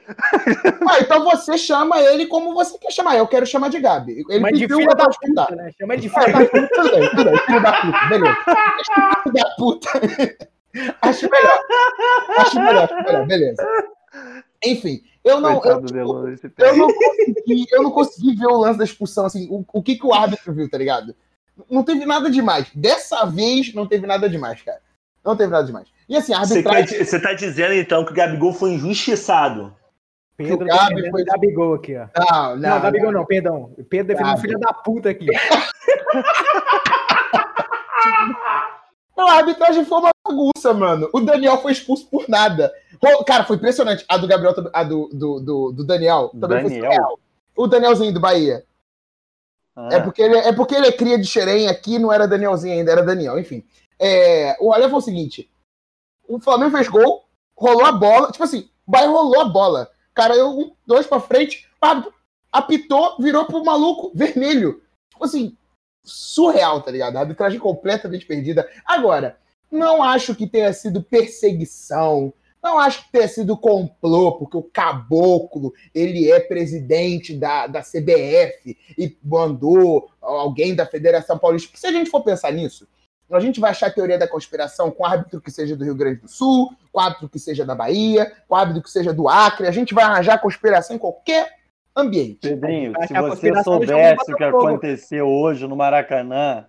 Ah, então você chama ele como você quer chamar. Eu quero chamar de Gabi. Ele Mas de pediu filha eu da escutar. puta, né? Chama de É, filha da mas tudo bem, tudo bem, filho da puta, beleza. Filho da puta. Acho melhor. Acho melhor, acho melhor, beleza. Enfim, eu não, eu, tipo, eu não consegui, eu não consegui ver o lance da expulsão, assim, o, o que, que o árbitro viu, tá ligado? Não teve nada demais. Dessa vez não teve nada demais, cara. Não teve nada demais. E assim, a Você, arbitragem. quer- você tá dizendo, então, que o Gabigol foi injustiçado. Pedro O Gabi defendendo foi- Gabigol aqui, ó. Não, Não, não. Gabigol não, perdão. Pedro defendendo filho da puta aqui. Não, a arbitragem foi uma bagunça, mano. O Daniel foi expulso por nada. Cara, foi impressionante. A do Gabriel, a do, do, do, do Daniel também foi Daniel? surreal. O Danielzinho do Bahia. Ah, É, porque ele, é porque ele é cria de xerém aqui, não era Danielzinho ainda, era Daniel. Enfim. É, o olha foi o seguinte: o Flamengo fez gol, rolou a bola. Tipo assim, o Bahia rolou a bola. Cara, eu, um, dois pra frente, pá, apitou, virou pro maluco vermelho. Tipo assim, surreal, tá ligado? A arbitragem completamente perdida. Agora, não acho que tenha sido perseguição. Não acho que tenha sido complô, porque o caboclo, ele é presidente da, da CBF e mandou alguém da Federação Paulista. Porque se a gente for pensar nisso, A gente vai achar a teoria da conspiração com árbitro que seja do Rio Grande do Sul, com árbitro que seja da Bahia, com árbitro que seja do Acre. A gente vai arranjar conspiração em qualquer ambiente. Pedrinho, se você soubesse o que aconteceu hoje no Maracanã,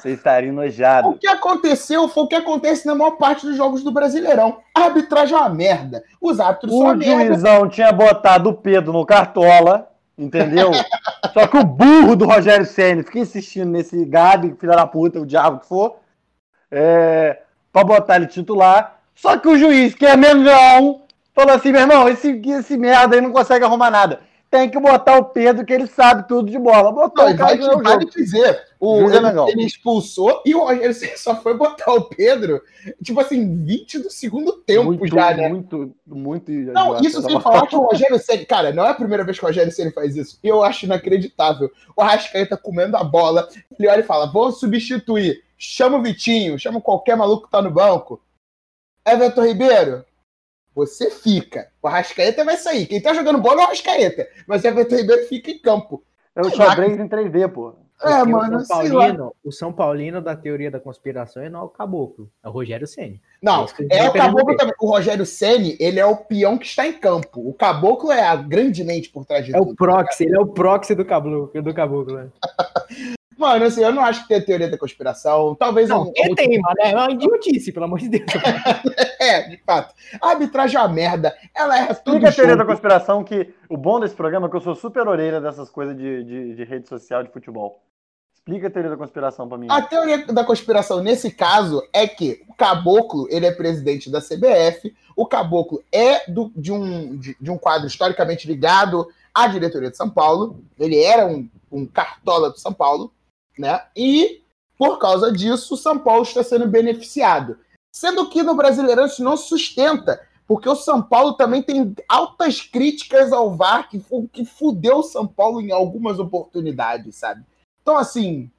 você estaria enojado. O que aconteceu foi o que acontece na maior parte dos jogos do Brasileirão. A arbitragem é uma merda. Os árbitros são uma O merda. juizão tinha botado o Pedro no cartola, entendeu? Só que o burro do Rogério Senna fica insistindo nesse Gabi, filho da puta, o diabo que for, é, pra botar ele titular. Só que o juiz, que é Mengão, falou assim: meu irmão, esse, esse merda aí não consegue arrumar nada. Tem que botar o Pedro, que ele sabe tudo de bola. Botou Não, o cara vai, vai dizer, o, Juiz é ele, ele expulsou e o Rogério só foi botar o Pedro, tipo assim, 20 do segundo tempo muito, já, né? muito, muito. Não, isso sem falar que o Rogério Ceni, cara, não é a primeira vez que o Rogério Ceni faz isso. Eu acho inacreditável. O Arrascaeta comendo a bola, ele olha e fala: "Vou substituir. Chama o Vitinho, chama qualquer maluco que tá no banco. Everton Ribeiro, você fica. O Arrascaeta vai sair. Quem tá jogando bola é o Arrascaeta, mas o Everton Ribeiro fica em campo. É o xadrez em 3D, pô. É, Porque mano, o São. Paulino, o São Paulino da teoria da conspiração é não é o caboclo, é o Rogério Ceni. Não, É é o caboclo também. O Rogério Ceni, ele é o peão que está em campo. O caboclo é a grande mente por trás de É tudo. o proxy, ele é o proxy do caboclo, do caboclo. né? Mano, assim, eu não acho que tem teoria da conspiração. Talvez Não, um- tem, mano, é uma idiotice, pelo amor de Deus. É, de fato. A arbitragem é uma merda. Ela erra tudo. Explica a teoria da conspiração que o bom desse programa é que eu sou super orelha dessas coisas de, de, de rede social, de futebol. Explica a teoria da conspiração pra mim. A teoria da conspiração nesse caso é que o Caboclo, ele é presidente da CBF, o Caboclo é do- de, um, de, de um quadro historicamente ligado à diretoria de São Paulo, ele era um, um cartola do São Paulo, né? E, por causa disso, o São Paulo está sendo beneficiado. Sendo que no Brasileirão isso não sustenta, porque o São Paulo também tem altas críticas ao VAR, que, que fudeu o São Paulo em algumas oportunidades, sabe? Então, assim,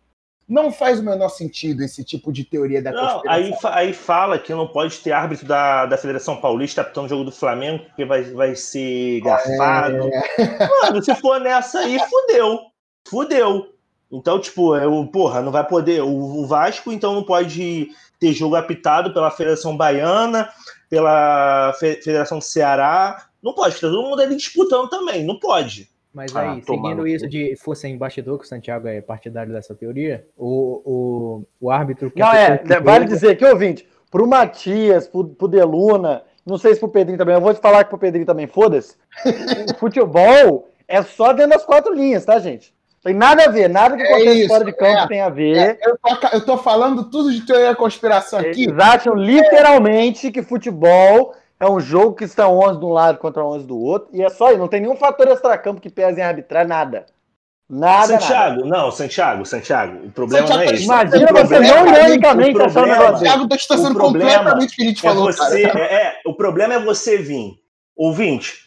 não faz o menor sentido esse tipo de teoria da Não, aí, aí fala que não pode ter árbitro da, da Federação Paulista apitando o jogo do Flamengo, porque vai, vai ser garfado. É. Mano, se for nessa aí, fudeu. Fudeu. Então, tipo, eu, porra, não vai poder. O, o Vasco, então, não pode ter jogo apitado pela Federação Baiana, pela Fe- Federação do Ceará. Não pode, porque todo mundo ali disputando também. Não pode. Mas Ah, aí, tomar seguindo isso de força embaixador, que o Santiago é partidário dessa teoria, o, o, o árbitro. que Não, é, aplicou o vale jogo- dizer que, ouvinte, pro Matias, pro, pro Deluna, não sei se pro Pedrinho também, eu vou te falar que pro Pedrinho também, foda-se. Futebol é só dentro das quatro linhas, tá, gente? Tem nada a ver, nada que É acontece isso, fora de campo é. tem a ver. É, eu, tô, eu tô falando tudo de teoria da conspiração aqui. Eles acham literalmente que futebol é um jogo que estão 11 de um lado contra 11 do outro, e é só isso, não tem nenhum fator extracampo que pese em arbitrar, nada. Nada, nada. Santiago, não, Santiago, Santiago. O problema Santiago, não é esse. Imagina O você não ironicamente o achar um problema- negócio O desse. Thiago tá distorcendo O problema completamente o que a gente É falou, você, cara. é, é, o problema é você vir. Ouvinte,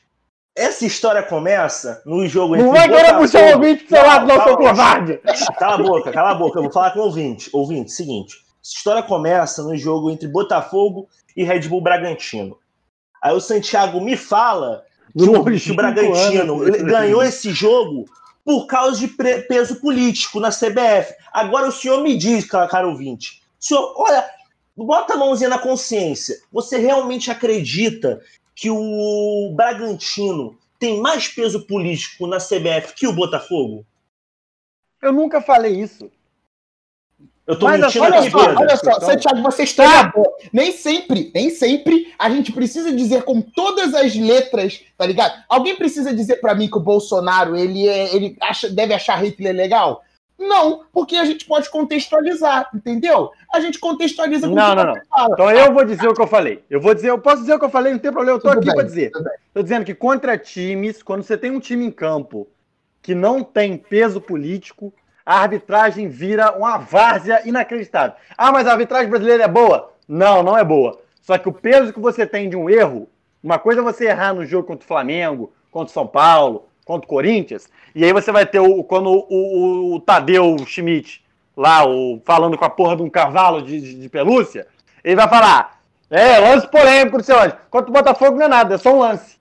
essa história começa no jogo Não vai querer puxar o ouvinte pro seu lado, não, seu covarde. Cala a boca, cala a boca. Eu vou falar com o ouvinte. Ouvinte, seguinte. Essa história começa no jogo entre Botafogo e Red Bull Bragantino. Aí o Santiago me fala que o, que o Bragantino ele ganhou esse jogo por causa de peso político na CBF. Agora o senhor me diz, cara, cara ouvinte. Senhor, olha, bota a mãozinha na consciência. Você realmente acredita que o Bragantino tem mais peso político na CBF que o Botafogo? Eu nunca falei isso. Eu tô Mas mentindo Olha aqui, só, Pedro. olha só, Então- Santiago, você está na boa. Nem sempre, nem sempre a gente precisa dizer com todas as letras, tá ligado? Alguém precisa dizer pra mim que o Bolsonaro, ele, é, ele acha, deve achar Hitler legal? Não, porque a gente pode contextualizar, entendeu? A gente contextualiza com Não, o que não, você fala. Então eu vou dizer o que eu falei. Eu vou dizer, eu posso dizer o que eu falei, não tem problema, eu tô Tudo aqui pra dizer. Tô dizendo que contra times, quando você tem um time em campo que não tem peso político, a arbitragem vira uma várzea inacreditável. Ah, mas a arbitragem brasileira é boa? Não, não é boa. Só que o peso que você tem de um erro, uma coisa é você errar no jogo contra o Flamengo, contra o São Paulo, contra o Corinthians, e aí você vai ter o quando o, o- o Tadeu Schmidt, lá, o, falando com a porra de um cavalo de, de- de pelúcia, ele vai falar, é, lance polêmico do seu anjo. Contra o Botafogo não é nada, é só um lance.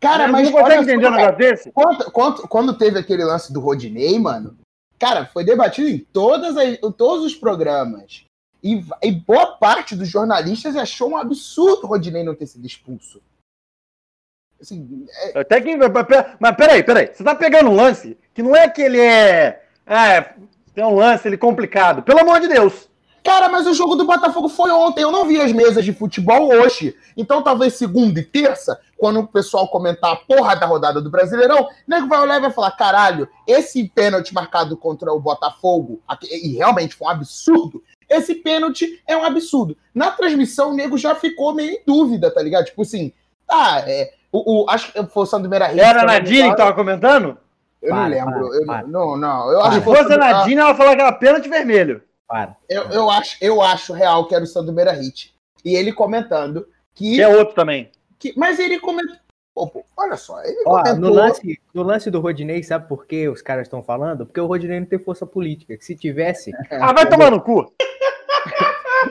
Cara, Não mas consegue olha entender um negócio desse? Quando, quando, quando teve aquele lance do Rodinei, mano, Cara, foi debatido em, todas as, em todos os programas. E, e, boa parte dos jornalistas achou um absurdo o Rodinei não ter sido expulso. Assim, é... Até que. Mas peraí, peraí. Você tá pegando um lance que não é que ele é. É, tem um lance ele complicado. Pelo amor de Deus. Cara, mas o jogo do Botafogo foi ontem. Eu não vi as mesas de futebol hoje. Então, talvez segunda e terça, quando o pessoal comentar a porra da rodada do Brasileirão, o nego vai olhar e vai falar: caralho, esse pênalti marcado contra o Botafogo, e realmente foi um absurdo. Esse pênalti é um absurdo. Na transmissão, o nego já ficou meio em dúvida, tá ligado? Tipo assim, tá, é, o, o, acho que foi o Sandro Meira Era a Nadine que tava comentando? Eu para, não lembro. Para, eu, para. Não, não. Eu acho Se fosse a Nadine, ela falou que era pênalti vermelho. Para. Eu, eu, acho, eu acho real que era o Sandro Meira Hit. E ele comentando que. Que é outro também. Que, mas ele comentou. Pô, olha só, ele Ó, comentou... no, lance, no lance do Rodinei, sabe por que os caras estão falando? Porque o Rodinei não tem força política. Que se tivesse. ah, vai tomar no cu!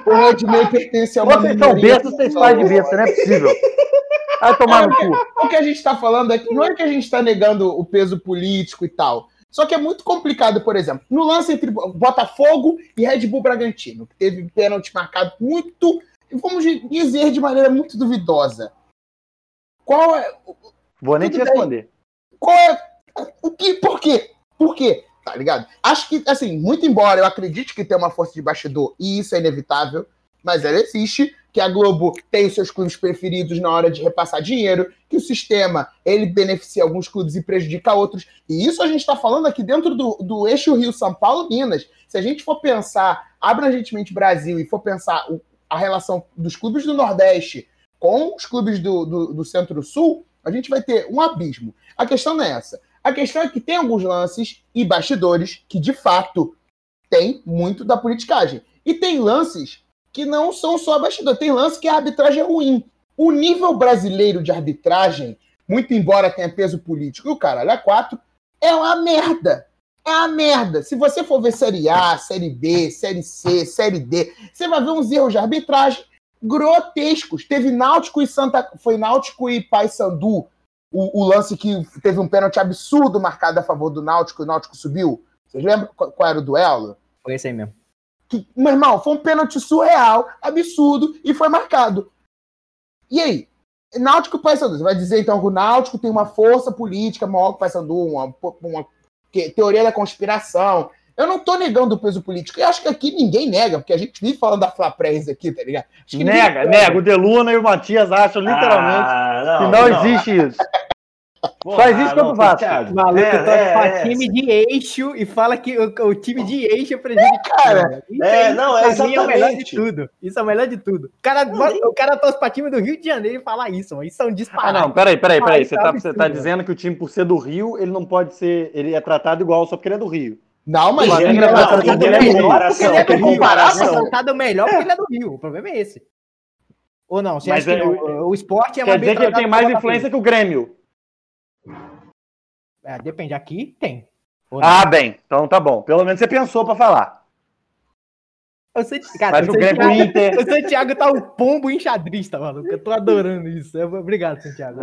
o Rodinei pertence a uma. Vocês são bestas, vocês pais de besta, não é possível. Vai tomar no cu. O que a gente está falando aqui não é que a gente está negando o peso político e tal. Só que é muito complicado, por exemplo, no lance entre Botafogo e Red Bull Bragantino, que teve pênalti marcado muito, vamos dizer, de maneira muito duvidosa. Qual é. Vou nem te responder. Qual é. O que, por quê? Por quê? Tá ligado? Acho que, assim, muito embora eu acredite que tem uma força de bastidor e isso é inevitável, mas ela existe, que a Globo tem os seus clubes preferidos na hora de repassar dinheiro, que o sistema ele beneficia alguns clubes e prejudica outros. E isso a gente está falando aqui dentro do, do eixo Rio-São Paulo-Minas. Se a gente for pensar abrangentemente Brasil e for pensar o, a relação dos clubes do Nordeste com os clubes do, do, do Centro-Sul, a gente vai ter um abismo. A questão não é essa. A questão é que tem alguns lances e bastidores que, de fato, tem muito da politicagem. E tem lances que não são só bastidor. Tem lance que a arbitragem é ruim. O nível brasileiro de arbitragem, muito embora tenha peso político e o caralho a quatro, é uma merda. É uma merda. Se você for ver Série A, Série B, Série C, Série D, você vai ver uns erros de arbitragem grotescos. Teve Náutico e Santa. Foi Náutico e Paysandu. O, o lance que teve um pênalti absurdo marcado a favor do Náutico e o Náutico subiu. Vocês lembram qual era o duelo? Foi esse aí mesmo. Que, meu irmão, foi um pênalti surreal, absurdo, e foi marcado. E aí? Náutico e Paysandu. Você vai dizer então que o Náutico tem uma força política maior que o Paysandu, uma, uma teoria da conspiração. Eu não tô negando o peso político. Eu acho que aqui ninguém nega, porque a gente vive falando da Flaprés aqui, tá ligado? Nega, nega. O Deluna e o Matias acham literalmente ah, não, que não, não, existe isso. Porra, Só existe quando Vasco. O maluco é, torce é, pra é, time de eixo e fala que o, o time de eixo é prejudicado. É, cara. Isso é, não, é exatamente. é o melhor de tudo. Isso é o melhor de tudo. O cara, o cara torce pra time do Rio de Janeiro e fala isso, mano. Isso é um disparate. Ah, não, peraí, peraí, peraí. Você tá, você tá dizendo que o time, por ser do Rio, ele não pode ser. Ele é tratado igual só porque ele é do Rio. Não, mas ele é, tratado melhor. Comparação, é comparação. Ele é tratado melhor porque ele é do Rio. O problema é esse. Ou não? Você mas acha é, que o, o esporte é mais Quer dizer que ele tem mais influência que o Grêmio. É, depende, aqui tem. Ah, bem, então tá bom. Pelo menos você pensou para falar. O cara, o, Santiago, Inter... o Santiago tá um pombo enxadrista, maluco. Eu tô adorando isso. Obrigado, Santiago.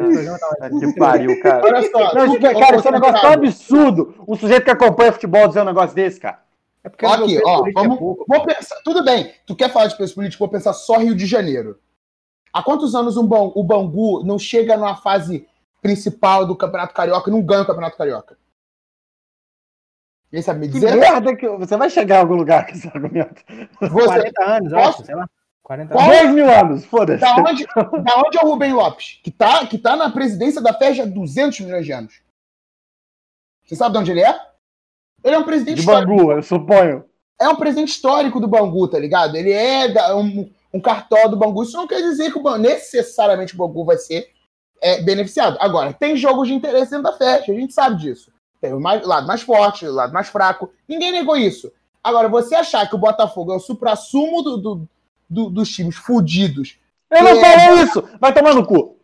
Tá que pariu, cara. Olha só, não, cara, isso é um negócio tão absurdo. Um sujeito que acompanha futebol dizer um negócio desse, cara. É porque aqui, ó, vamos, é pouco, vou pensar, tudo bem, tu quer falar de peso político, vou pensar só Rio de Janeiro. Há quantos anos um, o Bangu não chega numa fase principal do Campeonato Carioca e não ganha o Campeonato Carioca. Quem sabe me dizer? Que merda que você vai chegar a algum lugar com esse argumento. Você... 40 anos, Posso? acho, sei lá. 40 anos. 2 mil anos, foda-se. Da onde, da onde é o Rubem Lopes? Que tá, que tá na presidência da FED há 200 milhões de anos. Você sabe de onde ele é? Ele é um presidente de histórico. Bangu, eu suponho. É um presidente histórico do Bangu, tá ligado? Ele é um, um cartó do Bangu. Isso não quer dizer que o, necessariamente o Bangu vai ser é beneficiado. Agora, tem jogos de interesse dentro da festa, a gente sabe disso. Tem o mais, lado mais forte, o lado mais fraco. Ninguém negou isso. Agora, você achar que o Botafogo é o supra-sumo do, do, do, dos times fudidos. Eu não é... isso! Vai tomar no cu!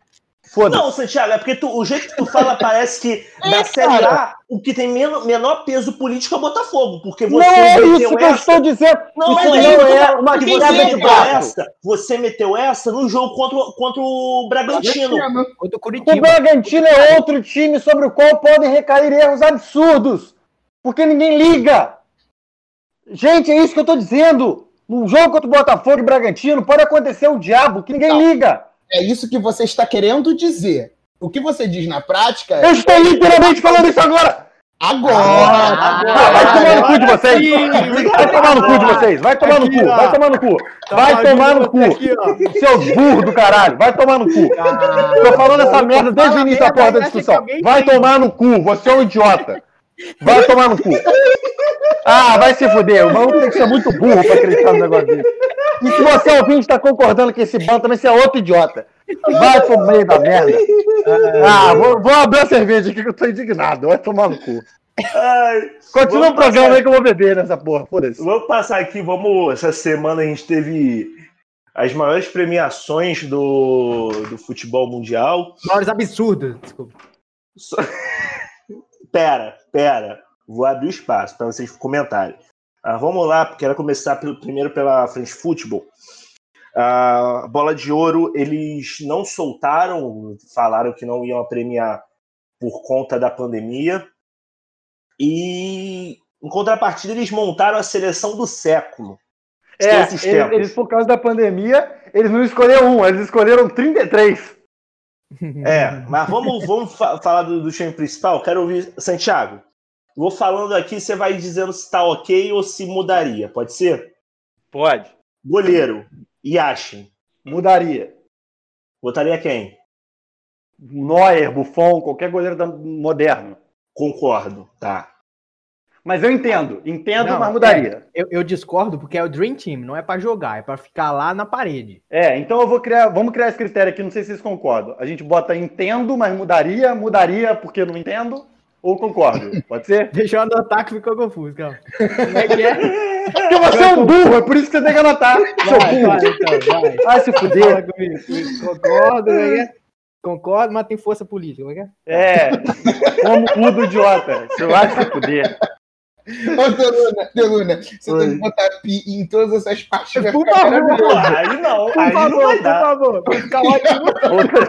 Não, Santiago, é porque tu, o jeito que tu fala parece que é, da Série A, o que tem menor, menor peso político é o Botafogo. Porque você não é isso que essa... eu estou dizendo. Não, isso é, não é uma queda de essa. Você meteu essa no jogo contra, contra o Bragantino. Contra o, o Bragantino é outro time sobre o qual podem recair erros absurdos. Porque ninguém liga. Gente, é isso que eu tô dizendo. Num jogo contra o Botafogo e Bragantino, pode acontecer o diabo, que ninguém Não. liga. É isso que você está querendo dizer. O que você diz na prática Eu é estou literalmente falando isso agora. agora. Ah, vai tomar no cu de vocês. Vai tomar no cu de vocês. Vai tomar no cu. Vai tomar no cu. Tá Vai tomar no cu. Seus burros do caralho. Vai tomar no cu. Tô falando essa merda desde o início da porra da discussão. Vai tomar no cu. Você é um idiota. Vai tomar no cu. Ah, vai se fuder. O maluco tem que ser muito burro pra acreditar no negócio desse. E se você ouvinte está concordando com esse bando, também você é outro idiota. Vai pro meio da merda. Ah, vou, vou abrir a cerveja aqui que eu tô indignado. Vai tomar no cu. Ai, Continua o programa passar. aí que eu vou beber nessa porra. Foda-se. Vamos passar aqui, vamos. Essa semana a gente teve as maiores premiações do, do futebol mundial. Maiores absurdos. Desculpa. Só- Pera, pera. Vou abrir o espaço para vocês comentarem. Ah, vamos lá, quero começar pelo, primeiro pela frente futebol. A bola de ouro, eles não soltaram, falaram que não iam premiar por conta da pandemia. E em contrapartida, eles montaram a seleção do século. É, eles, eles, por causa da pandemia, eles não escolheram um, eles escolheram 33. É, mas vamos, vamos fa- falar do, do time principal. Quero ouvir. Santiago, vou falando aqui, você vai dizendo se tá ok ou se mudaria. Pode ser? Pode. Goleiro, Yashin. Mudaria. Botaria quem? Neuer, Buffon, qualquer goleiro da- moderno. Concordo, tá. Mas eu entendo, entendo, Não, mas mudaria. Eu, eu discordo porque é o Dream Team, não é pra jogar, é pra ficar lá na parede. É. então eu vou criar, vamos criar esse critério aqui, não sei se vocês concordam. A gente bota entendo, mas mudaria, mudaria porque não entendo, ou concordo. Pode ser? Deixa eu anotar que ficou confuso, calma. Como é que é? Porque você é um burro, é por isso que você tem que anotar. Seu Vai, burro. vai, então, vai. Vai se fuder. Concordo, como é que é? Concordo, mas tem força política, como é que é? É. Como cu do idiota. Você vai se fuder. Ô, Deluna, Deluna, você Oi. tem que botar pi em todas essas partes. vai Por ficar favor. Aí não, Por aí não favor, vai por favor, vai ficar ótimo.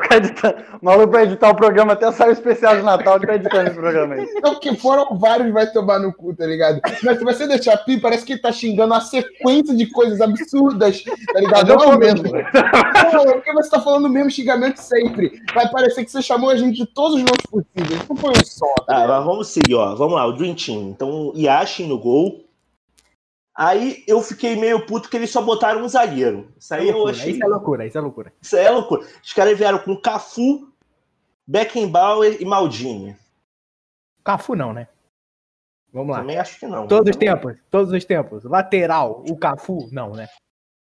Vai. O maluco vai editar o programa até sair o especial de Natal, ele tá editando esse programa aí. Então, que foram vários, vai tomar no cu, tá ligado? Mas se você deixar pi, parece que ele tá xingando uma sequência de coisas absurdas, tá ligado? Não é o mesmo. Não, é porque você tá falando o mesmo xingamento sempre. Vai parecer que você chamou a gente de todos os nomes possíveis. Não foi um só, tá Tá, ligado? mas vamos seguir, ó. Vamos lá, o Dream Team. Então, Yashin no gol. Aí eu fiquei meio puto que eles só botaram um zagueiro. Isso aí eu Loucura, achei. Isso é loucura, isso é loucura. Isso é loucura. Os caras vieram com Cafu, Beckenbauer e Maldini. Cafu não, né? Vamos lá. Também acho que não. Todos os tempos, todos os tempos. Lateral, o Cafu, não, né?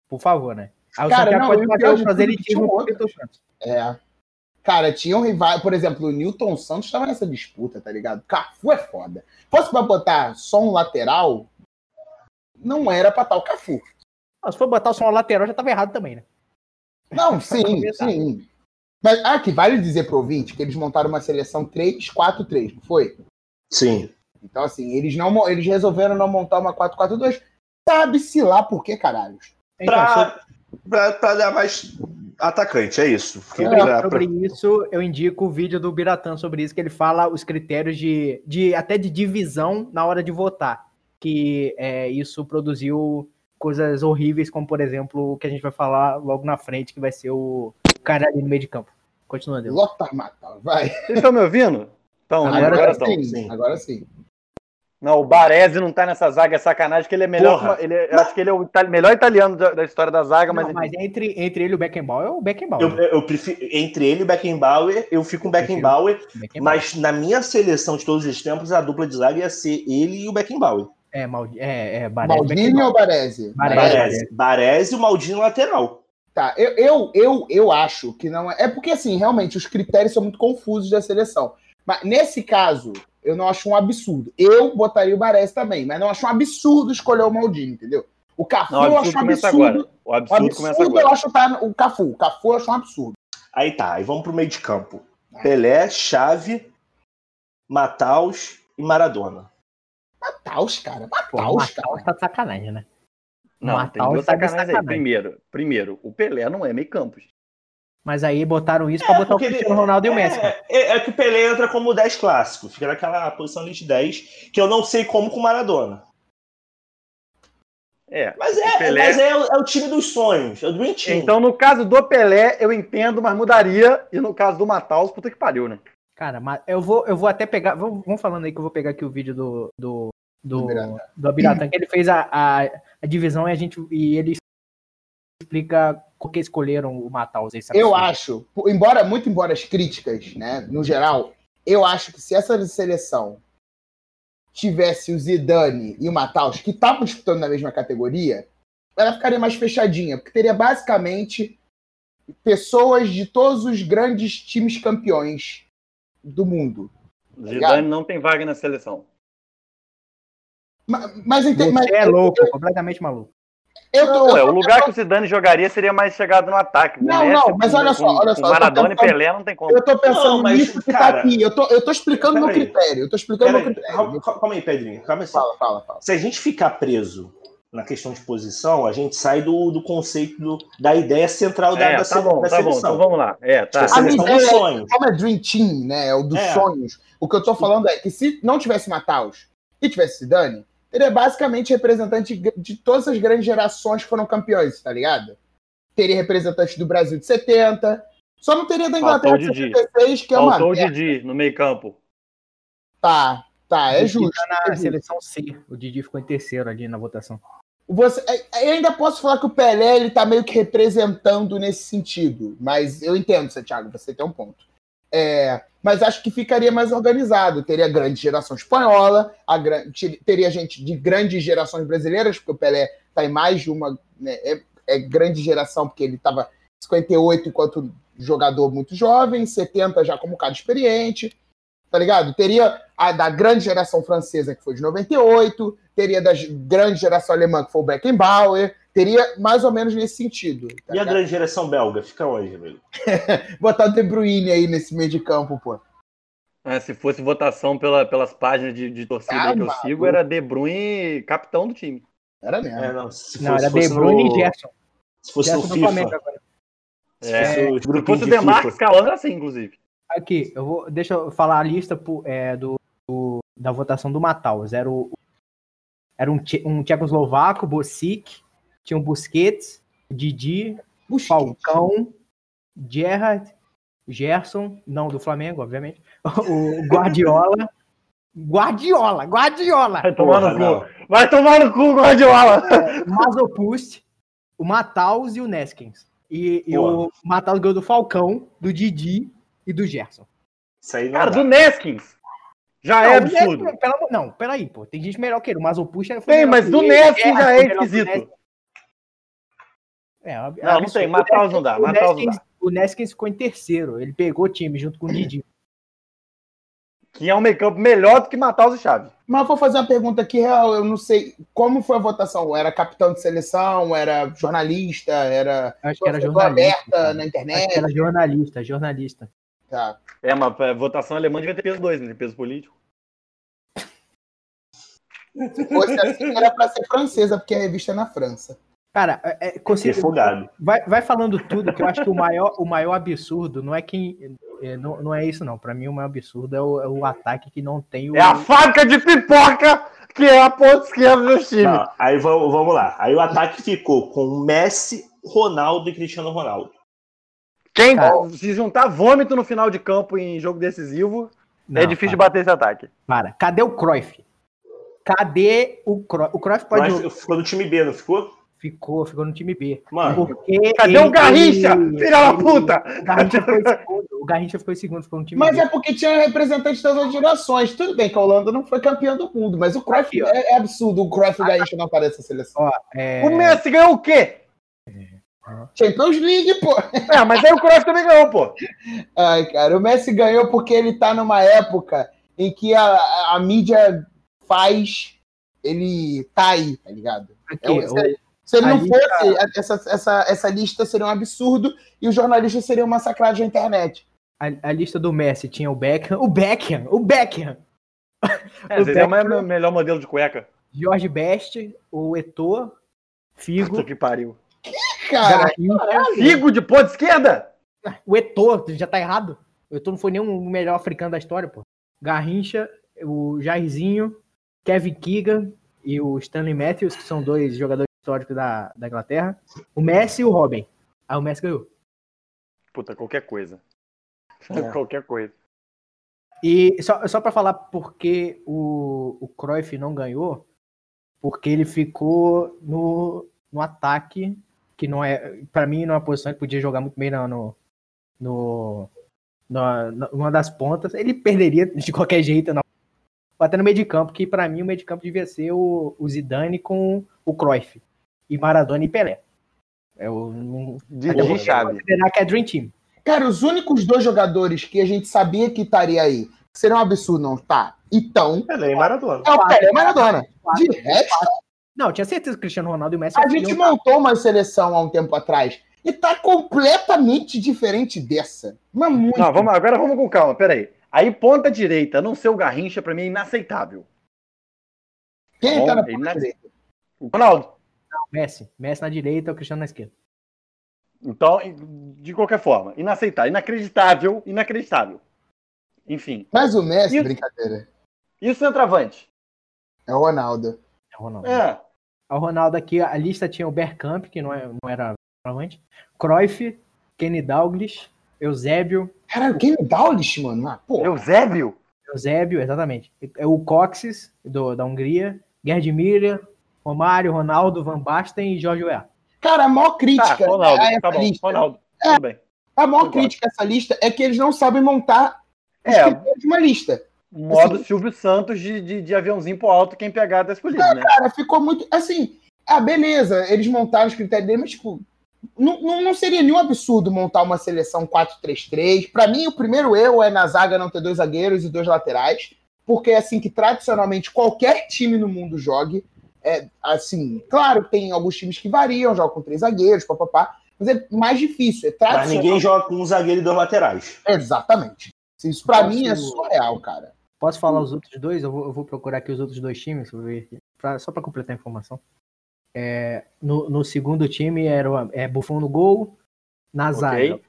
Por favor, né? Aí o Cara, Santiago não, pode fazer o proselitismo eu. É. Cara, tinha um rival, por exemplo, o Newton Santos estava nessa disputa, tá ligado? Cafu é foda. Fosse pra botar só um lateral, não era pra o Cafu. Ah, Se for botar só uma lateral, já tava errado também, né? Não, sim, sim. Mas, ah, que vale dizer pro ouvinte que eles montaram uma seleção 3-4-3, não foi? Sim. Então, assim, eles, não, eles resolveram não montar uma 4-4-2. Sabe-se lá por que, caralhos. Então, Pra, pra, pra dar mais atacante, é isso. Sobre, pra- sobre pra- isso, eu indico o vídeo do Biratã sobre isso, que ele fala os critérios de, de até de divisão na hora de votar. Que é, isso produziu coisas horríveis, como por exemplo o que a gente vai falar logo na frente, que vai ser o cara ali no meio de campo. Continuando. Lothar Matar, vai. Vocês estão me ouvindo? Então, Agora agora Agora, estão. sim, sim. agora sim. Não, o Baresi não tá nessa zaga, é sacanagem, que ele é melhor. Porra. Ele, é- eu acho que ele é o itali- melhor italiano da, da história da zaga, mas. Não, mas entre, entre ele e o Beckenbauer é o Beckenbauer. Eu, eu prefiro, entre ele e o Beckenbauer, eu fico com o Beckenbauer, Beckenbauer. mas na minha seleção de todos os tempos, a dupla de zaga ia ser ele e o Beckenbauer. É, Maldi, é, é Baresi, Maldini ou Baresi? Baresi. Baresi. Baresi e o Maldini lateral. Tá, eu, eu, eu, eu acho que não é. É porque, assim, realmente, os critérios são muito confusos da seleção. Mas nesse caso, eu não acho um absurdo. Eu botaria o Baresi também, mas não acho um absurdo escolher o Maldini, entendeu? O Cafu Não, o eu acho um absurdo começa absurdo. agora. O O absurdo, absurdo começa eu agora. acho tá o Cafu. O Cafu eu acho um absurdo. Aí tá, aí vamos pro meio de campo. Pelé, Chave, Mataus e Maradona. Mataus, cara. Pô, Mataus, Mataus cara. tá de sacanagem, né? Não, Matar tem duas tá de sacanagens aí. sacanagem. Primeiro, primeiro, o Pelé não é meio campo. gente. Mas aí botaram isso pra botar o Cristiano Ronaldo e o Messi. É, é, é que o Pelé entra como 10 clássico, fica naquela posição ali de 10, que eu não sei como com o Maradona. É. Mas é, Pelé- mas é, o- é o time dos sonhos, é o Dream Team. Então, no caso do Pelé, eu entendo, mas mudaria. E no caso do Mataus, puta que pariu, né? Cara, mas eu vou, eu vou até pegar. Vamos, vamos falando aí que eu vou pegar aqui o vídeo do. do do, Do Abiratã, que ele fez a, a, a divisão e a gente e ele explica por que escolheram o Mataus. Eu acho, embora, muito embora as críticas, né, no geral, eu acho que se essa seleção tivesse o Zidane e o Mataus, que estavam disputando na mesma categoria, ela ficaria mais fechadinha, porque teria basicamente pessoas de todos os grandes times campeões do mundo. Zidane não tem vaga na seleção. Ma- Mas, ente- Você mas é louco, completamente maluco. Eu tô, Não, eu é, tô- o lugar que o Zidane jogaria seria mais chegado no ataque. Não, Messi não, mas com- olha só, com- olha só, tô Maradona e Pelé não tem como. eu tô pensando Não, mas, nisso que cara, tá aqui. Eu tô, eu tô explicando meu critério. Eu tô explicando meu aí, critério. calma, aí, Pedrinho. Calma aí. Fala, fala, fala. Se a gente ficar preso na questão de posição, a gente sai do, do conceito do- da ideia central da, É, da, tá bom, da tá bom. seleção. Então vamos lá. É, tá. A seleção A minha dos ideia- sonhos. como é Dream Team, né? É o dos É. sonhos. O que eu tô falando é que se não tivesse Mataus e tivesse Zidane, teria basicamente representante de todas as grandes gerações que foram campeões, tá ligado? Teria representante do Brasil de 70. Só não teria da Inglaterra Faltou de Didi. 76, que é uma Faltou o merda. Didi no meio campo. Tá, tá, é justo. tá é na justo. seleção C. O Didi ficou em terceiro ali na votação. Você, é, eu ainda posso falar que o Pelé ele tá meio que representando nesse sentido, mas eu entendo, você, Thiago, você tem um ponto. É, mas acho que ficaria mais organizado. Teria grande geração espanhola, teria gente de grandes gerações brasileiras, porque o Pelé tá em mais de uma. né, é, é grande geração, porque ele estava 58 enquanto jogador muito jovem, 70 já como cara experiente, tá ligado? Teria a da grande geração francesa, que foi de 98, teria da grande geração alemã, que foi o Beckenbauer, teria mais ou menos nesse sentido. tá E a grande geração belga? Fica onde, amigo? Botar o De Bruyne aí nesse meio de campo, pô. É, se fosse votação pela- pelas páginas de, de torcida Ah, que eu maluco. sigo, era De Bruyne capitão do time. Era mesmo. É, não, se Não, fosse- era fosse De Bruyne no- e Gerson. Se fosse no Gerson do FIFA. Flamengo agora. Se É, fosse o Se fosse o de Demarcos FIFA. Calando, era assim, inclusive. Aqui, eu vou, deixa eu falar a lista po- é, do, do- da votação do Mataus. Era, o, era um, um tchecoslovaco, Bosic, tinha o Busquets, o Didi, o Falcão, Gerrard, Gerson, não do Flamengo, obviamente, o Guardiola. Guardiola, Guardiola! Vai tomar Porra, no não. cu. Vai tomar no cu, Guardiola. o Mazopust, o Mataus e o Neskins. E, e o Mataus ganhou do Falcão, do Didi e do Gerson. Isso aí não Cara, dá. do Neskins. Já é Não, o absurdo. Neskins, pelo amor- não, peraí, pô. Tem gente melhor que ele. O Mazopust foi Tem, melhor mas do Neskins Gerrard já é esquisito. É, Não, não absurdo. tem. Mataus não dá. Mataus não dá. o Neskins ficou em terceiro. Ele pegou o time junto com o Didi. Que é um meio campo melhor do que Mataus e Chave. Mas vou fazer uma pergunta aqui real. Eu não sei como foi a votação. Era capitão de seleção? Era jornalista? Era Acho que era jornalista. aberta cara. na Acho internet? que era jornalista, jornalista. Tá. É, mas a votação alemã devia ter peso 2, né? Peso político. Se fosse assim, era pra ser francesa, porque a revista é na França. Cara, é, é, consigo- Refogado. vai, vai falando tudo, que eu acho que o maior, o maior absurdo não é quem. é, não, não é isso, não. Pra mim, o maior absurdo é o, é o ataque que não tem o. É a faca de pipoca que é a ponta esquerda do time. Não, aí vamos, vamos lá. Aí o ataque ficou com Messi, Ronaldo e Cristiano Ronaldo. Quem Cara. se juntar vômito no final de campo em jogo decisivo, Não, é difícil de para, bater esse ataque. para. Cadê o Cruyff? Cadê o Cruyff? O Cruyff pode. Mas ficou no time B, não ficou? Ficou, ficou no time B. Mano, Porque Cadê ele- o Garrincha? ele- Filha da puta! O Garrincha foi em segundo. O Garrincha foi em segundo, ficou no time Mas B. é porque tinha representantes das outras gerações. Tudo bem que a Holanda não foi campeã do mundo, mas o Cruyff Aqui, é, é absurdo. O Cruyff e o Garrincha não aparecem na seleção. Ó, é, O Messi ganhou o quê? Champions League, pô. É, mas aí o Cruyff também ganhou, pô. Ai, cara, o Messi ganhou porque ele tá numa época em que a, a mídia faz. Ele tá aí, tá ligado? aqui, É o- o- Se ele A não lista- fosse, essa, essa, essa lista seria um absurdo e os jornalistas seriam massacrados na internet. a, a lista do Messi tinha o Beckham. O Beckham! O Beckham! É, é o me- melhor modelo de cueca. Jorge Best, o Eto'o, Figo, Puta que pariu. Cara, Garrincha. Figo de ponta esquerda? O Eto'o, já tá errado. O Eto'o não foi nem o melhor africano da história, pô. Garrincha, o Jairzinho, Kevin Keegan e o Stanley Matthews, que são dois jogadores histórico da, da Inglaterra. O Messi e o Robin. Aí o Messi ganhou. Puta, qualquer coisa. É. qualquer coisa. E só, só para falar porque o, o Cruyff não ganhou, porque ele ficou no, no ataque, que não é, para mim, não é uma posição que podia jogar muito bem no, no, no, numa das pontas. Ele perderia de qualquer jeito, não. Até no meio de campo, que para mim o meio de campo devia ser o, o Zidane com o Cruyff. E Maradona e Pelé. Eu não De, chave. considerar que é Dream Team. Cara, os únicos dois jogadores que a gente sabia que estaria aí, que seria um absurdo não tá, então, Pelé e Maradona. é o Pelé e Maradona. De resto, Não, eu tinha certeza que o Cristiano Ronaldo e o Messi a gente montou uma seleção há um tempo atrás e tá completamente diferente dessa. Mas muito. Não, vamos, agora vamos com calma, peraí. Aí, ponta direita, não ser o Garrincha, pra mim é inaceitável. Quem Bom, tá na ponta não- direita? O Ronaldo. Messi. Messi na direita, o Cristiano na esquerda. Então, de qualquer forma, inaceitável, inacreditável, inacreditável. Enfim, Mas o Messi, E- brincadeira, e o centroavante? é o Ronaldo. É o Ronaldo. É, O Ronaldo aqui, a lista tinha o Bergkamp, que não, é, não era centroavante. Cruyff, Kenny Dalglish, Eusébio, Caralho, o lixo, mano? Ah, pô. Eusébio? Eusébio, exatamente. É o Coxes, do, da Hungria, Gerd Müller, Romário, Ronaldo, Van Basten e Jorge Weah. Cara, a maior Tá, crítica Ronaldo, a essa tá bom, lista, Ronaldo, tudo bem. a maior Concordo. crítica a essa lista é que eles não sabem montar É, uma lista. modo Assim- Silvio Santos de, de, de aviãozinho pro alto, quem pegar tá escolhido, né? Cara, ficou muito. Assim, ah, beleza, eles montaram os critérios dele, mas, tipo, não, não, não seria nenhum absurdo montar uma seleção 4-3-3. Pra mim, o primeiro erro é na zaga não ter dois zagueiros e dois laterais, porque é assim que tradicionalmente qualquer time no mundo jogue. É, assim, claro que tem alguns times que variam, jogam com três zagueiros, papapá, mas é mais difícil. É Mas tradicional. ninguém joga com um zagueiro e dois laterais. Exatamente. Isso pra Posso- mim é surreal, cara. Posso falar os outros dois? Eu vou, eu vou procurar aqui os outros dois times, vou ver aqui, pra- só para completar a informação. É, no, no segundo time era o, é, Buffon no gol, na zaga, Ok.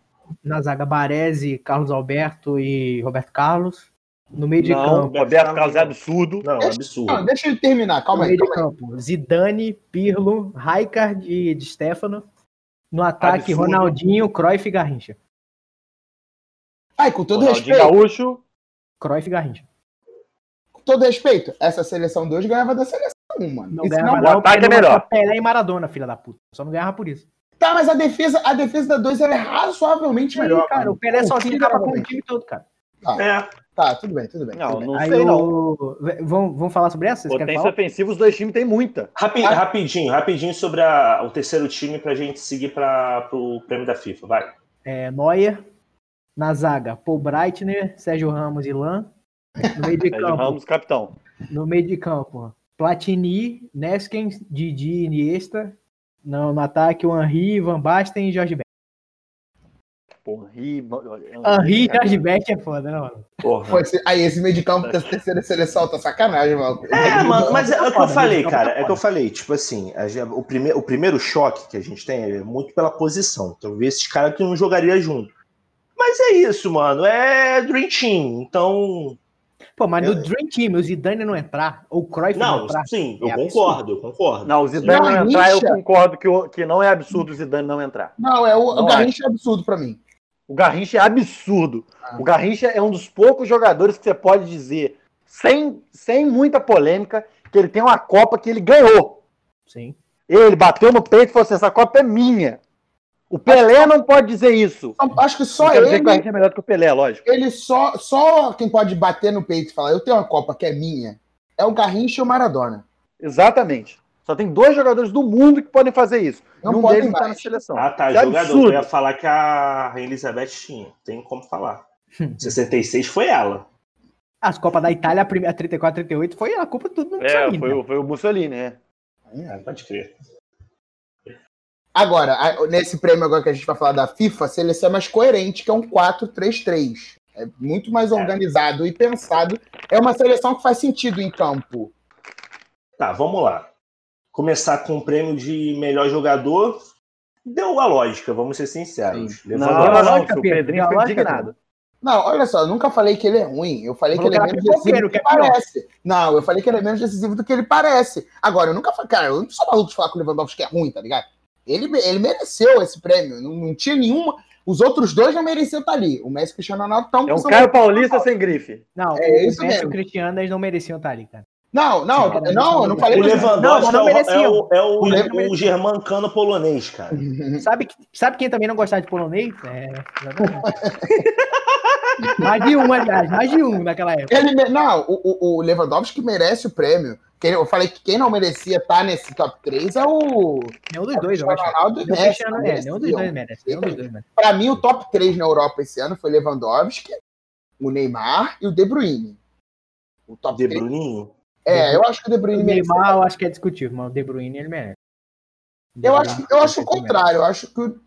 na zaga Baresi, Carlos Alberto e Roberto Carlos. No meio de Não, campo, Roberto Carlos é absurdo. Não, é absurdo. Não, deixa ele terminar, no calma aí. meio de campo, Zidane, Pirlo, Rijkaard e Di Stefano. No ataque, Absurdo. Ronaldinho, Cruyff e Garrincha. Ai, com todo Ronaldinho respeito, Gaúcho, Cruyff e Garrincha. com todo respeito, essa seleção 2 ganhava da seleção 1, mano. Não Isso ganhava não- não, ataque é melhor. Pelé e Maradona, filha da puta. Só não ganhava por isso. Tá, mas a defesa, a defesa da 2 é razoavelmente melhor. cara, mano. o Pelé sozinho acaba com o time todo, cara. É, Tá, tudo bem, tudo bem. Não, tudo bem. não Aí sei não. o... Vamos, vamos falar sobre essa? Potência ofensiva, os dois times têm muita. Rapi- Ah. Rapidinho, rapidinho sobre a- o terceiro time pra gente seguir para o prêmio da FIFA. Vai. É, Neuer. Na zaga, Paul Breitner, Sérgio Ramos e Lan. No meio de Sérgio campo, Ramos, capitão. no meio de campo, Platini, Neskens, Didi, Iniesta. No, no ataque, o Henri, Van Basten e Jorge Beck. Porra, Henri, Henri e Jorge Beck é foda, né, mano? Porra. Aí, esse meio de campo da terceira seleção tá sacanagem, mano. É, mano, mas é, o que eu falei, campo cara. tá É o que eu falei. Tipo assim, o, prime, o primeiro choque que a gente tem é muito pela posição. Então, ver esses caras que não jogaria junto. Mas é isso, mano. É Dream Team. Então. Pô, mas no Dream Team, o Zidane não entrar, ou o Cruyff não, Não, entrar, sim, eu é concordo, eu concordo. Não, o Zidane não Garrincha. entrar, eu concordo que, o- que não é absurdo o Zidane não entrar. Não, é o, Não o Garrincha é absurdo pra mim. O Garrincha é absurdo. Ah. O Garrincha é um dos poucos jogadores que você pode dizer, sem, sem muita polêmica, que ele tem uma Copa que ele ganhou. Sim. Ele bateu no peito e falou assim: essa Copa é minha. O Pelé não pode dizer isso. Acho que só quero dizer que o ele, Garrincha é melhor do que o Pelé, lógico. ele só, só quem pode bater no peito e falar, eu tenho uma Copa que é minha, é o Garrincha e o Maradona. Exatamente. Só tem dois jogadores do mundo que podem fazer isso. Não e um podem deles está na seleção. Ah, tá. É jogador. absurdo. Eu ia falar que a Rainha Elizabeth tinha. Tem como falar. 66 foi ela. As Copas da Itália, a primeira, a 34, 38, foi a culpa tudo no É, Mussolini, foi, né? o- foi o Mussolini, né? É, pode crer. Agora, nesse prêmio agora que a gente vai falar da FIFA, a seleção é mais coerente, que é um 4-3-3. É muito mais organizado e pensado. É uma seleção que faz sentido em campo. Tá, vamos lá. Começar com o prêmio de melhor jogador. Deu a lógica, vamos ser sinceros. Não, a não, lógica, o Pedrinho foi indignado. Não, olha só, eu nunca falei que ele é ruim. Eu falei que ele é menos decisivo do que que é pior. parece. Não, eu falei que ele é menos decisivo do que ele parece. Agora, eu nunca falei, cara, eu não sou maluco de falar que o Lewandowski é ruim, tá ligado? Ele, ele mereceu esse prêmio. Não, não tinha nenhuma. Os outros dois não mereciam estar ali. O Messi e o Cristiano Ronaldo estão É um Caio Paulista sem grife. Não, É o isso Messi e o Cristiano, eles não mereciam estar ali, cara. Não, não, Sim, não, eu não falei O Lewandowski Não, não é, o, é, o, é o, O o germancano polonês, cara. Sabe, que- sabe quem também não gostava de polonês? É, mais de um, aliás, mais de um naquela época. Ele, não, o, o, Lewandowski merece o prêmio. Quem- Eu falei que quem não merecia estar nesse top 3 é o Nenhum dos dois, eu acho. Ronaldo e Nenhum, Messi. Não é, nenhum dos dois merece. Nenhum dos dois merece. Pra mim, o top 3 na Europa esse ano foi Lewandowski, o Neymar e o De Bruyne. O top De 3. É, eu acho que o De O Bruyne merece. Neymar, eu acho que é discutível, mas o De Bruyne, ele merece. O De Eu acho, eu acho o contrário. Eu acho que o.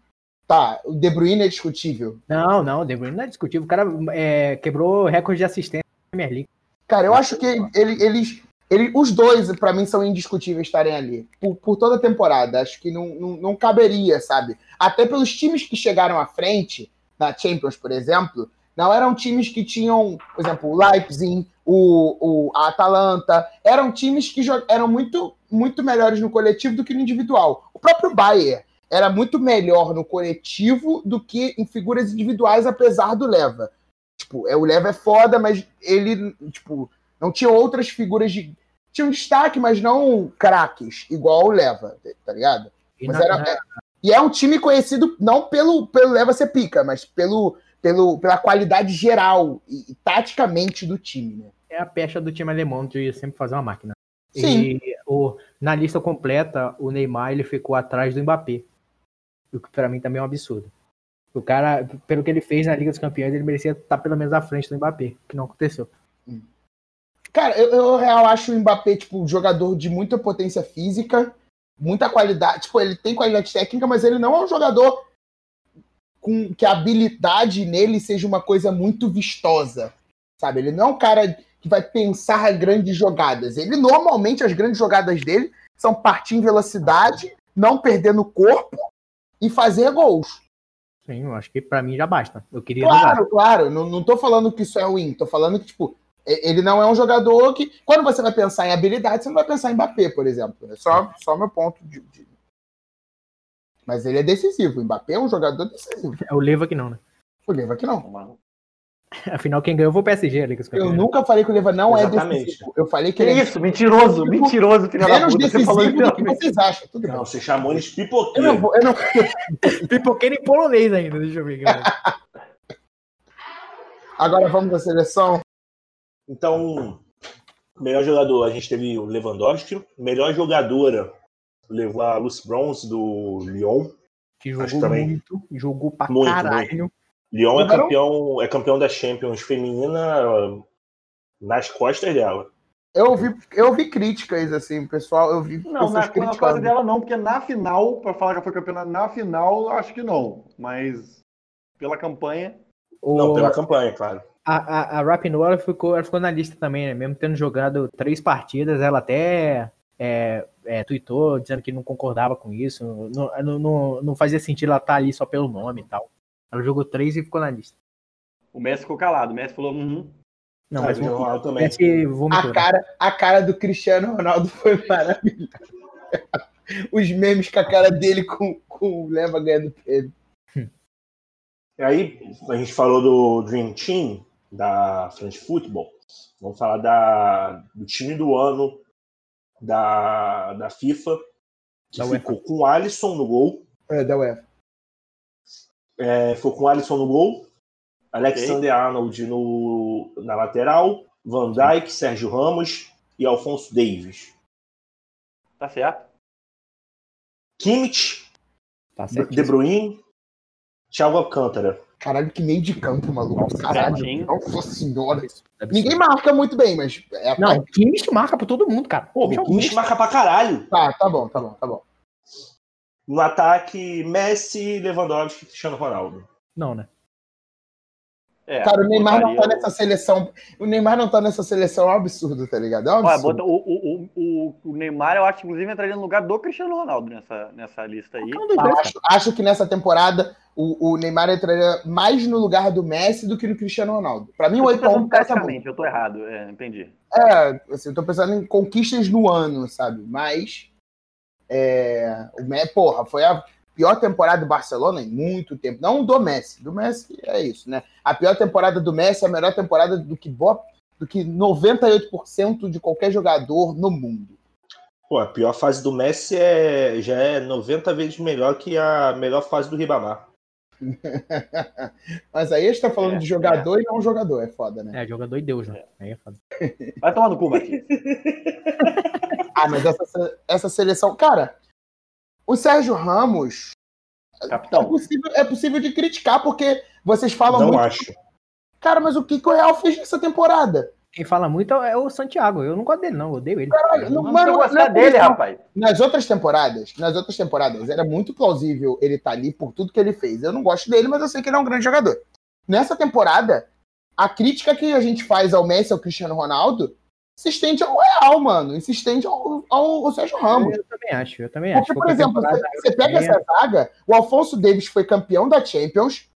Tá, o De Bruyne é discutível. Não, não, o De Bruyne não é discutível. O cara é, quebrou recorde de assistência na Premier League. Cara, eu acho que ele- eles. Ele, os dois, pra mim, são indiscutíveis estarem ali. Por, por toda a temporada. Acho que não, não, não caberia, sabe? Até pelos times que chegaram à frente, na Champions, por exemplo, não eram times que tinham, por exemplo, o Leipzig, o, o, a Atalanta. Eram times que eram muito, muito melhores no coletivo do que no individual. O próprio Bayern era muito melhor no coletivo do que em figuras individuais, apesar do Leva. Tipo, é, o Leva é foda, mas ele, tipo, não tinha outras figuras de. Tinha um destaque, mas não craques, igual o Leva, tá ligado? E na- era- é- e é um time conhecido não pelo, pelo Leva ser pica, mas pelo, pelo, pela qualidade geral e, e taticamente do time, né? é a pecha do time alemão de sempre fazer uma máquina. Sim. E o, na lista completa, o Neymar ele ficou atrás do Mbappé. O que pra mim também é um absurdo. O cara, pelo que ele fez na Liga dos Campeões, ele merecia estar pelo menos à frente do Mbappé, que não aconteceu. Cara, eu, eu real acho o Mbappé, tipo, um jogador de muita potência física, muita qualidade. Tipo, ele tem qualidade técnica, mas ele não é um jogador com que a habilidade nele seja uma coisa muito vistosa. Sabe? Ele não é um cara que vai pensar grandes jogadas. Ele normalmente, as grandes jogadas dele são partir em velocidade, não perder no corpo e fazer gols. Sim, eu acho que pra mim já basta. Eu queria jogar. Claro, claro. Não, não tô falando que isso é ruim. Tô falando que, tipo, ele não é um jogador que. Quando você vai pensar em habilidade, você não vai pensar em Mbappé, por exemplo. É só, só meu ponto de, de- Mas ele é decisivo. O Mbappé é um jogador decisivo. É o Leva que não, né? O Leva que não. Afinal, quem ganhou foi o PSG, a Liga dos Eu nunca falei que o Leva não é Exatamente. decisivo. Eu falei que Que ele é isso, mentiroso, mentiroso, filho da puta. Você decisivo falou do que vocês acham. Tudo bem. Não, você chamou eles Eu não pipoqueiro. vou. Eu não... Pipoqueiro em polonês ainda, deixa eu ver. Agora vamos à seleção. Então, melhor jogador, a gente teve o Lewandowski. Melhor jogadora, levou a Lucy Bronze do Lyon. Que Acho jogou também. muito, jogou pra Muito, caralho. Lyon é campeão, é campeão da Champions feminina uh, nas costas dela. Eu ouvi, eu ouvi críticas, assim, pessoal. Eu vi Não, na, na fase criticando. dela não, porque na final, pra falar que ela foi campeã na final, acho que não. Mas pela campanha. O- Não, pela campanha, claro. A, a, a Rapinoe, ela ficou, ela ficou na lista também, né? Mesmo tendo jogado três partidas, ela até é, é, tweetou dizendo que não concordava com isso. Não, não, não, não fazia sentido ela estar ali só pelo nome e tal. Ela jogou três e ficou na lista. O Messi ficou calado. O Messi falou, uhum. Não, mas o Ronaldo também. Messi vomitou. A né? cara, a cara do Cristiano Ronaldo foi maravilhosa. Os memes com a cara dele com, com o Leva ganhando prêmio. E aí, a gente falou do Dream Team, da France Football. Vamos falar da, do time do ano da, da FIFA, que Da UEFA. ficou com o Alisson no gol. É, da UEFA. É, ficou com o Alisson no gol, Alexander Arnold no, na lateral, Van Dijk, Sérgio Ramos e Alfonso Davis. Tá certo. Kimmich, Tá De. Bruyne, Thiago Alcântara. Caralho, que meio de campo, maluco. Nossa, Caralho, certinho. nossa senhora. Ninguém marca muito bem, mas. É a Não, o Kimmich marca pra todo mundo, cara. Porra, o Kimmich marca pra caralho. Tá, tá bom, tá bom, tá bom. No ataque, Messi, Lewandowski e Cristiano Ronaldo. Não, né? É, Cara, o Neymar não tá botaria nessa seleção. O Neymar não tá nessa seleção é um absurdo, tá ligado? É um Olha, absurdo. bota- o, o, o, o Neymar, eu acho que inclusive entraria no lugar do Cristiano Ronaldo nessa, nessa lista aí. Dois, acho, acho que nessa temporada o, o Neymar entraria mais no lugar do Messi do que no Cristiano Ronaldo. Pra mim, o Eu tô 8 a 1 pensando pesa muito. eu tô errado, é, entendi. É, assim, eu tô pensando em conquistas no ano, sabe? Mas. É, o Messi, porra, foi a pior temporada do Barcelona em muito tempo. Não do Messi. Do Messi é isso, né? A pior temporada do Messi é a melhor temporada do que, boa- do que 98% de qualquer jogador no mundo. Pô, a pior fase do Messi é, já é 90 vezes melhor que a melhor fase do Ribamar. Mas aí a gente tá falando É, de jogador e não jogador, é foda, né? É, jogador e Deus, né? Aí é foda. Vai tomar no cu, Matias. Ah, mas essa, essa seleção. Cara, o Sérgio Ramos. É Capitão. possível, é possível de criticar, porque vocês falam Não muito. acho. Cara, mas o que, que o Real fez nessa temporada? Quem fala muito é o Santiago. Eu não gosto dele, não. Eu odeio ele. Caralho, não, mano, gostar é dele, rapaz. Nas outras temporadas, nas outras temporadas, era muito plausível ele estar ali por tudo que ele fez. Eu não gosto dele, mas eu sei que ele é um grande jogador. Nessa temporada, a crítica que a gente faz ao Messi ao Cristiano Ronaldo se estende ao Real, mano. E se estende ao, ao, ao Sérgio Ramos. Eu também acho, eu também acho. Porque, por exemplo, você, você pega essa zaga, o Alfonso Davis foi campeão da Champions,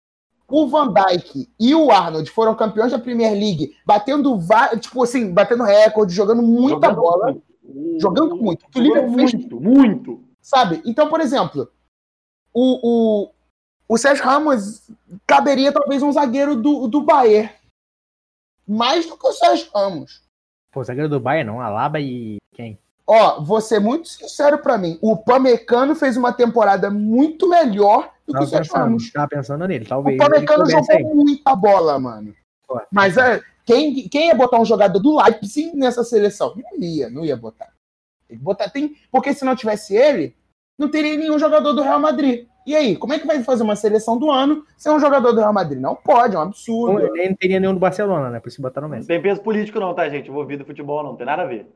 o Van Dijk e o Arnold foram campeões da Premier League, batendo, tipo assim, batendo recorde, jogando muita Jogando bola, muito. jogando muito. O Liverpool fez muito, muito. Sabe? Então, por exemplo, o, o, o Sérgio Ramos caberia talvez um zagueiro do, do Bayern. Mais do que o Sérgio Ramos. Pô, zagueiro do Bayern não. Alaba e quem? Ó, vou ser muito sincero pra mim. O Pamecano fez uma temporada muito melhor do que Tava o Sérgio pensando, Ramos. tava pensando nele. O Talvez. Pamecano ele comece jogou muita bola, mano. Pô, Mas é, quem, quem ia botar um jogador do Leipzig nessa seleção? Não ia, não ia botar. Tem que botar tem, porque se não tivesse ele, não teria nenhum jogador do Real Madrid. E aí, como é que vai fazer uma seleção do ano sem um jogador do Real Madrid? Não pode, é um absurdo. Não, nem teria nenhum do Barcelona, né? Por isso botaram o Não Messi. tem peso político não, tá, gente? Envolvido no futebol não, tem nada a ver.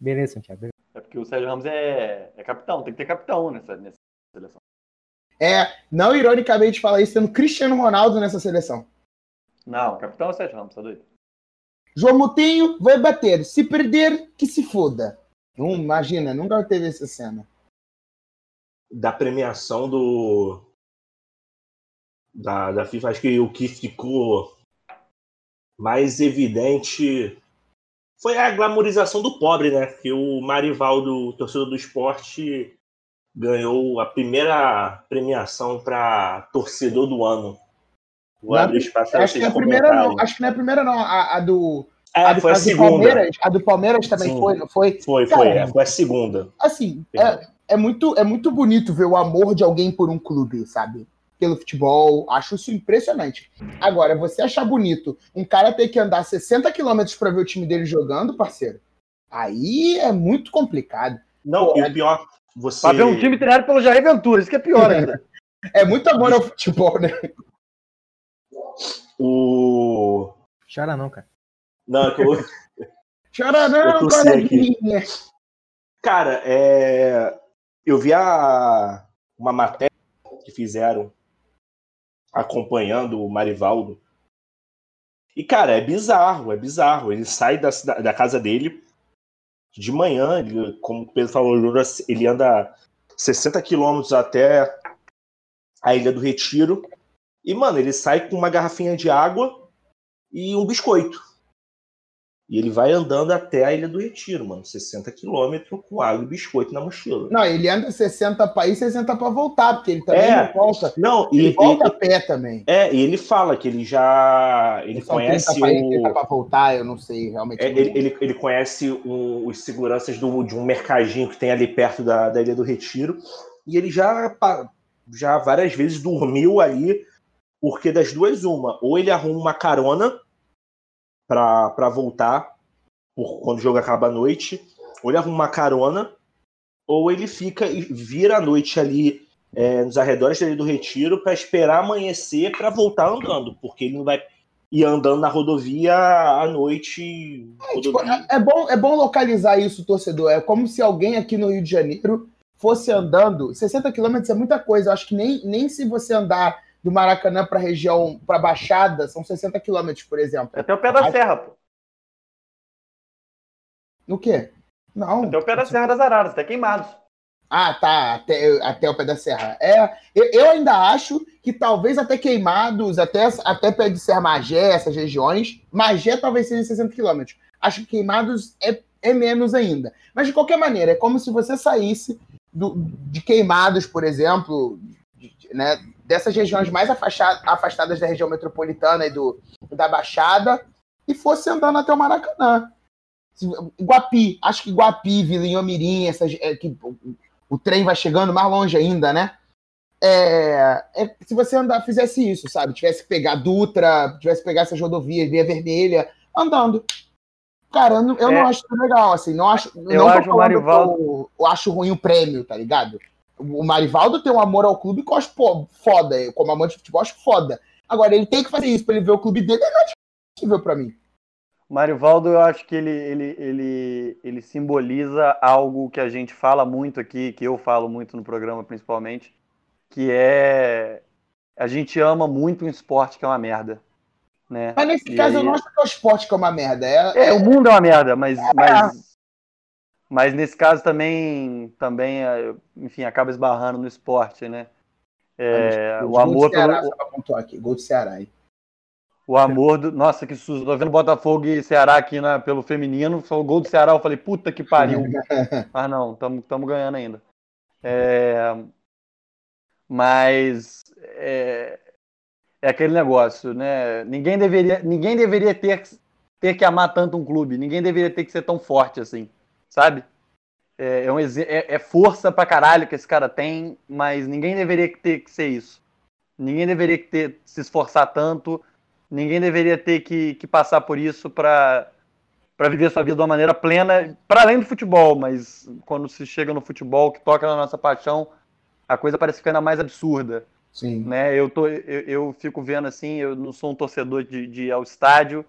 Beleza, Santiago. beleza. É porque o Sérgio Ramos é, é capitão, tem que ter capitão nessa, nessa seleção. É, não ironicamente falar isso, tendo Cristiano Ronaldo nessa seleção. Não, capitão é o Sérgio Ramos, tá doido? João Moutinho vai bater. Se perder, que se foda. Não, imagina, nunca teve essa cena. Da premiação do. Da, da FIFA, acho que o que ficou mais evidente foi a glamorização do pobre, né? Que o Marivaldo, torcedor do esporte, ganhou a primeira premiação para torcedor do ano. Vou Não, abrir espaço Acho que é a primeira, não. Acho que não é a primeira, não. A, a do. É, do, foi a do segunda. Palmeiras, a do Palmeiras também Sim. foi, não foi? Foi, Cara, foi, é, foi a segunda. Assim, é, é, muito, é muito bonito ver o amor de alguém por um clube, sabe? Pelo futebol. Acho isso impressionante. Agora, você achar bonito um cara ter que andar 60 quilômetros pra ver o time dele jogando, parceiro, aí é muito complicado. Não, Pô, e o pior, você. Pra ver um time treinado pelo Jair Ventura, isso que é pior ainda. É muito amor ao futebol, né? O. Chora não, cara. Não, é que eu- Chora não, coleguinha. Cara, é... eu vi a... uma matéria que fizeram acompanhando o Marivaldo. E, cara, é bizarro, é bizarro. Ele sai da, da casa dele de manhã, ele, como o Pedro falou, ele anda 60 quilômetros até a Ilha do Retiro. E, mano, ele sai com uma garrafinha de água e um biscoito. E ele vai andando até a Ilha do Retiro, mano. 60 quilômetros com água e biscoito na mochila. Não, ele anda 60 pra ir, 60 pra voltar, porque ele também É. não volta. Não, Ele e, volta e- a pé também. é, e ele fala que ele já. Ele São conhece 30 pra ir, 30 o. pra voltar, eu não sei realmente. é, ele, ele, ele conhece o- os seguranças do- de um mercadinho que tem ali perto da, da Ilha do Retiro. E ele já, já várias vezes dormiu ali, porque das duas, uma. Ou ele arruma uma carona pra voltar, quando o jogo acaba à noite. Ou ele arruma uma carona, ou ele fica e vira a noite ali é, nos arredores do Retiro para esperar amanhecer para voltar andando, porque ele não vai ir andando na rodovia à noite. É, tipo, é, é bom, é bom localizar isso, torcedor. É como se alguém aqui no Rio de Janeiro fosse andando. 60 quilômetros é muita coisa. Eu acho que nem, nem se você andar do Maracanã para a região, para a Baixada, são 60 quilômetros, por exemplo. Até o pé da serra, pô. No quê? Não. Até o pé da Serra das Araras, até queimados. Ah, tá, até, até o pé da serra. É, eu, eu ainda acho que talvez até queimados, até, até pé de Serra Magé, essas regiões, Magé talvez seja 60 quilômetros. Acho que queimados é, é menos ainda. Mas de qualquer maneira, é como se você saísse do- de queimados, por exemplo, de- né, dessas regiões mais afasta- afastadas da região metropolitana e do, da Baixada, e fosse andando até o Maracanã. Guapi, acho que Guapi, Vila Inhomirim, essas, é, que, o trem vai chegando mais longe ainda, né? É, é, se você andar, fizesse isso, sabe? Tivesse que pegar Dutra, tivesse que pegar essas rodovias, Via Vermelha, andando. Cara, eu, não- eu É. não acho isso legal, assim. Não acho, Eu não acho o que Eu, eu acho ruim o prêmio, tá ligado? O Marivaldo tem um amor ao clube que eu acho pô, foda. Eu, como amante de futebol, acho foda. Agora, ele tem que fazer isso pra ele ver o clube dele, é inadmissível pra mim. O Marivaldo, eu acho que ele, ele, ele, ele simboliza algo que a gente fala muito aqui, que eu falo muito no programa principalmente, que é a gente ama muito um esporte que é uma merda. Né? Mas nesse E caso, eu aí- não acho que é o esporte que é uma merda. É, É, o mundo é uma merda, mas, mas, mas nesse caso também, também, é, enfim, acaba esbarrando no esporte, né? É, o amor Ceará, pelo, aqui. Gol do Ceará, aí. o amor do, nossa, que susto, tô vendo Botafogo e Ceará aqui na, pelo feminino, falou gol do Ceará, eu falei, puta que pariu. Mas não, estamos ganhando ainda. É, mas é, é aquele negócio, né? Ninguém deveria, ninguém deveria ter, ter que amar tanto um clube, ninguém deveria ter que ser tão forte assim, sabe? É, é um é- é força pra caralho que esse cara tem, mas ninguém deveria ter que ser isso. Ninguém deveria ter se esforçar tanto, ninguém deveria ter que, que passar por isso pra para viver sua vida de uma maneira plena, para além do futebol, mas quando se chega no futebol, que toca na nossa paixão, a coisa parece ficar ainda mais absurda, Sim. né? Eu, tô, eu, eu fico vendo assim, eu não sou um torcedor de, de ir ao estádio,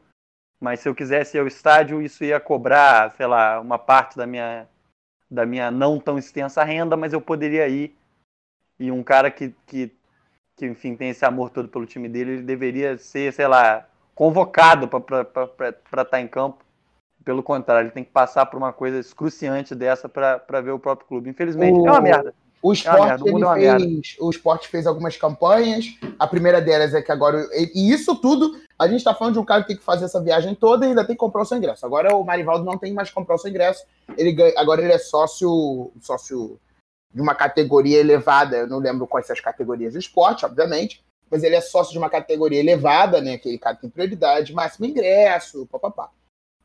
mas se eu quisesse ir ao estádio, isso ia cobrar, sei lá, uma parte da minha, da minha não tão extensa renda, mas eu poderia ir. E um cara que, que, que enfim, tem esse amor todo pelo time dele, ele deveria ser, sei lá, convocado para estar em campo. Pelo contrário, ele tem que passar por uma coisa excruciante dessa para ver o próprio clube. Infelizmente, O- é uma merda. O esporte, merda, é uma ele fez, o esporte fez algumas campanhas. A primeira delas é que agora. E isso tudo, a gente está falando de um cara que tem que fazer essa viagem toda e ainda tem que comprar o seu ingresso. Agora o Marivaldo não tem mais que comprar o seu ingresso. Ele agora ele é sócio, sócio de uma categoria elevada. Eu não lembro quais são as categorias do esporte, obviamente. Mas ele é sócio de uma categoria elevada, né? Aquele cara que tem prioridade, máximo ingresso, papapá.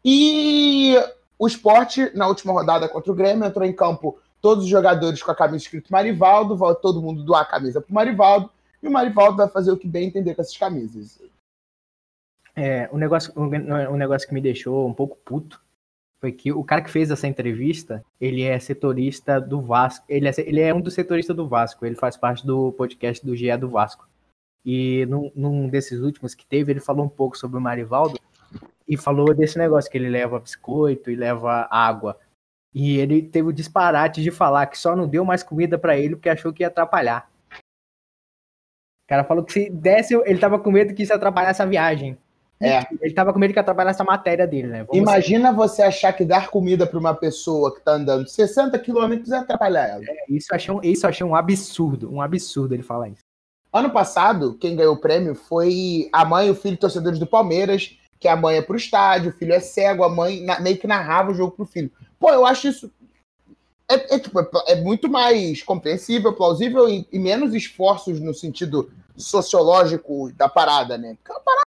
E o esporte, na última rodada contra o Grêmio, entrou em campo todos os jogadores com a camisa escrito Marivaldo, todo mundo doar a camisa pro Marivaldo, e o Marivaldo vai fazer o que bem entender com essas camisas. É, o negócio, o negócio que me deixou um pouco puto foi que o cara que fez essa entrevista, ele é setorista do Vasco. Ele é, ele é um dos setoristas do Vasco. Ele faz parte do podcast do GE do Vasco. E num, num desses últimos que teve, ele falou um pouco sobre o Marivaldo e falou desse negócio que ele leva biscoito e leva água. E ele teve o disparate de falar que só não deu mais comida pra ele porque achou que ia atrapalhar. O cara falou que se desse, ele tava com medo que isso atrapalhasse a viagem. É. Ele tava com medo que atrapalhasse a matéria dele, né? Vamos Imagina você achar que dar comida para uma pessoa que está andando 60 quilômetros é atrapalhar ela. Isso eu, achei um, isso eu achei um absurdo, um absurdo ele falar isso. Ano passado, quem ganhou o prêmio foi a mãe e o filho torcedores do Palmeiras, que a mãe é pro estádio, o filho é cego, a mãe na- meio que narrava o jogo pro filho. Pô, eu acho isso. É, é, tipo, é, é muito mais compreensível, plausível e, e menos esforços no sentido sociológico da parada, né? Porque a parada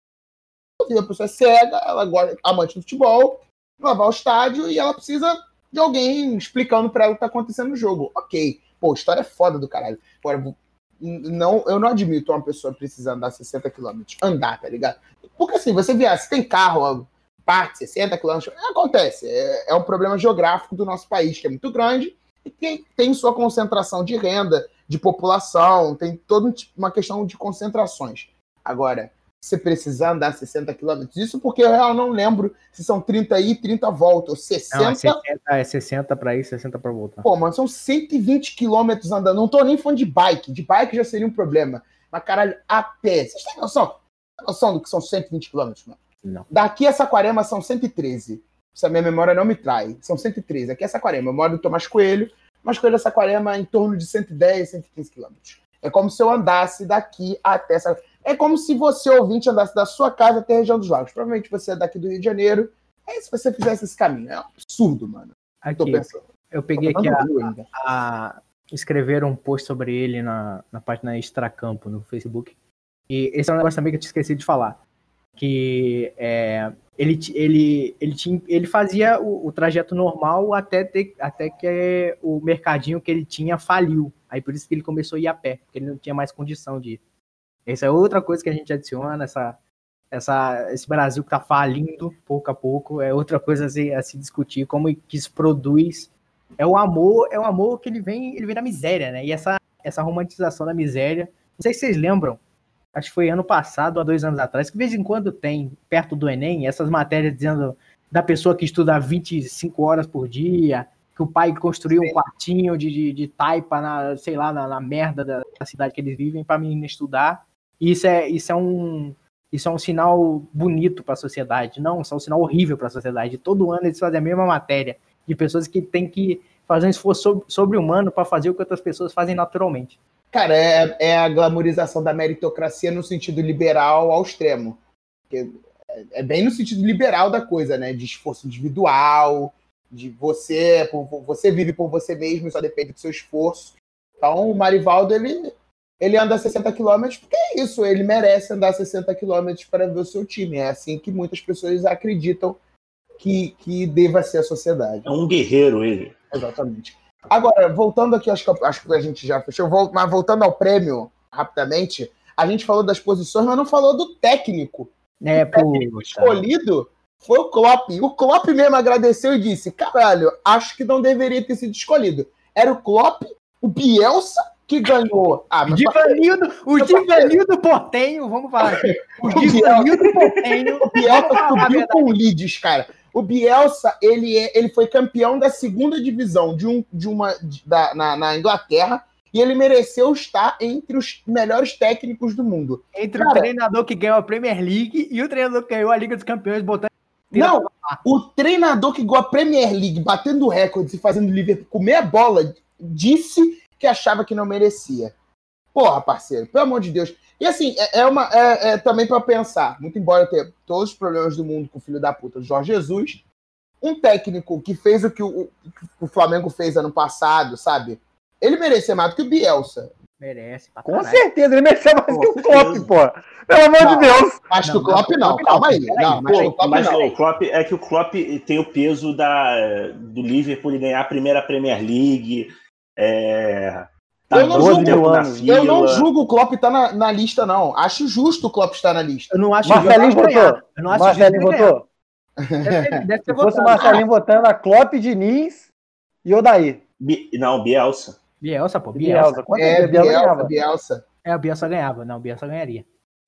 a pessoa é cega, ela gosta, amante do futebol, ela vai ao estádio e ela precisa de alguém explicando pra ela o que tá acontecendo no jogo. Ok. Pô, história é foda do caralho. Agora, não, eu não admito uma pessoa precisar andar 60 km. Andar, tá ligado? Porque assim, você vier, se tem carro, parte 60 km, acontece. É, é um problema geográfico do nosso país, que é muito grande e que tem sua concentração de renda, de população, tem toda uma questão de concentrações. Agora, você precisar andar 60 km, isso porque eu não lembro se são 30 aí e 30 volta, ou 60 Não, é 60, é 60 pra ir, 60 pra voltar. Pô, mano, são 120 quilômetros andando. Não tô nem falando de bike. De bike já seria um problema. Mas caralho, a pé. Vocês têm noção? Tem noção do que são 120 quilômetros, mano? Não. Daqui a Saquarema são 113. Se a minha memória não me trai. São 113. Aqui é Saquarema. Eu moro em Tomás Coelho. Tomás Coelho é Saquarema em torno de 110, 115 quilômetros. É como se eu andasse daqui até essa. É como se você, ouvinte, andasse da sua casa até a região dos lagos. Provavelmente você é daqui do Rio de Janeiro. É se você fizesse esse caminho. É um absurdo, mano. Tô Aqui, pensando. eu peguei aqui a, a- escreveram um post sobre ele na, na página Extracampo no Facebook. E esse é um negócio também que eu tinha esquecido de falar. Que é, ele, ele, ele, tinha, ele fazia o, o trajeto normal até, ter, até que o mercadinho que ele tinha faliu. Aí por isso que ele começou a ir a pé, porque ele não tinha mais condição de ir. Essa é outra coisa que a gente adiciona, essa, essa, esse Brasil que tá falindo pouco a pouco, é outra coisa a se, a se discutir, como que isso produz é o amor, é o amor que ele vem, ele vem da miséria, né? E essa, essa romantização da miséria. Não sei se vocês lembram, acho que foi ano passado, há dois anos atrás, que de vez em quando tem, perto do Enem, essas matérias dizendo da pessoa que estuda 25 horas por dia, que o pai construiu um quartinho de, de, de taipa na, sei lá, na, na merda da, da cidade que eles vivem para menino estudar. E isso é, isso é um. Isso é um sinal bonito para a sociedade. Não, isso é um sinal horrível para a sociedade. Todo ano eles fazem a mesma matéria de pessoas que têm que fazer um esforço sobre- sobre-humano para fazer o que outras pessoas fazem naturalmente. Cara, é, é a glamorização da meritocracia no sentido liberal ao extremo. Porque é, é bem no sentido liberal da coisa, né? De esforço individual, de você, por- você vive por você mesmo e só depende do seu esforço. Então, o Marivaldo, ele, ele anda 60 quilômetros porque é isso, ele merece andar 60 quilômetros para ver o seu time. É assim que muitas pessoas acreditam que, que deva ser a sociedade. É um guerreiro ele. Exatamente. Agora, voltando aqui, acho que, acho que a gente já fechou, mas voltando ao prêmio, rapidamente, a gente falou das posições, mas não falou do técnico. É, O técnico puta. escolhido foi o Klopp. O Klopp mesmo agradeceu e disse: caralho, acho que não deveria ter sido escolhido. Era o Klopp, o Bielsa, que ganhou. Ah, O mas Divanildo, o Divanildo Portenho, vamos falar aqui. O Divanildo Portenho. o Bielsa subiu com o Leeds, cara. O Bielsa, ele, é- ele foi campeão da segunda divisão de, um, de uma de- da, na, na Inglaterra e ele mereceu estar entre os melhores técnicos do mundo. Entre o Cara- treinador que ganhou a Premier League e o treinador que ganhou a Liga dos Campeões, botando. Não, o treinador que ganhou a Premier League, batendo recordes e fazendo o Liverpool comer a bola, disse que achava que não merecia. Porra, parceiro, pelo amor de Deus. E assim, é, é uma, é, é também pra pensar, muito embora eu tenha todos os problemas do mundo com o filho da puta do Jorge Jesus, um técnico que fez o que o, o Flamengo fez ano passado, sabe? Ele merecia mais do que o Bielsa. Merece, pra Com caralho. certeza, ele mereceu mais Com que o certeza. Klopp, pô. Pelo amor Não. de Deus. Acho que o Klopp não, calma aí. Não, mas Pô, o Klopp mas não. o Klopp é que o Klopp tem o peso da, do Liverpool ganhar a primeira Premier League. É, tá Eu não 12 julgo, anos. Eu não julgo o Klopp estar na, na lista, não. Acho justo o Klopp estar na lista. Eu não acho Marcelinho justo votou. Eu não acho Marcelinho votou. Deve ter, deve ter Se fosse o. Marcelinho votando a Klopp, Diniz e Odair. Bi- Não, Bielsa. Bielsa, pô, Bielsa. Bielsa. É, Bielsa Bielsa, ganhava? Bielsa. É, o Bielsa ganhava. Não, o Bielsa ganharia.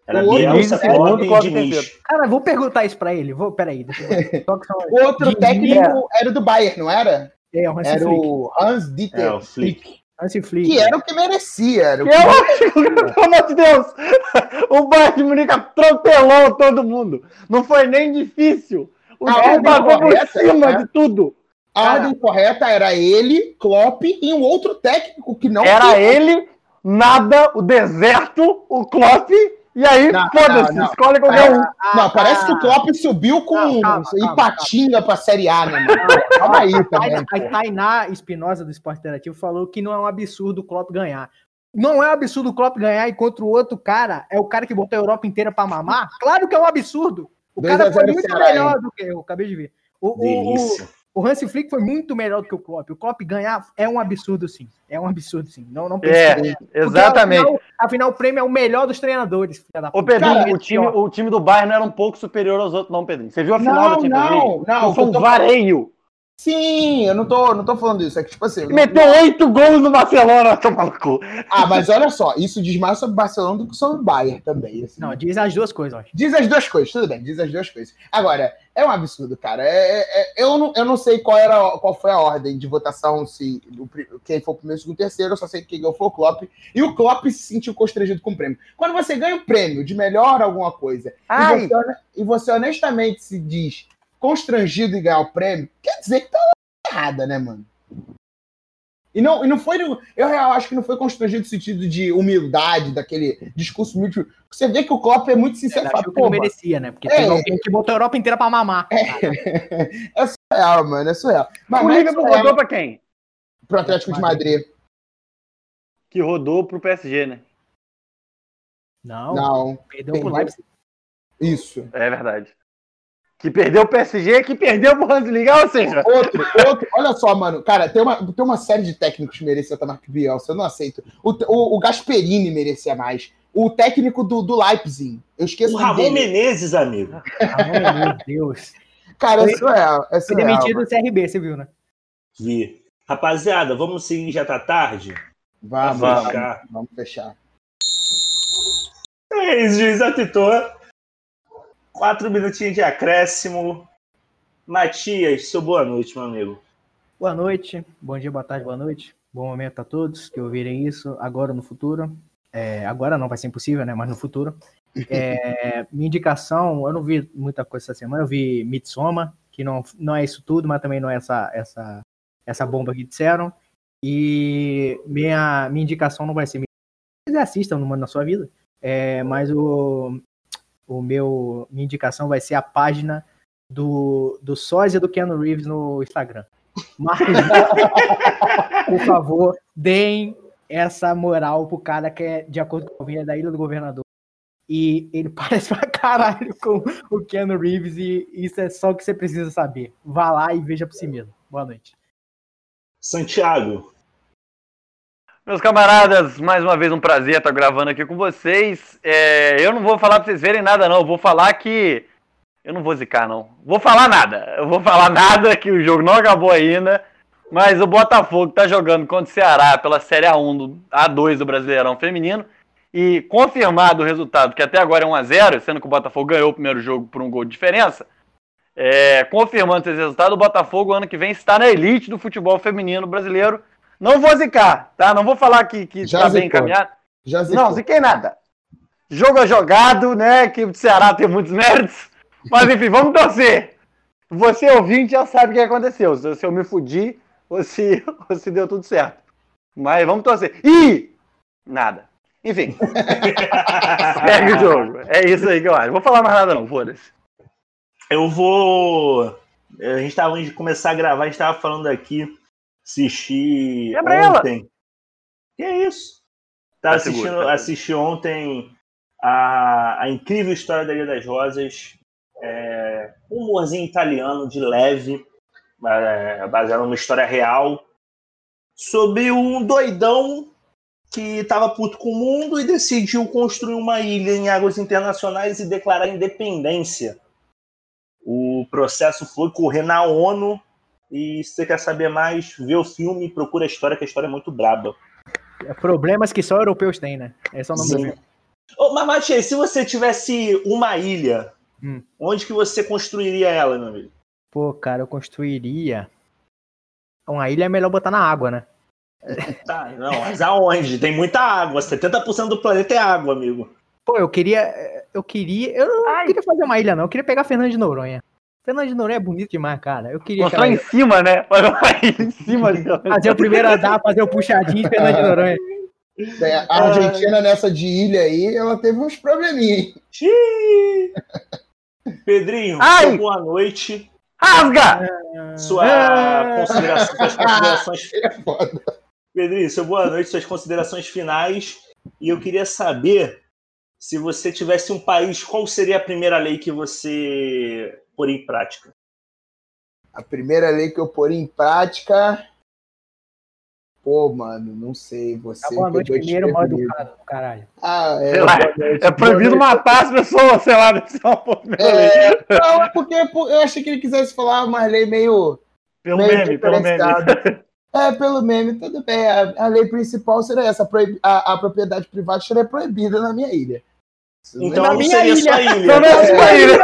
Era O Bielsa, Diniz, segundo, Klopp e Klopp Diniz. Cara, vou perguntar isso pra ele. Vou, peraí. O outro Diniz, técnico era do Bayern, não era? É, o Hansi Era Flick. o Hans Dieter É, o Flick. Hansi Flick. que era o que merecia. Era o Que que... eu acho, pelo amor de Deus, o Bayern de Munique atropelou todo mundo. Não foi nem difícil. O A time pagou por correta, cima né? de tudo. A ordem correta era ele, Klopp e um outro técnico que não Era tinha- ele, nada, o deserto, o Klopp, e aí, foda-se, escolhe qualquer um. Não, parece que o Klopp subiu com Não, calma, calma, Ipatinga pra Série A, né, mano? Calma aí também. A. Tainá Espinosa do Esporte Interativo falou que não é um absurdo o Klopp ganhar. Não é um absurdo o Klopp ganhar enquanto o outro cara é o cara que botou a Europa inteira pra mamar? Claro que é um absurdo. O 2 a cara foi 0 muito melhor do que eu, acabei de ver. O, o, o, Hansi Flick foi muito melhor do que o Klopp. O Klopp ganhar é um absurdo, sim. É um absurdo, sim. Não, não É, exatamente. Afinal, afinal, o prêmio é o melhor dos treinadores, filha da Ô. Pedrinho, Cara, o, time, o time do Bayern não era um pouco superior aos outros, não, Pedrinho. Você viu a final Não, da Champions não, League? não, Foi um tô- vareio. Sim, eu não tô, não tô falando isso. É que, tipo assim. Meteu oito gols no Barcelona, toma no cu. Ah, mas olha só, isso diz mais sobre o Barcelona do que sobre o Bayern também. assim. Não, diz as duas coisas, acho. Diz as duas coisas, tudo bem, diz as duas coisas. Agora, é um absurdo, cara. É, é- é- eu, não, eu não sei qual, era, qual foi a ordem de votação, se o pri- quem foi o primeiro, segundo, terceiro, eu só sei que quem ganhou foi o Klopp. E o Klopp se sentiu constrangido com o prêmio. Quando você ganha um prêmio de melhor alguma coisa, e você, e você honestamente se diz constrangido em ganhar o prêmio, quer dizer que tá errada, né, mano? E não, e não foi. Eu acho que não foi constrangido no sentido de humildade, daquele discurso muito. Você vê que o Klopp é muito sincero. Ele fala, achou que "Pô, não mano, merecia, né? Porque É. teve alguém que botou a Europa inteira pra mamar. é surreal, mano, é surreal. Mas O não é Liverpool rodou pra quem? pro Atlético de Madrid. Que rodou pro PSG, né? Não, Não, perdeu pro. Leipzig. isso. É verdade. Que perdeu o PSG, que perdeu pro Bundesliga, ou seja... Outro, outro, olha só, mano, cara, tem uma, tem uma série de técnicos que merecia estar Marco Bielsa, eu não aceito. O, o, o Gasperini merecia mais. O técnico do, do Leipzig, eu esqueço O o Ramon dele. Menezes, amigo. Ah, meu Deus. Cara, é Foi- surreal, é Foi surreal. demitido mano. do CRB, você viu, né? Vi. Rapaziada, vamos seguir, já tá tarde? Vamos, Vamos vamos, fechar. vamos fechar. É isso, juiz apitou. Quatro minutinhos de acréscimo. Matias, seu boa noite, meu amigo. Boa noite, bom dia, boa tarde, boa noite. Bom momento a todos que ouvirem isso agora no futuro. É, agora não vai ser impossível, né? Mas no futuro. É, minha indicação, eu não vi muita coisa essa semana. Eu vi Mitsoma, que não, não é isso tudo, mas também não é essa, essa, essa bomba que disseram. E minha, minha indicação não vai ser. Vocês assistam no Mano na Sua Vida. É, mas o, o meu, minha indicação vai ser a página do, do sósia do Keanu Reeves no Instagram. Marcos, por favor, deem essa moral pro cara que é, de acordo com a vinha da Ilha do Governador. E ele parece pra caralho com o Keanu Reeves e isso é só o que você precisa saber. Vá lá e veja por si mesmo. Boa noite. Santiago. Meus camaradas, mais uma vez um prazer estar gravando aqui com vocês. É, eu não vou falar pra vocês verem nada, não. Eu vou falar que. Eu não vou zicar, não. Vou falar nada. Eu vou falar nada, que o jogo não acabou ainda. Mas o Botafogo tá jogando contra o Ceará pela Série A1 do A2 do Brasileirão Feminino. E confirmado o resultado, que até agora é 1x0, sendo que o Botafogo ganhou o primeiro jogo por um gol de diferença. É, confirmando esse resultado, o Botafogo ano que vem está na elite do futebol feminino brasileiro. Não vou zicar, tá? Não vou falar que, que Já tá bem zicou. encaminhado. Já zicou. Não, ziquei nada. Jogo é jogado, né? Equipe do Ceará tem muitos méritos. Mas enfim, vamos torcer. Você ouvinte já sabe o que aconteceu. Se se eu me fudi ou se, ou se deu tudo certo. Mas vamos torcer. Ih! Nada. Enfim. Segue o jogo. É isso aí que eu acho. Vou falar mais nada não, foda-se. Eu vou. A gente tava antes de começar a gravar, a gente tava falando aqui. Assisti Quebra ela. ontem. Que é isso? Tá seguro, assistindo, tá seguro. assisti ontem a, a incrível história da Ilha das Rosas. É, um humorzinho italiano de leve, é, baseado numa história real, sobre um doidão que estava puto com o mundo e decidiu construir uma ilha em águas internacionais e declarar independência. O processo foi correr na ONU e se você quer saber mais, vê o filme e procura a história, que a história é muito braba. É Problemas que só europeus têm, né? É o nome do Sim. filme. Ô, mas, Matias, se você tivesse uma ilha, Hum. onde que você construiria ela, meu amigo? Pô, cara, eu construiria. Uma ilha é melhor botar na água, né? Tá, não, mas aonde? Tem muita água. 70% do planeta é água, amigo. Pô, eu queria. Eu queria. Eu não queria fazer uma ilha, não. Eu queria pegar Fernando de Noronha. Fernando de Noronha é bonito demais, cara. Eu queria Constrói em aquela- cima, né? Em cima fazer o primeiro andar, fazer o puxadinho de Fernando de Noronha. É, A Argentina nessa de ilha aí, ela teve uns probleminha, hein? Xiii. Pedrinho, boa noite. Rasga! Sua Ah. consideração, suas considerações. É. Pedrinho, seu boa noite, suas considerações finais. E eu queria saber se você tivesse um país, qual seria a primeira lei que você poria em prática? A primeira lei que eu poria em prática. Pô, mano, não sei. Você. Tá boa noite, pegou primeiro mal educado, caralho. Ah, é. Lá, É proibido matar as pessoas, sei lá, deve ser uma boa primeira lei. É, não, é porque eu achei que ele quisesse falar uma lei meio. Pelo meio meme, pelo meme. É, pelo meme, tudo bem. A, a lei principal seria essa: a, a propriedade privada seria proibida na minha ilha. Então Na minha seria ilha. sua ilha. Então não é sua ilha.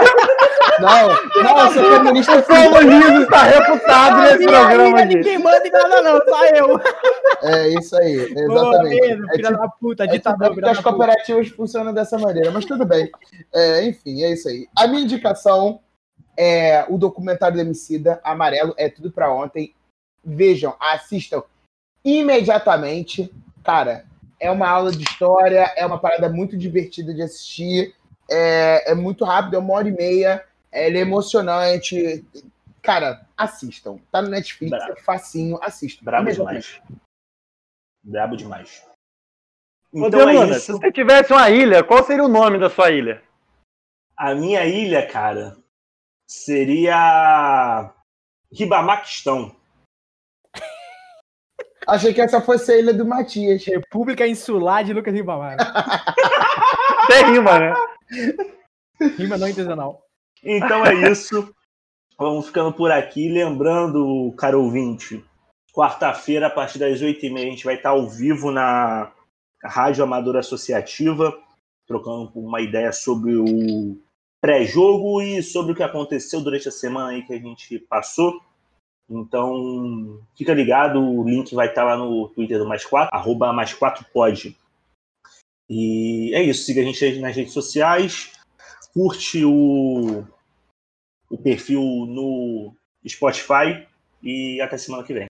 Não, não, eu sou feminista O comunismo está reputado nesse Minha programa aqui. Ninguém manda em nada, não, só eu. É isso aí, Boa exatamente. mesmo, É tipo- da puta, É tipo, é ditador. porque filha as da puta. cooperativas funcionam dessa maneira, mas tudo bem. É, enfim, é isso aí. A minha indicação é o documentário do Emicida, Amarelo, é tudo pra ontem. Vejam, assistam imediatamente. Cara, é uma aula de história, é uma parada muito divertida de assistir, é, é muito rápido, é uma hora e meia, ele é emocionante. Cara, assistam. Tá no Netflix, Bravo. é facinho, assistam. Brabo Imediatamente. demais. Brabo demais. Ô, Então é Deluna, se isso. você tivesse uma ilha, qual seria o nome da sua ilha? A minha ilha, cara, seria Ribamaquistão. Achei que essa fosse a ilha do Matias. República Insular de Lucas Ribamar. Até rima, né? Rima não intencional. Então é isso. Vamos ficando por aqui. Lembrando, caro ouvinte, quarta-feira, a partir das 8h30, a gente vai estar ao vivo na Rádio Amadora Associativa, trocando uma ideia sobre o pré-jogo e sobre o que aconteceu durante a semana aí que a gente passou. Então, fica ligado, o link vai estar lá no Twitter do Mais 4, arroba Mais 4 Pod. E é isso, siga a gente nas redes sociais, curte o, o perfil no Spotify e até semana que vem.